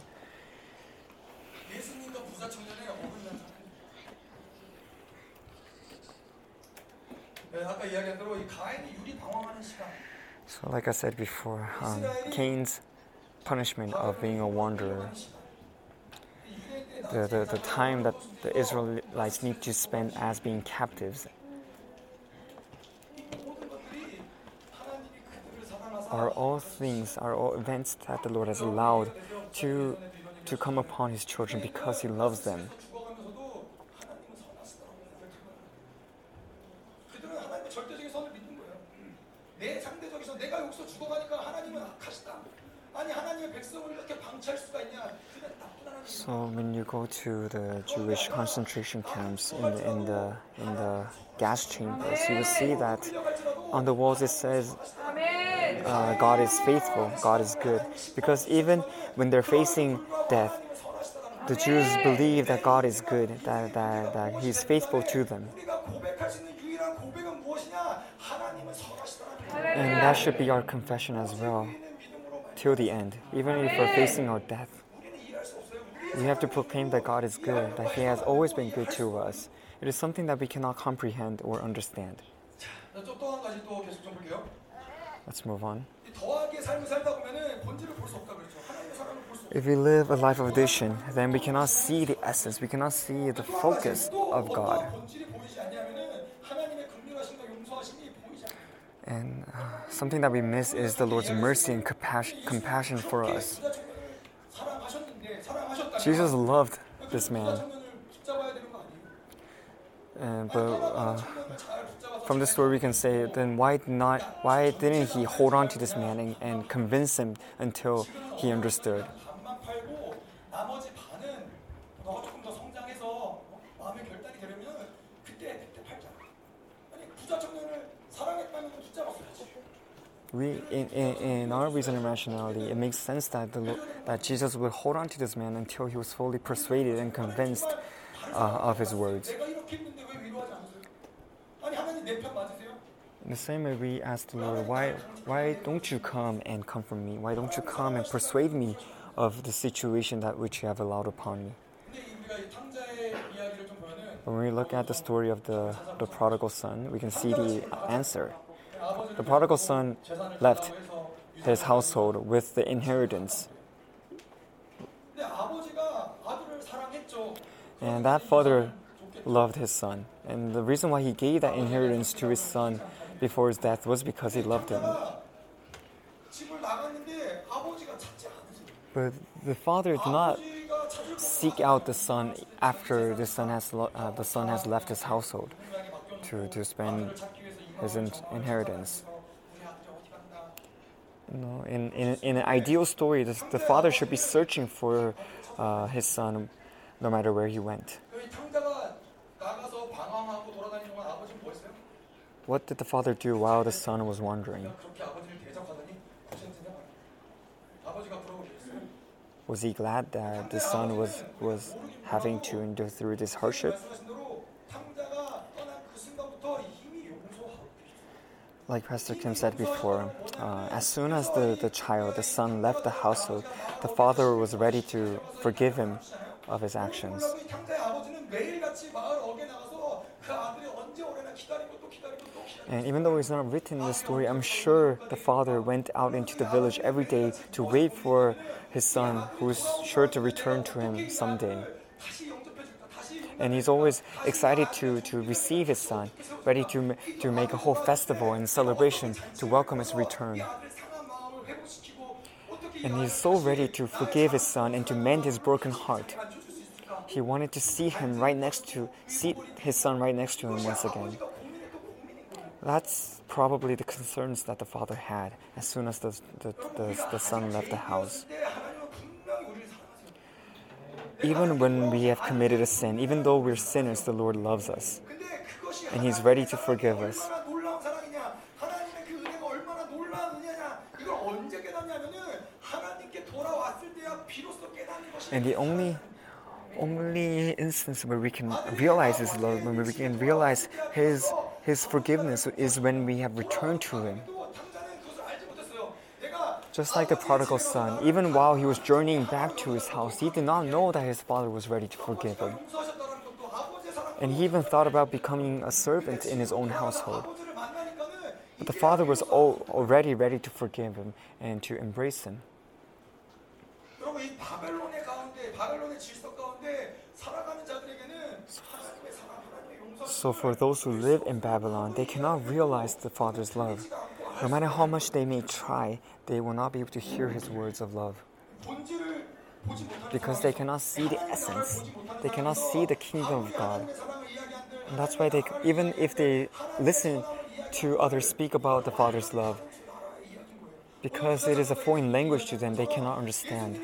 So, like I said before, um, Cain's punishment of being a wanderer, the, the, the time that the Israelites need to spend as being captives, are all things, are all events that the Lord has allowed to, to come upon His children because He loves them. to the Jewish concentration camps in the, in the, in the gas chambers, you will see that on the walls it says, uh, God is faithful, God is good. Because even when they're facing death, the Jews believe that God is good, that, that, that He is faithful to them. And that should be our confession as well, till the end, even if we're facing our death. We have to proclaim that God is good, that He has always been good to us. It is something that we cannot comprehend or understand. Let's move on. If we live a life of addiction, then we cannot see the essence, we cannot see the focus of God. And uh, something that we miss is the Lord's mercy and compassion, compassion for us. Jesus loved this man. And, but uh, from this story we can say then why not why didn't he hold on to this man and, and convince him until he understood we, in, in, in our reason and rationality, it makes sense that, the, that Jesus would hold on to this man until he was fully persuaded and convinced uh, of his words. In the same way, we ask the Lord, why, why don't you come and comfort me? Why don't you come and persuade me of the situation that which you have allowed upon me? When we look at the story of the, the prodigal son, we can see the answer. The prodigal son left his household with the inheritance. And that father loved his son. And the reason why he gave that inheritance to his son before his death was because he loved him. But the father did not seek out the son after the son has, lo- uh, the son has left his household to, to spend his in- inheritance. You know, in, in, in an ideal story, the, the father should be searching for uh, his son no matter where he went. What did the father do while the son was wandering? Was he glad that the son was, was having to endure through this hardship? Like Pastor Kim said before, uh, as soon as the, the child, the son, left the household, the father was ready to forgive him of his actions. And even though it's not written in the story, I'm sure the father went out into the village every day to wait for his son, who is sure to return to him someday and he's always excited to, to receive his son, ready to, to make a whole festival and celebration to welcome his return. And he's so ready to forgive his son and to mend his broken heart. He wanted to see him right next to see his son right next to him once again. That's probably the concerns that the father had as soon as the, the, the, the son left the house even when we have committed a sin, even though we're sinners, the Lord loves us. And He's ready to forgive us. And the only only instance where we can realize his love, when we can realize his his forgiveness is when we have returned to him. Just like the prodigal son, even while he was journeying back to his house, he did not know that his father was ready to forgive him. And he even thought about becoming a servant in his own household. But the father was already ready to forgive him and to embrace him. So, for those who live in Babylon, they cannot realize the Father's love. No matter how much they may try, they will not be able to hear his words of love. Because they cannot see the essence, they cannot see the kingdom of God. And that's why they, even if they listen to others speak about the Father's love, because it is a foreign language to them, they cannot understand.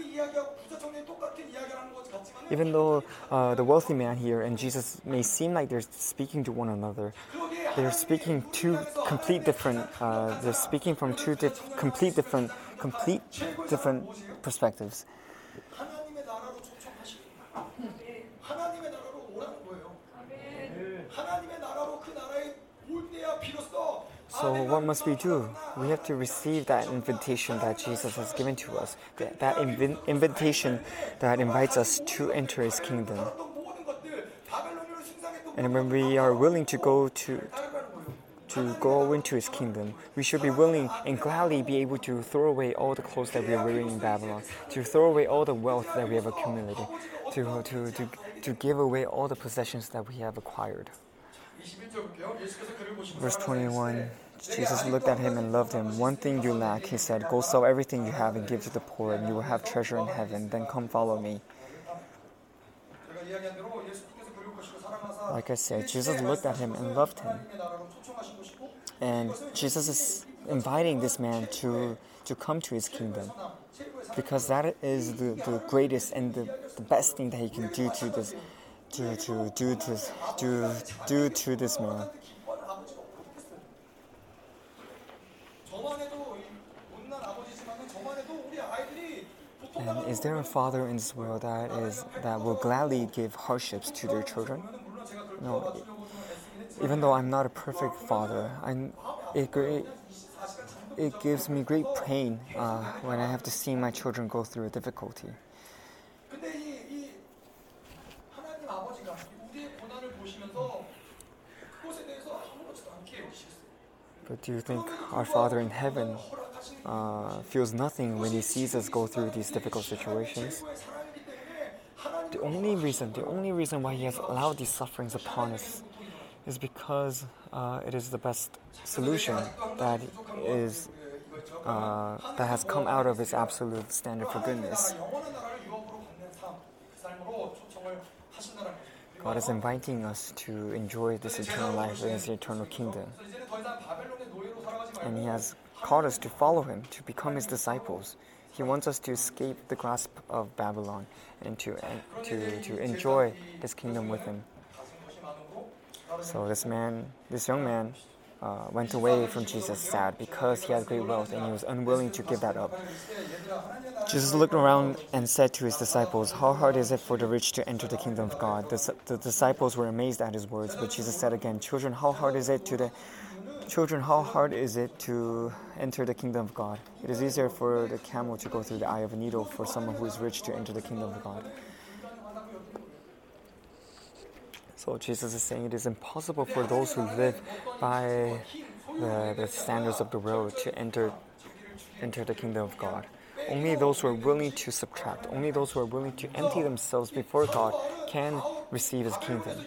Even though uh, the wealthy man here and Jesus may seem like they're speaking to one another, they're speaking two complete different. Uh, they're speaking from two diff- complete different, complete different perspectives. So, what must we do? We have to receive that invitation that Jesus has given to us, that, that inv- invitation that invites us to enter his kingdom. And when we are willing to go to to go into his kingdom, we should be willing and gladly be able to throw away all the clothes that we are wearing in Babylon, to throw away all the wealth that we have accumulated, to, to, to, to give away all the possessions that we have acquired. Verse 21 Jesus looked at him and loved him. One thing you lack, he said. Go sell everything you have and give to the poor, and you will have treasure in heaven. Then come follow me. Like I said, Jesus looked at him and loved him. And Jesus is inviting this man to, to come to his kingdom because that is the, the greatest and the, the best thing that he can do to this to, to do to do do to this man. And is there a father in this world that is that will gladly give hardships to their children? No. Even though I'm not a perfect father, I it, it, it gives me great pain uh, when I have to see my children go through a difficulty. But do you think our Father in heaven uh, feels nothing when he sees us go through these difficult situations? The only reason, the only reason why he has allowed these sufferings upon us is because uh, it is the best solution that is uh, that has come out of his absolute standard for goodness. God is inviting us to enjoy this eternal life in his eternal kingdom and He has called us to follow Him, to become His disciples. He wants us to escape the grasp of Babylon and to, to, to enjoy His kingdom with Him. So this man, this young man, uh, went away from Jesus sad because he had great wealth and he was unwilling to give that up. Jesus looked around and said to his disciples, How hard is it for the rich to enter the kingdom of God? The, the disciples were amazed at his words, but Jesus said again, Children, how hard is it to the children, how hard is it to enter the kingdom of God? It is easier for the camel to go through the eye of a needle for someone who is rich to enter the kingdom of God. So Jesus is saying it is impossible for those who live by the, the standards of the world to enter enter the kingdom of God. Only those who are willing to subtract, only those who are willing to empty themselves before God can receive his kingdom.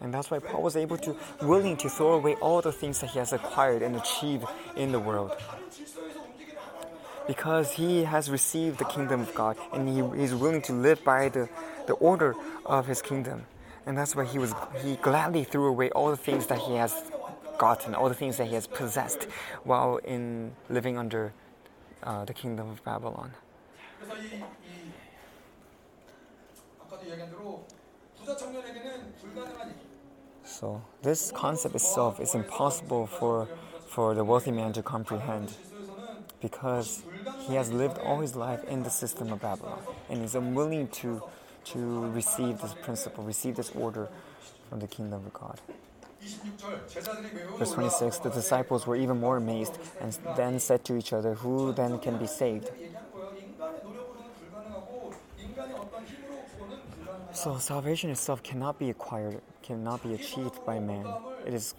And that's why Paul was able to willing to throw away all the things that he has acquired and achieved in the world. 다른 질서에서 움직이는 하나님 Because he has received the kingdom of God and he is willing to live by the, the order of his kingdom. And that's why he was he gladly threw away all the things that he has gotten, all the things that he has possessed while in living under uh, the kingdom of Babylon. 그래서 이, 이 아까도 이야기한 대로 부자 청년에게는 불가능한 얘기. So this concept itself is impossible for, for the wealthy man to comprehend because he has lived all his life in the system of Babylon and is unwilling to, to receive this principle, receive this order from the kingdom of God. Verse 26 The disciples were even more amazed and then said to each other, Who then can be saved? So salvation itself cannot be acquired, cannot be achieved by man. It is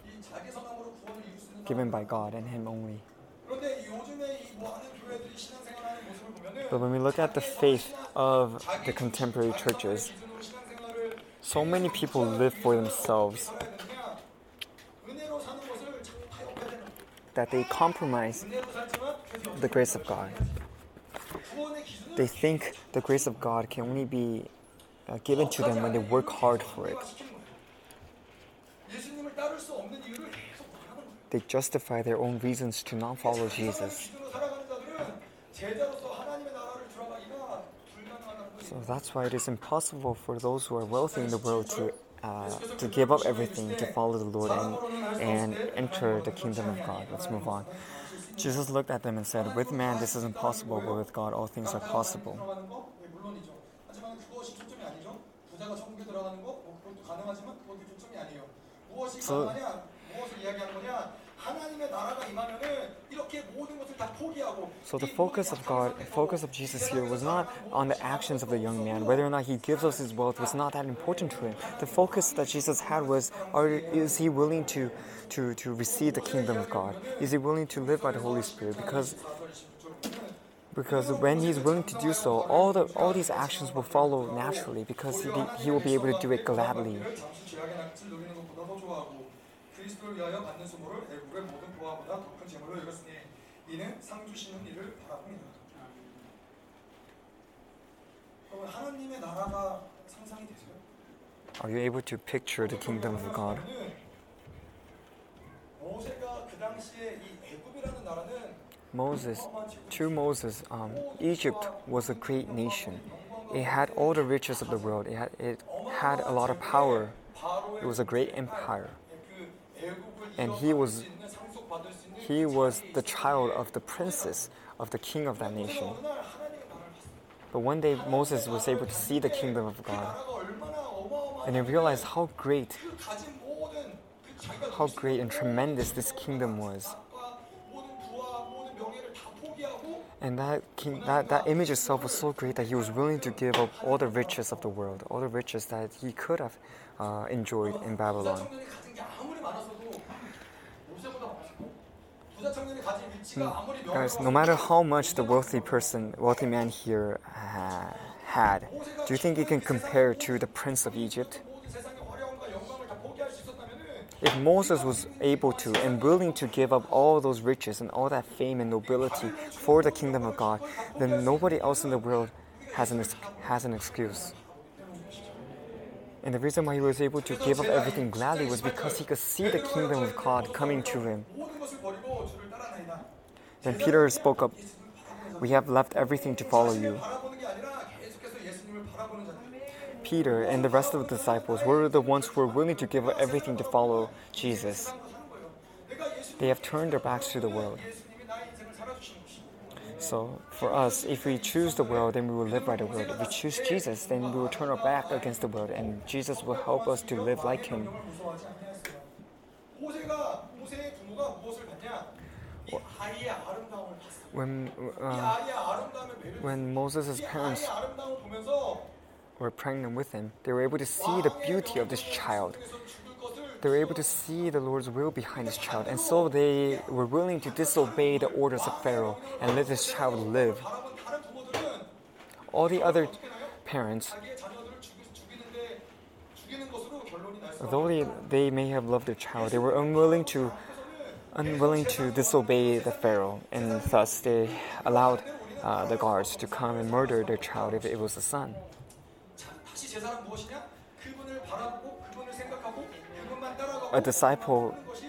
given by God and Him only. But when we look at the faith of the contemporary churches, so many people live for themselves that they compromise the grace of God. They think the grace of God can only be uh, given to them when they work hard for it. They justify their own reasons to not follow Jesus. So that's why it is impossible for those who are wealthy in the world to uh, to give up everything to follow the Lord and, and enter the kingdom of God. Let's move on. Jesus looked at them and said, With man this is impossible, but with God all things are possible. 아니죠. 부자가 천국에 들어가는 거 뭐, 그것도 가능하지만 그것도 초점이 아니에요. 무엇이 So- 가능하냐? 무엇을 이야기하는 거냐? 하나님의 나라가 임하면은 이렇게 모든 것을 다 포기하고 So the focus of God, focus of Jesus here was not on the actions of the young man. Whether or not he gives us his wealth was not that important to him. The focus that Jesus had was, are, is he willing to, to, to receive the kingdom of God? Is he willing to live by the Holy Spirit? Because because when he's willing to do so, all, the, all these actions will follow naturally because he, he will be able to do it gladly. Are you able to picture the kingdom of God? Moses, to Moses, um, Egypt was a great nation. It had all the riches of the world. It had, it had a lot of power. It was a great empire. And he was, he was the child of the princess of the king of that nation. But one day Moses was able to see the kingdom of God. And he realized how great, how great and tremendous this kingdom was. And that, king, that, that image itself was so great that he was willing to give up all the riches of the world, all the riches that he could have uh, enjoyed in Babylon. Guys, no matter how much the wealthy person, wealthy man here uh, had, do you think he can compare to the prince of Egypt? If Moses was able to and willing to give up all those riches and all that fame and nobility for the kingdom of God, then nobody else in the world has an, has an excuse. And the reason why he was able to give up everything gladly was because he could see the kingdom of God coming to him. Then Peter spoke up, We have left everything to follow you. Peter and the rest of the disciples were the ones who were willing to give up everything to follow Jesus. They have turned their backs to the world. So, for us, if we choose the world, then we will live by the world. If we choose Jesus, then we will turn our back against the world, and Jesus will help us to live like Him. When, uh, when Moses' parents were pregnant with him, they were able to see the beauty of this child. They were able to see the Lord's will behind this child, and so they were willing to disobey the orders of Pharaoh and let this child live. All the other parents, though they, they may have loved their child, they were unwilling to unwilling to disobey the Pharaoh, and thus they allowed uh, the guards to come and murder their child if it was a son. 자, 다시 제사는 무엇이냐? 그분을 바라보고 그분을 생각하고 그분만 따라가고 A disciple 하는 것이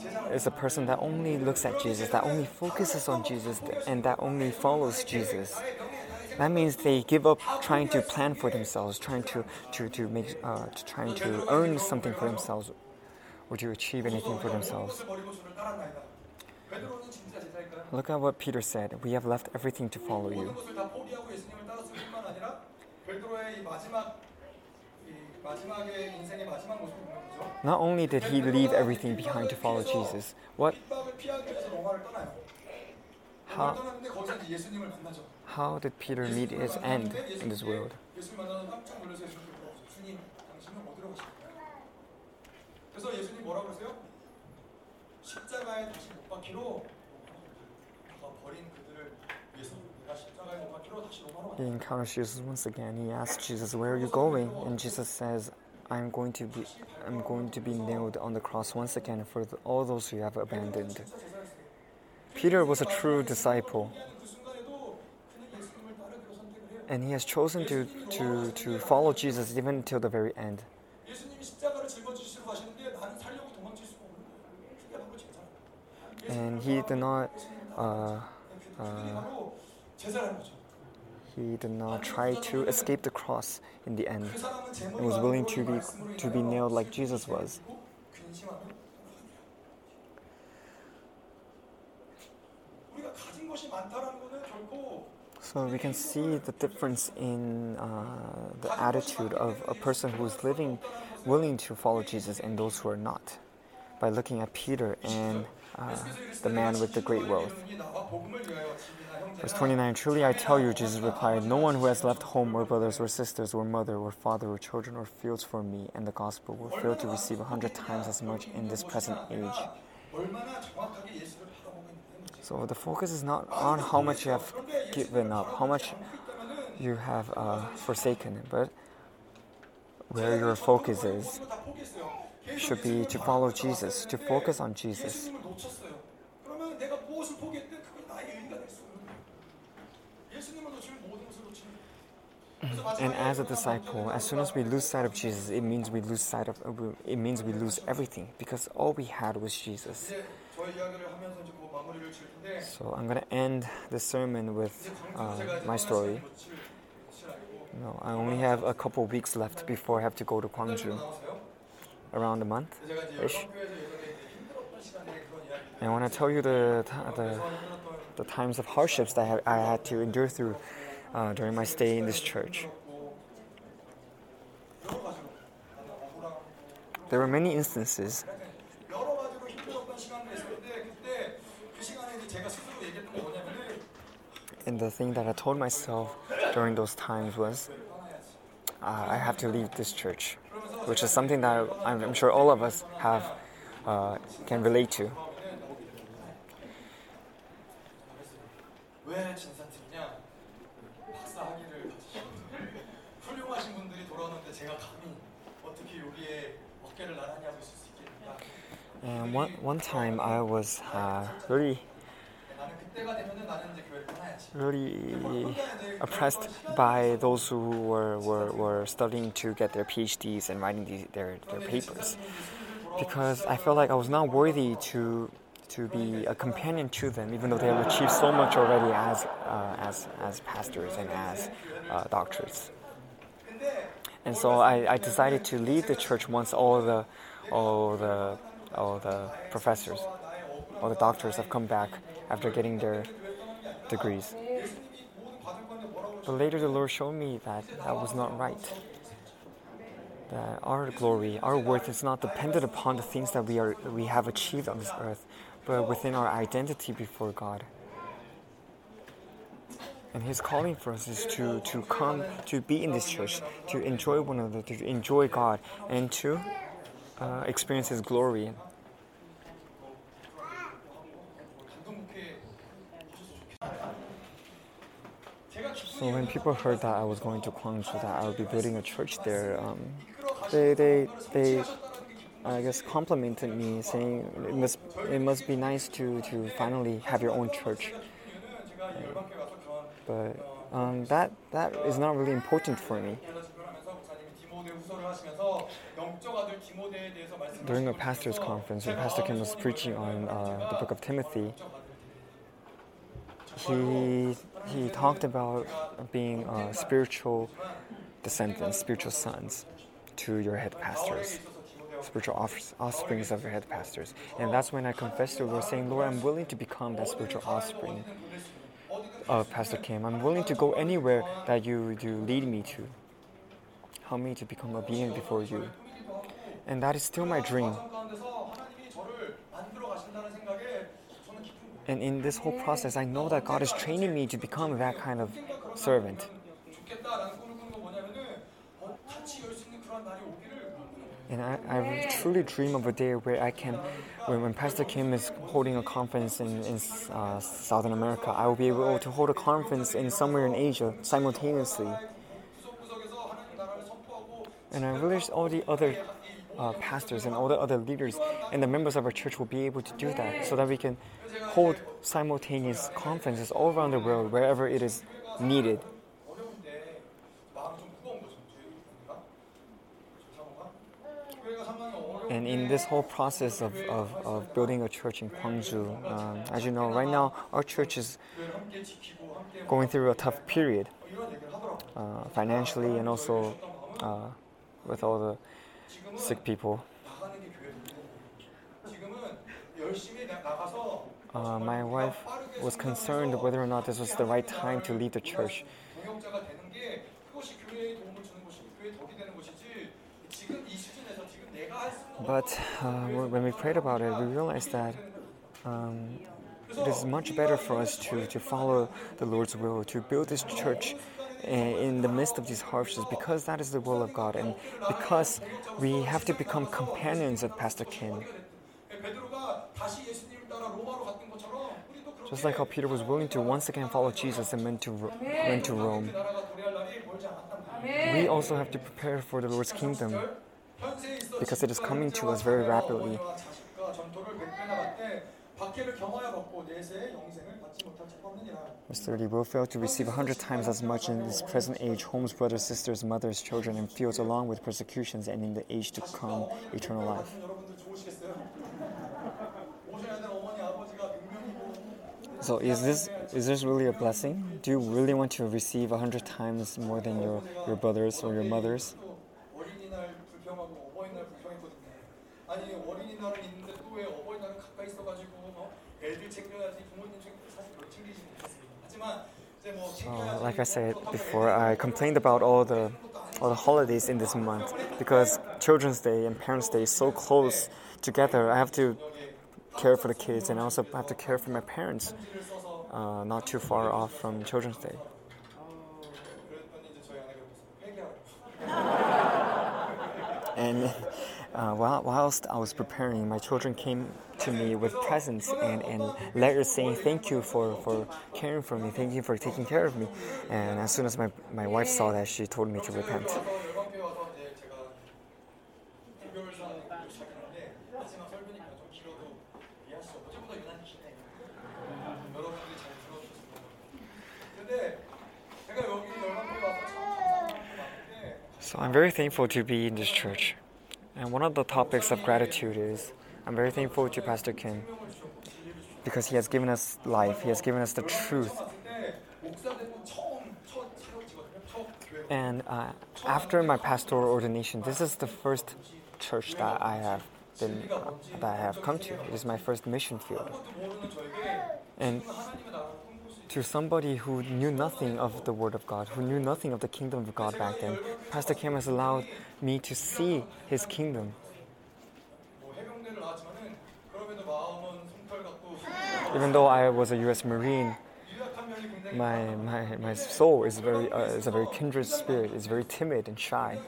제사는 is a person that only looks at Jesus, that only focuses on Jesus, and that only follows Jesus. That means they give up trying to plan for themselves, trying to to to make, uh, to trying to earn something for themselves, or to achieve anything for themselves. 것을 버리고 주를 따랐나이다. 베드로는 진짜 제사일까요? Look at what Peter said. We have left everything to follow 모든 you. 베드로의 이 마지막 이 마지막의 인생의 마지막 모습을 보는 거죠. Not only did he leave everything behind to follow Jesus, what 핍박을 피하기 위해서 로마를 떠나요. 로마를 how 떠났는데 거기서 이제 예수님을 만나죠. how did Peter meet his end in this world? 예수님 만나서 깜짝 놀라서 예수님 물어보죠. 주님, 당신은 어디로 가십니까? 그래서 예수님 뭐라고 그러세요? 십자가에 다시 못 박히로 내가 버린 그 he encounters Jesus once again. He asks Jesus, "Where are you going?" And Jesus says, "I'm going to be, I'm going to be nailed on the cross once again for the, all those who have abandoned." Peter was a true disciple, and he has chosen to to to follow Jesus even till the very end. And he did not. Uh, uh, he did not try to escape the cross in the end. and was willing to be, to be nailed like Jesus was. So we can see the difference in uh, the attitude of a person who is living, willing to follow Jesus, and those who are not, by looking at Peter and uh, the man with the great wealth. Verse 29 Truly I tell you, Jesus replied, No one who has left home or brothers or sisters or mother or father or children or fields for me and the gospel will fail to receive a hundred times as much in this present age. So the focus is not on how much you have given up, how much you have uh, forsaken, but where your focus is should be to follow Jesus, to focus on Jesus. And as a disciple, as soon as we lose sight of Jesus, it means we lose sight of it means we lose everything because all we had was Jesus. So I'm going to end the sermon with uh, my story. No, I only have a couple weeks left before I have to go to Gwangju, around a month ish. And I want to tell you the, the, the times of hardships that I had to endure through uh, during my stay in this church. There were many instances. And the thing that I told myself during those times was, uh, I have to leave this church, which is something that I'm sure all of us have uh, can relate to. And one, one time I was uh, really, really oppressed by those who were, were, were studying to get their PhDs and writing their, their papers because I felt like I was not worthy to, to be a companion to them, even though they have achieved so much already as, uh, as, as pastors and as uh, doctors. And so I, I decided to leave the church once all the all the all the professors, all the doctors have come back after getting their degrees. But later the Lord showed me that that was not right. That our glory, our worth is not dependent upon the things that we are we have achieved on this earth, but within our identity before God. And His calling for us is to, to come, to be in this church, to enjoy one another, to enjoy God, and to uh, experience His glory. So when people heard that I was going to Gwangju, that I would be building a church there, um, they, they, they, I guess, complimented me, saying it must, it must be nice to, to finally have your own church. But um, that, that is not really important for me. During a pastor's conference, when Pastor Kim was preaching on uh, the book of Timothy, he he talked about being uh, spiritual descendants, spiritual sons to your head pastors, spiritual off- offsprings of your head pastors. And that's when I confessed to the Lord, saying, Lord, I'm willing to become that spiritual offspring of Pastor Kim. I'm willing to go anywhere that you, you lead me to. Help me to become obedient before you. And that is still my dream. And in this whole process, I know that God is training me to become that kind of servant. And I, I truly dream of a day where I can, when, when Pastor Kim is holding a conference in, in uh, Southern America, I will be able to hold a conference in somewhere in Asia simultaneously. And I wish all the other uh, pastors and all the other leaders and the members of our church will be able to do that so that we can hold simultaneous conferences all around the world wherever it is needed. And in this whole process of, of, of building a church in Gwangju, um, as you know, right now our church is going through a tough period uh, financially and also uh, with all the sick people. Uh, my wife was concerned whether or not this was the right time to leave the church. But uh, when we prayed about it, we realized that um, it is much better for us to, to follow the Lord's will, to build this church Eh, in the midst of these hardships because that is the will of God and because we have to become companions of Pastor Kim. Just like how Peter was willing to once again follow Jesus and went to, went to Rome, we also have to prepare for the Lord's kingdom because it is coming to us very rapidly. Mr. Lee will fail to receive a hundred times as much in this present age homes, brothers, sisters, mothers, children, and fields, along with persecutions, and in the age to come, eternal life. So is this is this really a blessing? Do you really want to receive a hundred times more than your, your brothers or your mothers? Like I said before, I complained about all the all the holidays in this month because Children's Day and Parents' Day is so close together. I have to care for the kids and I also have to care for my parents, uh, not too far off from Children's Day. and uh, while, whilst I was preparing, my children came to me with presents and, and letters saying thank you for, for caring for me, thank you for taking care of me. And as soon as my, my wife saw that, she told me to repent. So I'm very thankful to be in this church. And one of the topics of gratitude is I'm very thankful to Pastor Kim because he has given us life, he has given us the truth. And uh, after my pastoral ordination, this is the first church that I have been uh, that I have come to. It is my first mission field. And to somebody who knew nothing of the Word of God, who knew nothing of the kingdom of God back then, Pastor Kim has allowed me to see His kingdom even though I was a U.S. Marine, my, my, my soul is, very, uh, is a very kindred spirit, it's very timid and shy.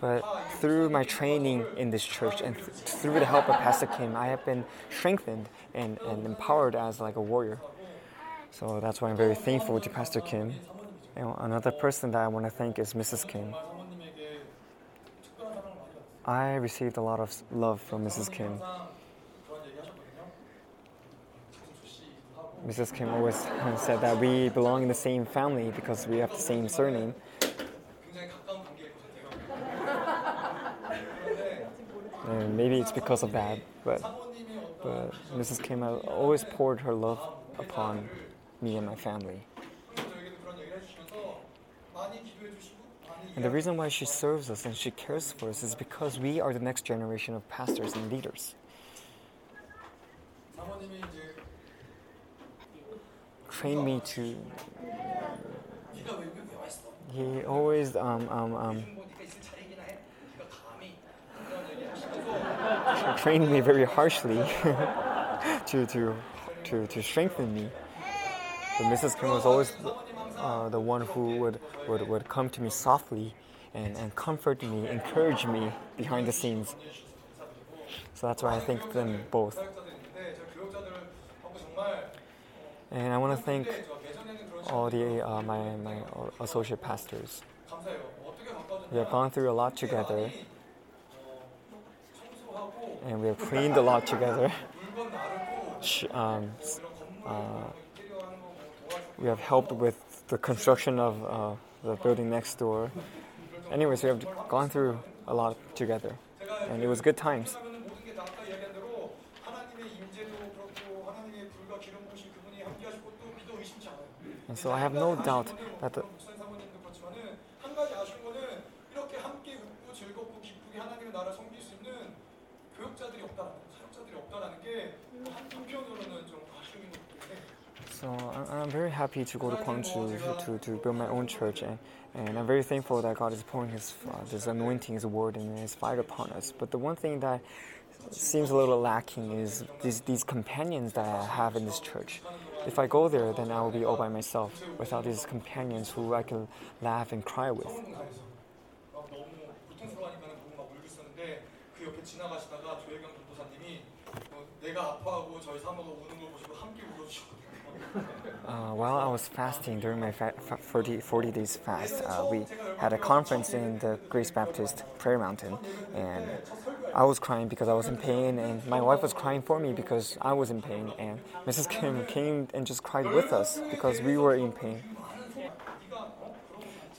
But through my training in this church and th- through the help of Pastor Kim, I have been strengthened and, and empowered as like a warrior. So that's why I'm very thankful to Pastor Kim. And another person that I want to thank is Mrs. Kim. I received a lot of love from Mrs. Kim. Mrs. Kim always said that we belong in the same family because we have the same surname. And maybe it's because of that, but, but Mrs. Kim always poured her love upon me and my family. And the reason why she serves us and she cares for us is because we are the next generation of pastors and leaders trained me to. He always um, um, um, trained me very harshly to, to, to, to strengthen me. But Mrs. Kim was always uh, the one who would, would, would come to me softly and, and comfort me, encourage me behind the scenes. So that's why I think them both. And I want to thank all the uh, my my associate pastors. We have gone through a lot together, and we have cleaned a lot together. um, uh, we have helped with the construction of uh, the building next door. Anyways, we have gone through a lot together, and it was good times. So I have no doubt that the, So I'm very happy to go to Gwangju to, to build my own church, and, and I'm very thankful that God is pouring His uh, this anointing, His word, and His fire upon us. But the one thing that seems a little lacking is these, these companions that I have in this church. If I go there, then I will be all by myself without these companions who I can laugh and cry with. Uh, while I was fasting during my fa- 40, 40, days fast, uh, we had a conference in the Grace Baptist Prayer Mountain, and I was crying because I was in pain, and my wife was crying for me because I was in pain, and Mrs. Kim came and just cried with us because we were in pain.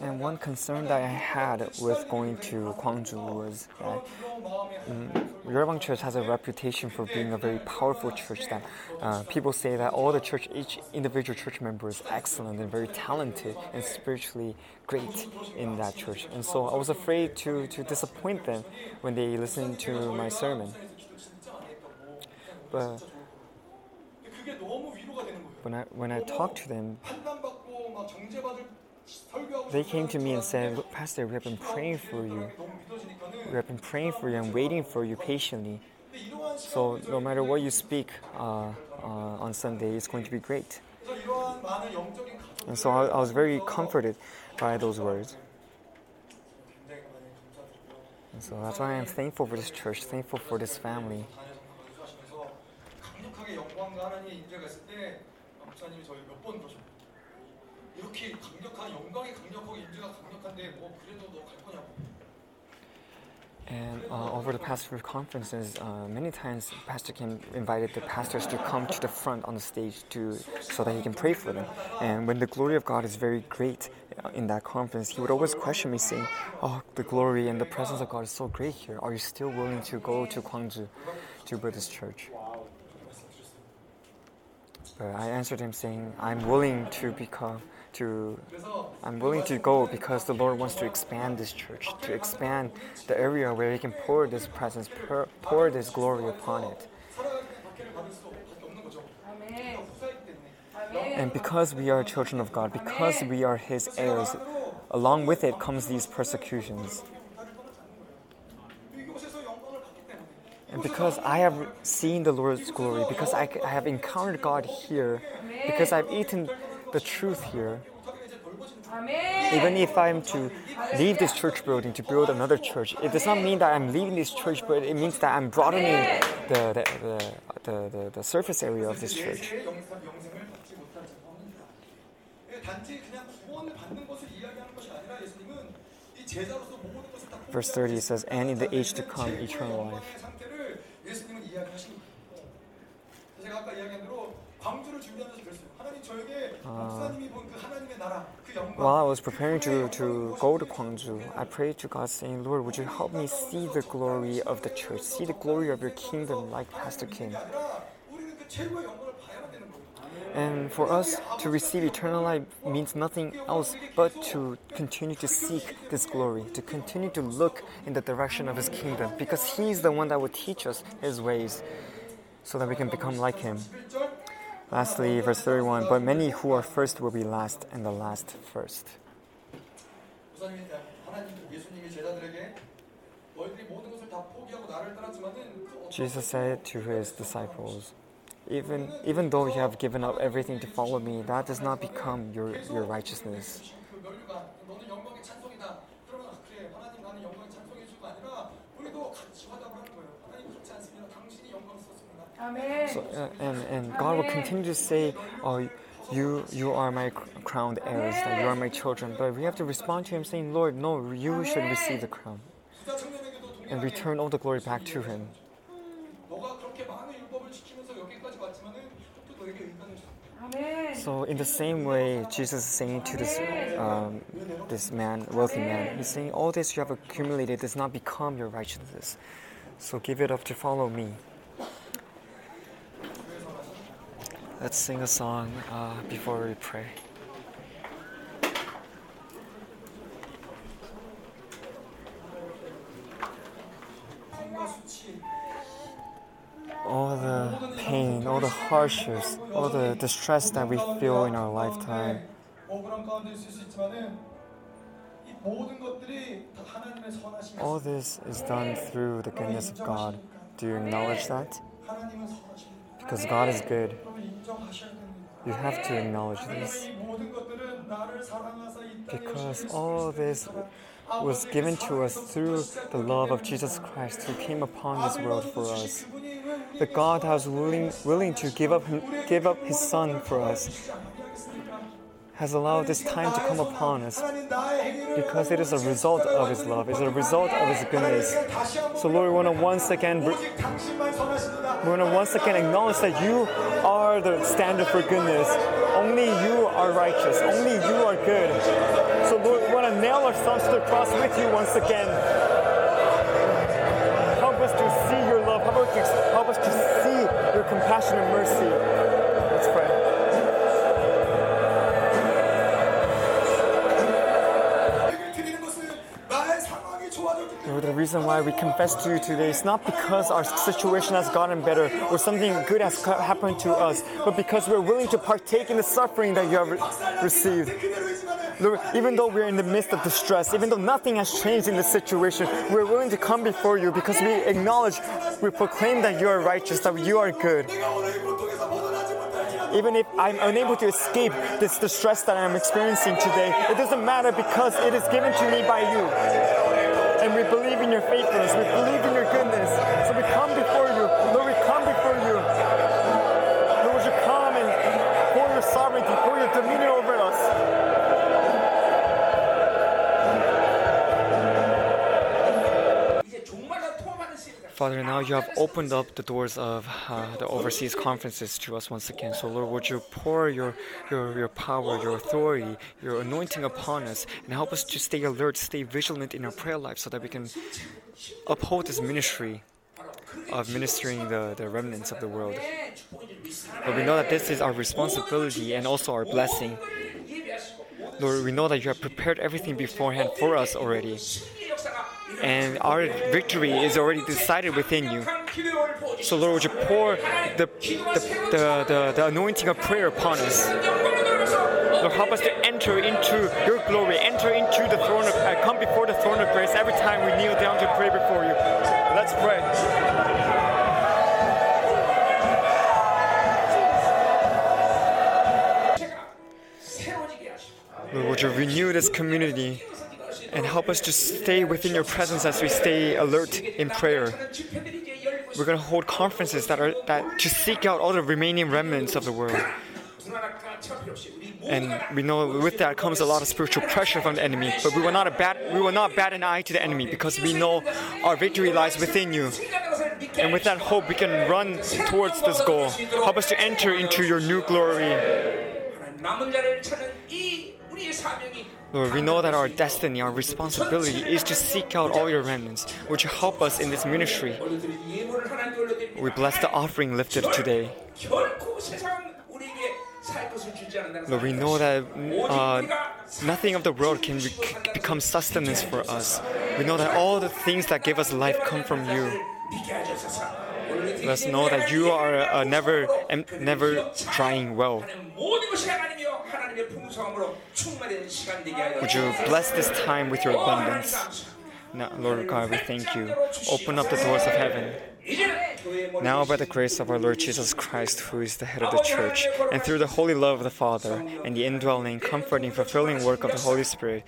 And one concern that I had with going to Gwangju was that Mm, um, Yerevan Church has a reputation for being a very powerful church that uh, people say that all the church, each individual church member is excellent and very talented and spiritually great in that church. And so I was afraid to, to disappoint them when they listened to my sermon. But when I, when I talked to them, they came to me and said, Pastor, we have been praying for you. We have been praying for you and waiting for you patiently. So no matter what you speak uh, uh, on Sunday, it's going to be great. And so I, I was very comforted by those words. And so that's why I'm thankful for this church, thankful for this family. 이렇게 강력한 영광이 강력하고 인재가 강력한데 뭐 그래도 거냐고. And uh, over the past few conferences, uh, many times Pastor Kim invited the pastors to come to the front on the stage to so that he can pray for them. And when the glory of God is very great uh, in that conference, he would always question me, saying, "Oh, the glory and the presence of God is so great here. Are you still willing to go to Gwangju to Buddhist Church?" But I answered him saying, "I'm willing to become." to I'm willing to go because the Lord wants to expand this church, to expand the area where He can pour this presence, pour, this glory upon it. And because we are children of God, because we are His heirs, along with it comes these persecutions. And because I have seen the Lord's glory, because I, I have encountered God here, because I've eaten the truth here, 못하게 이제 넓어지는 거예요. 아멘. even if I'm to leave this church building to build another church, it does not mean that I'm leaving this church, but it means that I'm broadening the, the, the, the, the, the surface area of this church. 내 영상 영생을 받지 못할 자입니다. 예, 단지 그냥 구원을 받는 것을 이야기하는 것이 아니라 예수님은 이 제자로서 모든 것을 다 Verse 30 says, And in the age to come, eternal life. 영광의 상태를 예수님은 이야기하십니다. 제가 아까 이야기한 대로 광주를 준비하면서 그랬어요. while I was preparing to, to go to Gwangju, I prayed to God, saying, Lord, would you help me see the glory of the church, see the glory of your kingdom like Pastor Kim? And for us to receive eternal life means nothing else but to continue to seek this glory, to continue to look in the direction of His kingdom, because He is the one that will teach us His ways so that we can become like Him. Lastly, verse 31 But many who are first will be last, and the last first. Jesus said to his disciples, even, even though you have given up everything to follow me, that does not become your, your righteousness. So, uh, and, and God will continue to say, oh, you, you are my crowned heirs, that you are my children. But we have to respond to Him saying, Lord, no, you should receive the crown and return all the glory back to Him. So in the same way, Jesus is saying to this um, this man, wealthy man, he's saying, all this you have accumulated does not become your righteousness. So give it up to follow me. Let's sing a song uh, before we pray. All the pain, all the hardships, all the distress that we feel in our lifetime. All this is done through the goodness of God. Do you acknowledge that? Because God is good. You have to acknowledge this. Because all this was given to us through the love of Jesus Christ who came upon this world for us. The God that was willing, willing to give up, give up his Son for us has allowed this time to come upon us because it is a result of His love, it's a result of His goodness. So, Lord, we want to once again, we want to once again acknowledge that You are the standard for goodness. Only You are righteous. Only You are good. So, Lord, we want to nail ourselves to the cross with You once again. Help us to see Your love. Help us to, help us to see Your compassion and mercy. The reason why we confess to you today is not because our situation has gotten better or something good has happened to us, but because we're willing to partake in the suffering that you have re- received. Lord, even though we're in the midst of distress, even though nothing has changed in the situation, we're willing to come before you because we acknowledge, we proclaim that you are righteous, that you are good. Even if I'm unable to escape this distress that I'm experiencing today, it doesn't matter because it is given to me by you. And we believe in your faithfulness, we believe Father, now you have opened up the doors of uh, the overseas conferences to us once again. So, Lord, would you pour your, your, your power, your authority, your anointing upon us and help us to stay alert, stay vigilant in our prayer life so that we can uphold this ministry of ministering the, the remnants of the world. But we know that this is our responsibility and also our blessing. Lord, we know that you have prepared everything beforehand for us already and our victory is already decided within you. So, Lord, would you pour the, the, the, the, the anointing of prayer upon us? Lord, help us to enter into your glory, enter into the throne of, uh, come before the throne of grace every time we kneel down to pray before you. Let's pray. Lord, would you renew this community? and help us to stay within your presence as we stay alert in prayer. We're going to hold conferences that are that to seek out all the remaining remnants of the world. And we know with that comes a lot of spiritual pressure from the enemy. But we will not bat we will not bat an eye to the enemy because we know our victory lies within you. And with that hope we can run towards this goal. Help us to enter into your new glory. Lord, we know that our destiny, our responsibility is to seek out all your remnants, which help us in this ministry. We bless the offering lifted today. Lord, we know that uh, nothing of the world can be- become sustenance for us. We know that all the things that give us life come from you. Let's know that you are uh, never never trying well. Would you bless this time with your abundance? Now, Lord God, we thank you. Open up the doors of heaven. Now, by the grace of our Lord Jesus Christ, who is the head of the church, and through the holy love of the Father, and the indwelling, comforting, fulfilling work of the Holy Spirit,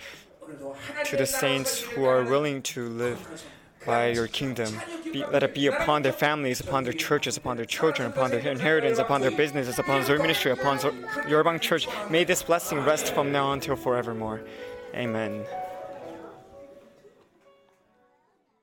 to the saints who are willing to live by your kingdom, be, let it be upon their families, upon their churches, upon their children, upon their inheritance, upon their businesses, upon their ministry, upon Yorbang Church. May this blessing rest from now until forevermore. Amen.